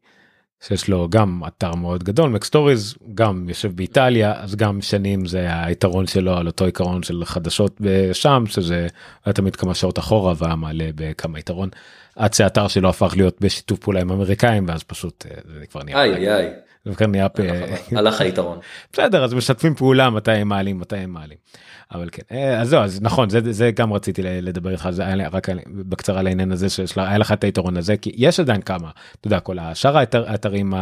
שיש לו גם אתר מאוד גדול מקסטוריז גם יושב באיטליה אז גם שנים זה היתרון שלו על אותו עיקרון של חדשות שם שזה היה תמיד כמה שעות אחורה והיה מעלה בכמה יתרון. עד שהאתר שלו הפך להיות בשיתוף פעולה עם אמריקאים ואז פשוט זה כבר נהיה איי איי כבר נהיה איי הלך היתרון. בסדר אז משתפים פעולה מתי הם מעלים מתי הם מעלים. אבל כן אה, אז זהו אז נכון זה זה גם רציתי לדבר איתך זה היה רק בקצרה על העניין הזה שיש לה- היה לך את היתרון הזה כי יש עדיין כמה אתה יודע כל השאר האתר- האתרים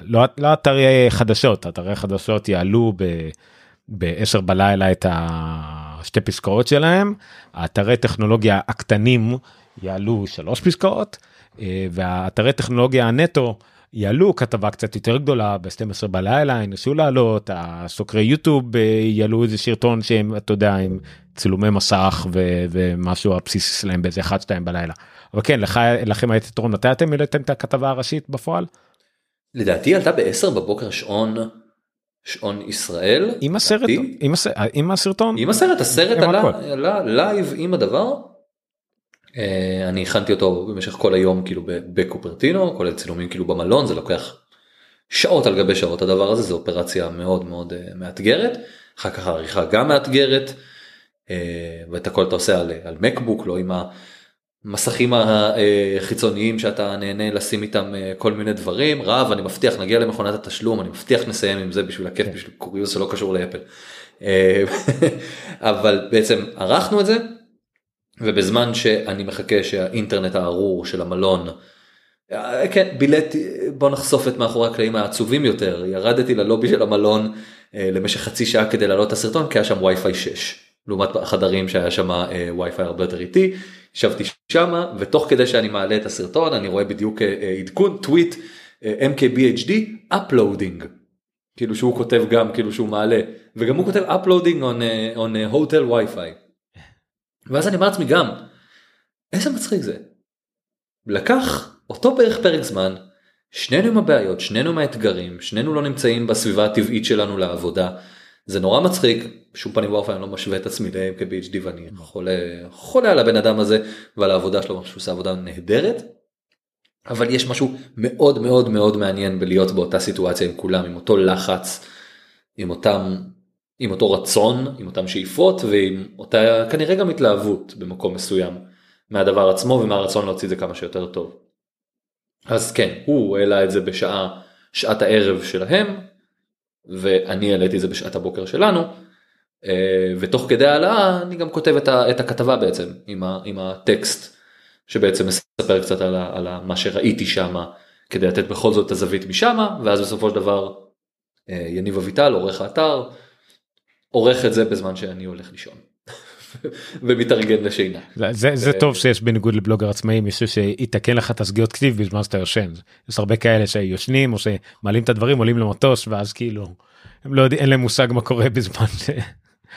לא לא אתרי חדשות אתרי חדשות יעלו ב. ב-10 בלילה את השתי פסקאות שלהם האתרי טכנולוגיה הקטנים יעלו שלוש פסקאות אה, והאתרי טכנולוגיה הנטו יעלו כתבה קצת יותר גדולה ב-12 בלילה ינסו לעלות הסוקרי יוטיוב אה, יעלו איזה שרטון שהם אתה יודע עם צילומי מסך ו- ומשהו הבסיסי שלהם באיזה 1-2 בלילה. אבל כן לך לכם היה יתרון מתי אתם העליתם את הכתבה הראשית בפועל לדעתי עלתה ב-10 בבוקר שעון שעון ישראל. עם הסרט. עם הס- עם הסרטון עם הסרט הסרט. עלה לייב עם הדבר. אה, אני הכנתי אותו במשך כל היום כאילו בקופרטינו כולל צילומים כאילו במלון זה לוקח שעות על גבי שעות הדבר הזה זה אופרציה מאוד מאוד אה, מאתגרת. אחר כך העריכה גם מאתגרת אה, ואת הכל אתה עושה על, על MacBook לא עם המסכים החיצוניים שאתה נהנה לשים איתם כל מיני דברים. רב אני מבטיח נגיע למכונת התשלום אני מבטיח נסיים עם זה בשביל הכיף בשביל קוריוז שלא קשור לאפל. אבל בעצם ערכנו את זה ובזמן שאני מחכה שהאינטרנט הארור של המלון אה, כן בילאתי בוא נחשוף את מאחורי הקלעים העצובים יותר. ירדתי ללובי של המלון אה, למשך חצי שעה כדי להעלות את הסרטון כי היה שם וי-פיי 6 לעומת החדרים שהיה שם אה, וי-פיי הרבה יותר איטי. ישבתי שמה ותוך כדי שאני מעלה את הסרטון אני רואה בדיוק עדכון טוויט MKBHD uploading. כאילו שהוא כותב גם כאילו שהוא מעלה. וגם הוא כותב uploading on, on hotel wi-fi. ואז אני אומר לעצמי גם איזה מצחיק זה. לקח אותו בערך פרק זמן שנינו עם הבעיות שנינו עם האתגרים שנינו לא נמצאים בסביבה הטבעית שלנו לעבודה. זה נורא מצחיק בשום פנים ואופן אני לא משווה את עצמי ל-MKBHD ואני חולה חולה על הבן אדם הזה ועל העבודה שלו שהוא עושה עבודה נהדרת. אבל יש משהו מאוד מאוד מאוד מעניין בלהיות באותה סיטואציה עם כולם עם אותו לחץ עם אותם עם אותו רצון עם אותם שאיפות ועם אותה כנראה גם התלהבות במקום מסוים מהדבר עצמו ומהרצון להוציא את זה כמה שיותר טוב. אז כן הוא העלה את זה בשעה שעת הערב שלהם ואני העליתי את זה בשעת הבוקר שלנו אה, ותוך כדי העלאה אני גם כותב את הכתבה בעצם עם, ה, עם הטקסט שבעצם מספר קצת על, על מה שראיתי שם כדי לתת בכל זאת את הזווית משם ואז בסופו של דבר אה, יניב אביטל עורך האתר עורך את זה בזמן שאני הולך לישון. ומתארגן לשינה. זה, זה טוב שיש בניגוד לבלוגר עצמאי מישהו שיתקן לך את הסגיאות כתיב בזמן שאתה יושן. יש הרבה כאלה שיושנים או שמעלים את הדברים עולים למטוש ואז כאילו הם לא יודעים אין להם מושג מה קורה בזמן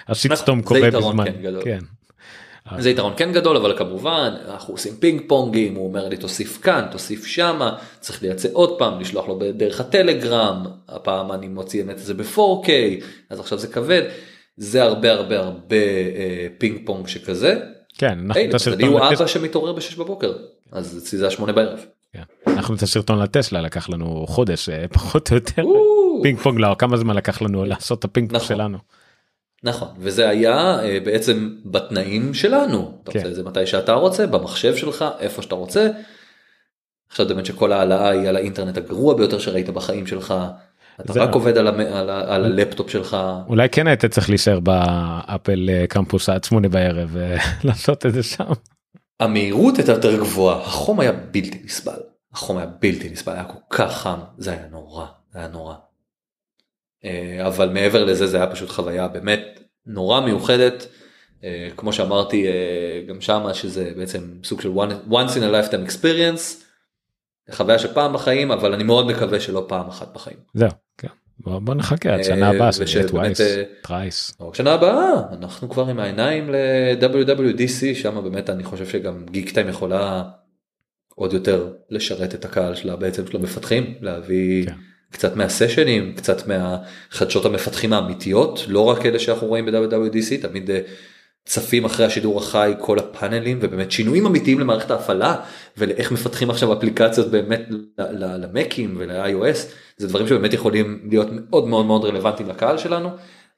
שהשיטסטום נכון, קורה בזמן. כן, כן. זה יתרון כן גדול אבל כמובן אנחנו עושים פינג פונגים הוא אומר לי תוסיף כאן תוסיף שמה צריך לייצא עוד פעם לשלוח לו דרך הטלגרם הפעם אני מוציא את זה ב-4K אז עכשיו זה כבד זה הרבה הרבה הרבה אה, פינג פונג שכזה. כן אנחנו את הסרטון. הוא אבא שמתעורר ב-6 בבוקר אז אצלי זה 8 בערב. כן. אנחנו את הסרטון לטסלה לקח לנו חודש אה, פחות או יותר פינג פונג לא כמה זמן לקח לנו לעשות את הפינג פונג נכון. שלנו. נכון וזה היה אה, בעצם בתנאים שלנו אתה כן. עושה את זה מתי שאתה רוצה במחשב שלך איפה שאתה רוצה. עכשיו באמת שכל העלאה היא על האינטרנט הגרוע ביותר שראית בחיים שלך. אתה רק עובד על, המ... על, ה... על הלפטופ שלך. אולי כן היית צריך להישאר באפל אה, קמפוס עד שמונה בערב ולעשות את זה שם. המהירות הייתה יותר גבוהה החום היה בלתי נסבל החום היה בלתי נסבל היה כל כך חם זה היה נורא זה היה נורא. אה, אבל מעבר לזה זה היה פשוט חוויה באמת נורא מיוחדת. אה, כמו שאמרתי אה, גם שמה שזה בעצם סוג של one, once in a lifetime experience. חוויה של פעם בחיים אבל אני מאוד מקווה שלא פעם אחת בחיים. זהו, כן. בוא, בוא נחכה עד שנה הבאה שזה twice, thrice. שנה הבאה אנחנו כבר עם העיניים ל-WWDC שם באמת אני חושב שגם Geektime יכולה עוד יותר לשרת את הקהל שלה בעצם של המפתחים להביא. כן. קצת מהסשנים קצת מהחדשות המפתחים האמיתיות לא רק אלה שאנחנו רואים ב-WWDC תמיד אה, צפים אחרי השידור החי כל הפאנלים ובאמת שינויים אמיתיים למערכת ההפעלה ולאיך מפתחים עכשיו אפליקציות באמת למקים ול-iOS זה דברים שבאמת יכולים להיות מאוד מאוד מאוד רלוונטיים לקהל שלנו.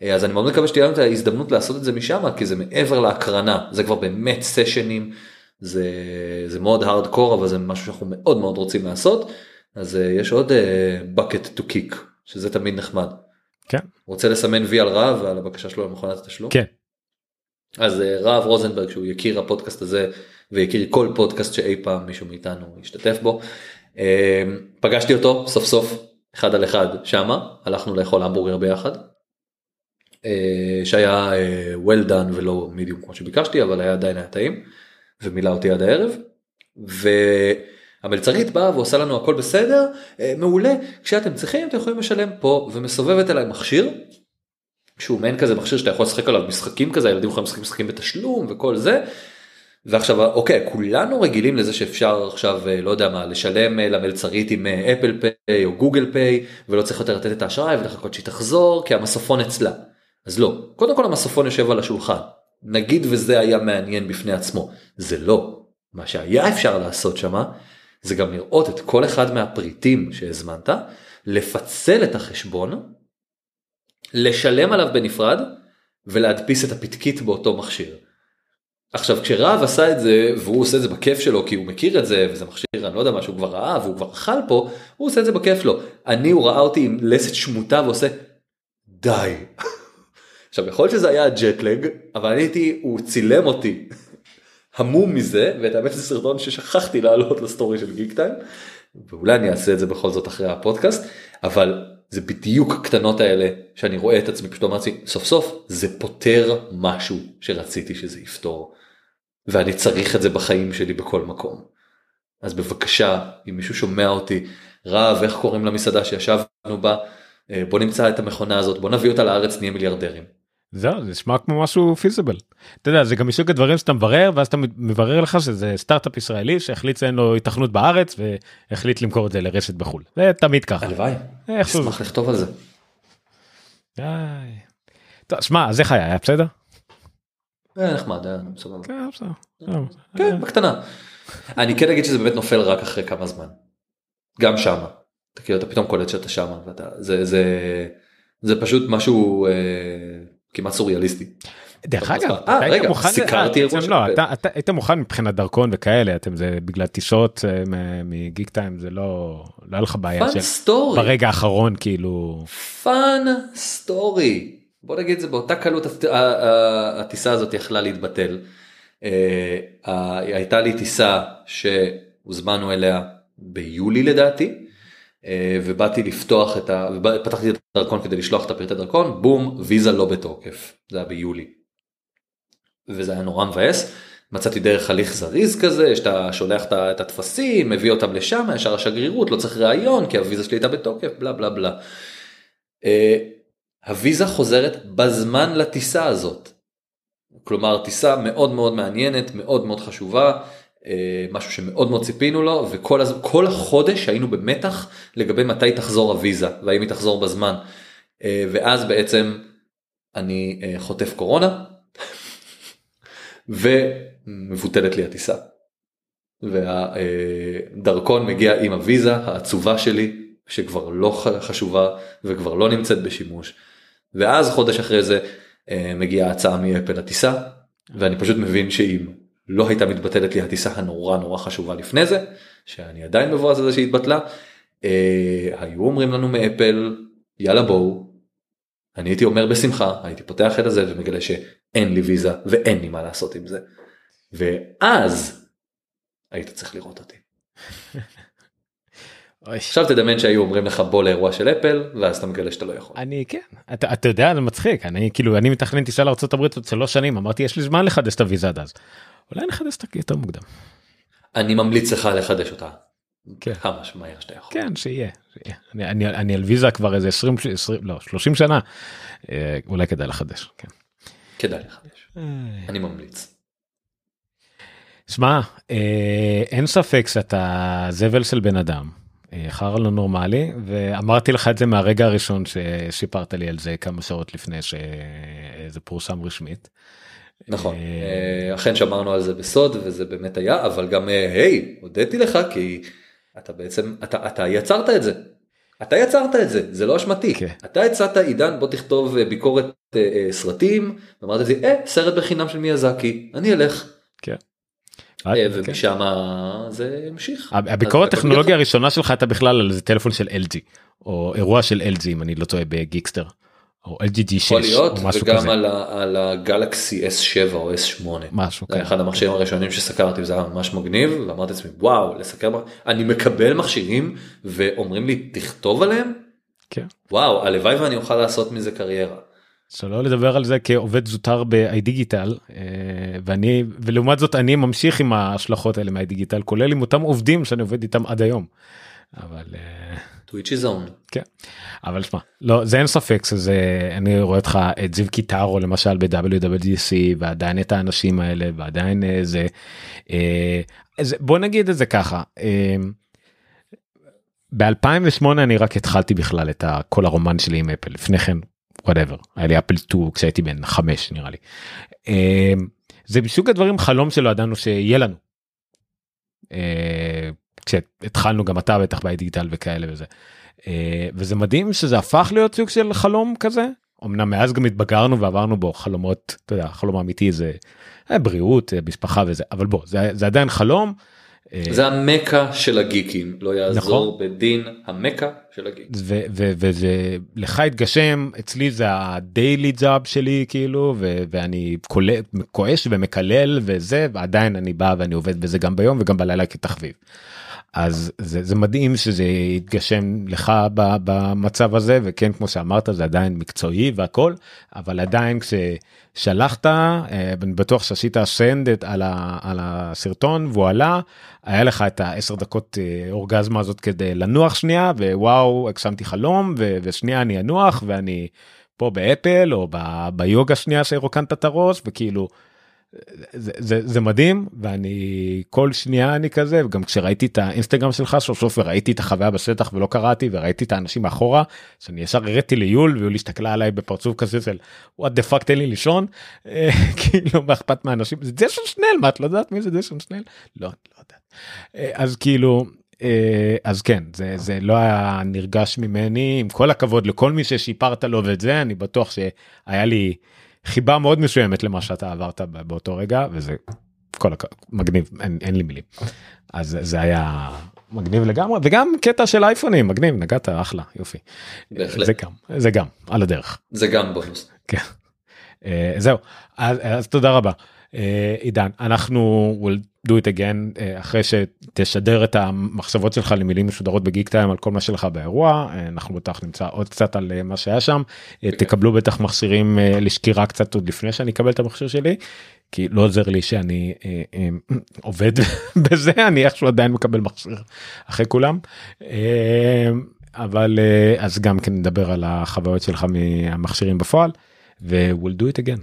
אה, אז אני מאוד מקווה שתהיה לנו את ההזדמנות לעשות את זה משם כי זה מעבר להקרנה זה כבר באמת סשנים זה זה מאוד הארד אבל זה משהו שאנחנו מאוד מאוד רוצים לעשות. אז uh, יש עוד uh, bucket to kick שזה תמיד נחמד. כן. רוצה לסמן וי על רהב ועל הבקשה שלו למכונת התשלום? כן. אז uh, רהב רוזנברג שהוא יכיר הפודקאסט הזה ויכיר כל פודקאסט שאי פעם מישהו מאיתנו ישתתף בו. Uh, פגשתי אותו סוף סוף אחד על אחד שמה הלכנו לאכול המבורגר ביחד. Uh, שהיה uh, well done ולא מידיום כמו שביקשתי אבל היה עדיין היה טעים ומילא אותי עד הערב. ו... המלצרית באה ועושה לנו הכל בסדר, אה, מעולה, כשאתם צריכים אתם יכולים לשלם פה, ומסובבת אליי מכשיר, שהוא מעין כזה מכשיר שאתה יכול לשחק עליו משחקים כזה, הילדים יכולים לשחק משחקים בתשלום וכל זה. ועכשיו אוקיי כולנו רגילים לזה שאפשר עכשיו אה, לא יודע מה לשלם אה, למלצרית עם אפל פיי או גוגל פיי ולא צריך יותר לתת את האשראי ולחכות שהיא תחזור כי המסופון אצלה. אז לא. קודם כל המסופון יושב על השולחן. נגיד וזה היה מעניין בפני עצמו. זה לא. מה שהיה אפשר לעשות שמה זה גם לראות את כל אחד מהפריטים שהזמנת, לפצל את החשבון, לשלם עליו בנפרד ולהדפיס את הפתקית באותו מכשיר. עכשיו כשרהב עשה את זה והוא עושה את זה בכיף שלו כי הוא מכיר את זה וזה מכשיר אני לא יודע מה שהוא כבר ראה והוא כבר אכל פה הוא עושה את זה בכיף לו אני הוא ראה אותי עם לסת שמוטה ועושה די. עכשיו יכול להיות שזה היה ג'טלג אבל אני הייתי הוא צילם אותי המום מזה ואת האמת זה סרטון ששכחתי לעלות לסטורי של גיק טיים ואולי אני אעשה את זה בכל זאת אחרי הפודקאסט אבל זה בדיוק הקטנות האלה שאני רואה את עצמי פשוט לעצמי סוף סוף זה פותר משהו שרציתי שזה יפתור ואני צריך את זה בחיים שלי בכל מקום. אז בבקשה אם מישהו שומע אותי רב איך קוראים למסעדה שישבנו בה אה, בוא נמצא את המכונה הזאת בוא נביא אותה לארץ נהיה מיליארדרים. זהו זה נשמע כמו משהו פיזיבל. אתה יודע זה גם מסוג הדברים שאתה מברר ואז אתה מברר לך שזה סטארט-אפ ישראלי שהחליט שאין לו התכנות בארץ והחליט למכור את זה לרשת בחול. זה תמיד ככה. הלוואי. אשמח לכתוב על זה. די. טוב שמע אז איך היה היה בסדר? היה נחמד היה בסדר. כן, בסדר. כן בקטנה. אני כן אגיד שזה באמת נופל רק אחרי כמה זמן. גם שמה. אתה כאילו אתה פתאום קולט שאתה שמה ואתה זה זה זה פשוט משהו. אה, כמעט סוריאליסטי. דרך אגב, אה, רגע, סיקרתי אירוע של... לא, אתה, אתה היית מוכן מבחינת דרכון וכאלה, אתם זה בגלל טיסות אה, מגיק טיים, זה לא, לא היה לך בעיה של... סטורי. ברגע האחרון כאילו... Fun story. בוא נגיד זה באותה קלות הטיסה הזאת יכלה להתבטל. אה, הייתה לי טיסה שהוזמנו אליה ביולי לדעתי. אה, ובאתי לפתוח את ה... פתחתי את הדרכון כדי לשלוח את הפרטי דרכון, בום, ויזה לא בתוקף. זה היה ביולי. וזה היה נורא מבאס. מצאתי דרך הליך זריז כזה, שאתה שולח את הטפסים, מביא אותם לשם, ישר השגרירות, לא צריך ראיון, כי הוויזה שלי הייתה בתוקף, בלה בלה בלה. Uh, הוויזה חוזרת בזמן לטיסה הזאת. כלומר, טיסה מאוד מאוד מעניינת, מאוד מאוד חשובה. אה, משהו שמאוד מאוד ציפינו לו וכל הז... כל החודש היינו במתח לגבי מתי תחזור הוויזה והאם היא תחזור בזמן. אה, ואז בעצם אני אה, חוטף קורונה ומבוטלת לי הטיסה. והדרכון מגיע עם הוויזה העצובה שלי שכבר לא חשובה וכבר לא נמצאת בשימוש. ואז חודש אחרי זה מגיעה הצעה מאפל לטיסה ואני פשוט מבין שאם לא הייתה מתבטלת לי הטיסה הנורא נורא חשובה לפני זה, שאני עדיין מבואס על זה שהתבטלה, אה, היו אומרים לנו מאפל, יאללה בואו, אני הייתי אומר בשמחה, הייתי פותח את הזה ומגלה שאין לי ויזה ואין לי מה לעשות עם זה. ואז היית צריך לראות אותי. עכשיו תדמיין שהיו אומרים לך בוא לאירוע של אפל ואז אתה מגלה שאתה לא יכול. אני כן אתה, אתה יודע זה מצחיק אני כאילו אני מתכנן טיסה לארה"ב עוד שלוש שנים אמרתי יש לי זמן לחדש את הוויזה עד אז. אולי נחדש אותה יותר מוקדם. אני ממליץ לך לחדש אותה. כן. כמה שמהר שאתה יכול. כן שיהיה. שיהיה. אני, אני, אני על ויזה כבר איזה 20, 20 לא 30 שנה אה, אולי כדאי לחדש. כן. כדאי לחדש. אה. אני ממליץ. שמע אה, אין ספק שאתה זבל של בן אדם. אה, חרא לא נורמלי ואמרתי לך את זה מהרגע הראשון ששיפרת לי על זה כמה שעות לפני שזה פורסם רשמית. נכון אה, אה, אכן שמרנו על זה בסוד וזה באמת היה אבל גם אה, היי הודיתי לך כי אתה בעצם אתה אתה יצרת את זה. אתה יצרת את זה זה לא אשמתי okay. כן. אתה הצעת עידן בוא תכתוב ביקורת אה, סרטים אמרת לי אה, סרט בחינם של מיאזקי אני אלך. כן. ומשם זה המשיך. הביקורת הטכנולוגיה הראשונה שלך הייתה בכלל על איזה טלפון של LG או אירוע של LG אם אני לא טועה בגיקסטר. או LG 6 או משהו וגם כזה. על, על הגלקסי S7 או S8. משהו זה אחד המכשירים הראשונים שסקרתי וזה היה ממש מגניב ואמרתי לעצמי וואו לסקר אני מקבל מכשירים ואומרים לי תכתוב עליהם. כן. וואו הלוואי ואני אוכל לעשות מזה קריירה. שלא לדבר על זה כעובד זוטר ב-i דיגיטל אה, ואני ולעומת זאת אני ממשיך עם ההשלכות האלה מה דיגיטל כולל עם אותם עובדים שאני עובד איתם עד היום. אבל. אה, to each his own. כן. אבל שמע לא זה אין ספק שזה אני רואה אותך את זיו קיטרו למשל ב-WWDC ועדיין את האנשים האלה ועדיין אה, זה, אה, בוא נגיד את זה ככה. אה, ב-2008 אני רק התחלתי בכלל את כל הרומן שלי עם אפל לפני כן whatever היה לי אפל 2 כשהייתי בן 5 נראה לי. אה, זה מסוג הדברים חלום שלא ידענו שיהיה לנו. אה, כשהתחלנו גם אתה בטח דיגיטל וכאלה וזה. אה, וזה מדהים שזה הפך להיות סוג של חלום כזה אמנם מאז גם התבגרנו ועברנו בו חלומות אתה יודע חלום אמיתי זה אה, בריאות אה, משפחה וזה אבל בוא זה, זה עדיין חלום זה המכה של הגיקים לא יעזור נכון. בדין המכה של הגיקים. וזה לך התגשם אצלי זה הדיילי ג'אב שלי כאילו ו- ואני כועס ומקלל וזה ועדיין אני בא ואני עובד בזה גם ביום וגם בלילה כתחביב. אז זה, זה מדהים שזה יתגשם לך במצב הזה וכן כמו שאמרת זה עדיין מקצועי והכל אבל עדיין כששלחת אה, אני בטוח שעשית סנד על, על הסרטון והוא עלה היה לך את העשר דקות אה, אורגזמה הזאת כדי לנוח שנייה ווואו הגשמתי חלום ו- ושנייה אני אנוח ואני פה באפל או ב- ביוגה שנייה שרוקנת את הראש וכאילו. זה, זה, זה מדהים ואני כל שנייה אני כזה וגם כשראיתי את האינסטגרם שלך סוף סוף וראיתי את החוויה בשטח ולא קראתי וראיתי את האנשים מאחורה שאני ישר הראתי ליול ויול הסתכלה עליי בפרצוף כזה של וואט דה פאק תן לי לישון? אה, כאילו מה אכפת מהאנשים? זה דשן שנל מה את לא יודעת מי זה דשן שנל? לא לא יודעת. אה, אז כאילו אה, אז כן זה זה לא היה נרגש ממני עם כל הכבוד לכל מי ששיפרת לו ואת זה אני בטוח שהיה לי חיבה מאוד מסוימת למה שאתה עברת באותו רגע וזה כל הכ... מגניב אין, אין לי מילים. אז זה היה מגניב לגמרי וגם קטע של אייפונים מגניב נגעת אחלה יופי. בהחלט. זה גם זה גם על הדרך. זה גם בונוס. כן. אה, זהו אז, אז תודה רבה עידן אנחנו will do it again אה, אחרי שתשדר את המחשבות שלך למילים משודרות בגיק טיים על כל מה שלך באירוע אה, אנחנו בטח נמצא עוד קצת על אה, מה שהיה שם אה, כן. תקבלו בטח מכשירים אה, לשקירה קצת עוד לפני שאני אקבל את המכשיר שלי. כי לא עוזר לי שאני אה, אה, עובד בזה אני איכשהו עדיין מקבל מכשיר אחרי כולם אה, אבל אה, אז גם כן נדבר על החוויות שלך מהמכשירים בפועל ו-we'll do it again.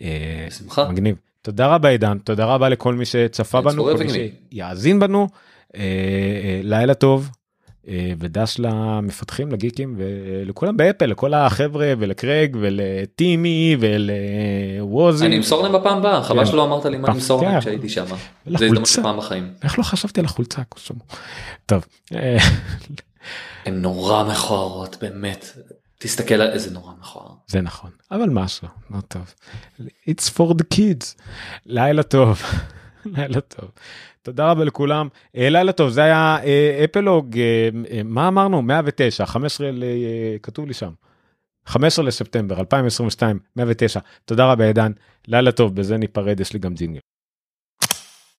אה, בשמחה. מגניב. תודה רבה עידן תודה רבה לכל מי שצפה בנו כל מי. שיאזין בנו אה, אה, לילה טוב. אה, ודש למפתחים לגיקים ולכולם באפל לכל החבר'ה ולקרג ולטימי ולווזי. אני אמסור להם בפעם הבאה חבל כן. שלא אמרת לי מה כן. למסור להם כשהייתי שם. זה. הזדמנות פעם בחיים. איך לא חשבתי על החולצה. טוב. הן נורא מכוערות באמת. תסתכל על איזה נורא מכוער. זה נכון אבל משהו לא טוב. It's for the kids. לילה טוב. לילה טוב. תודה רבה לכולם. אה, לילה טוב זה היה אה, אפלוג אה, מה אמרנו 109 15 ל- אה, כתוב לי שם. 15 לספטמבר 2022 109 תודה רבה עידן לילה טוב בזה ניפרד יש לי גם ג'ינגל.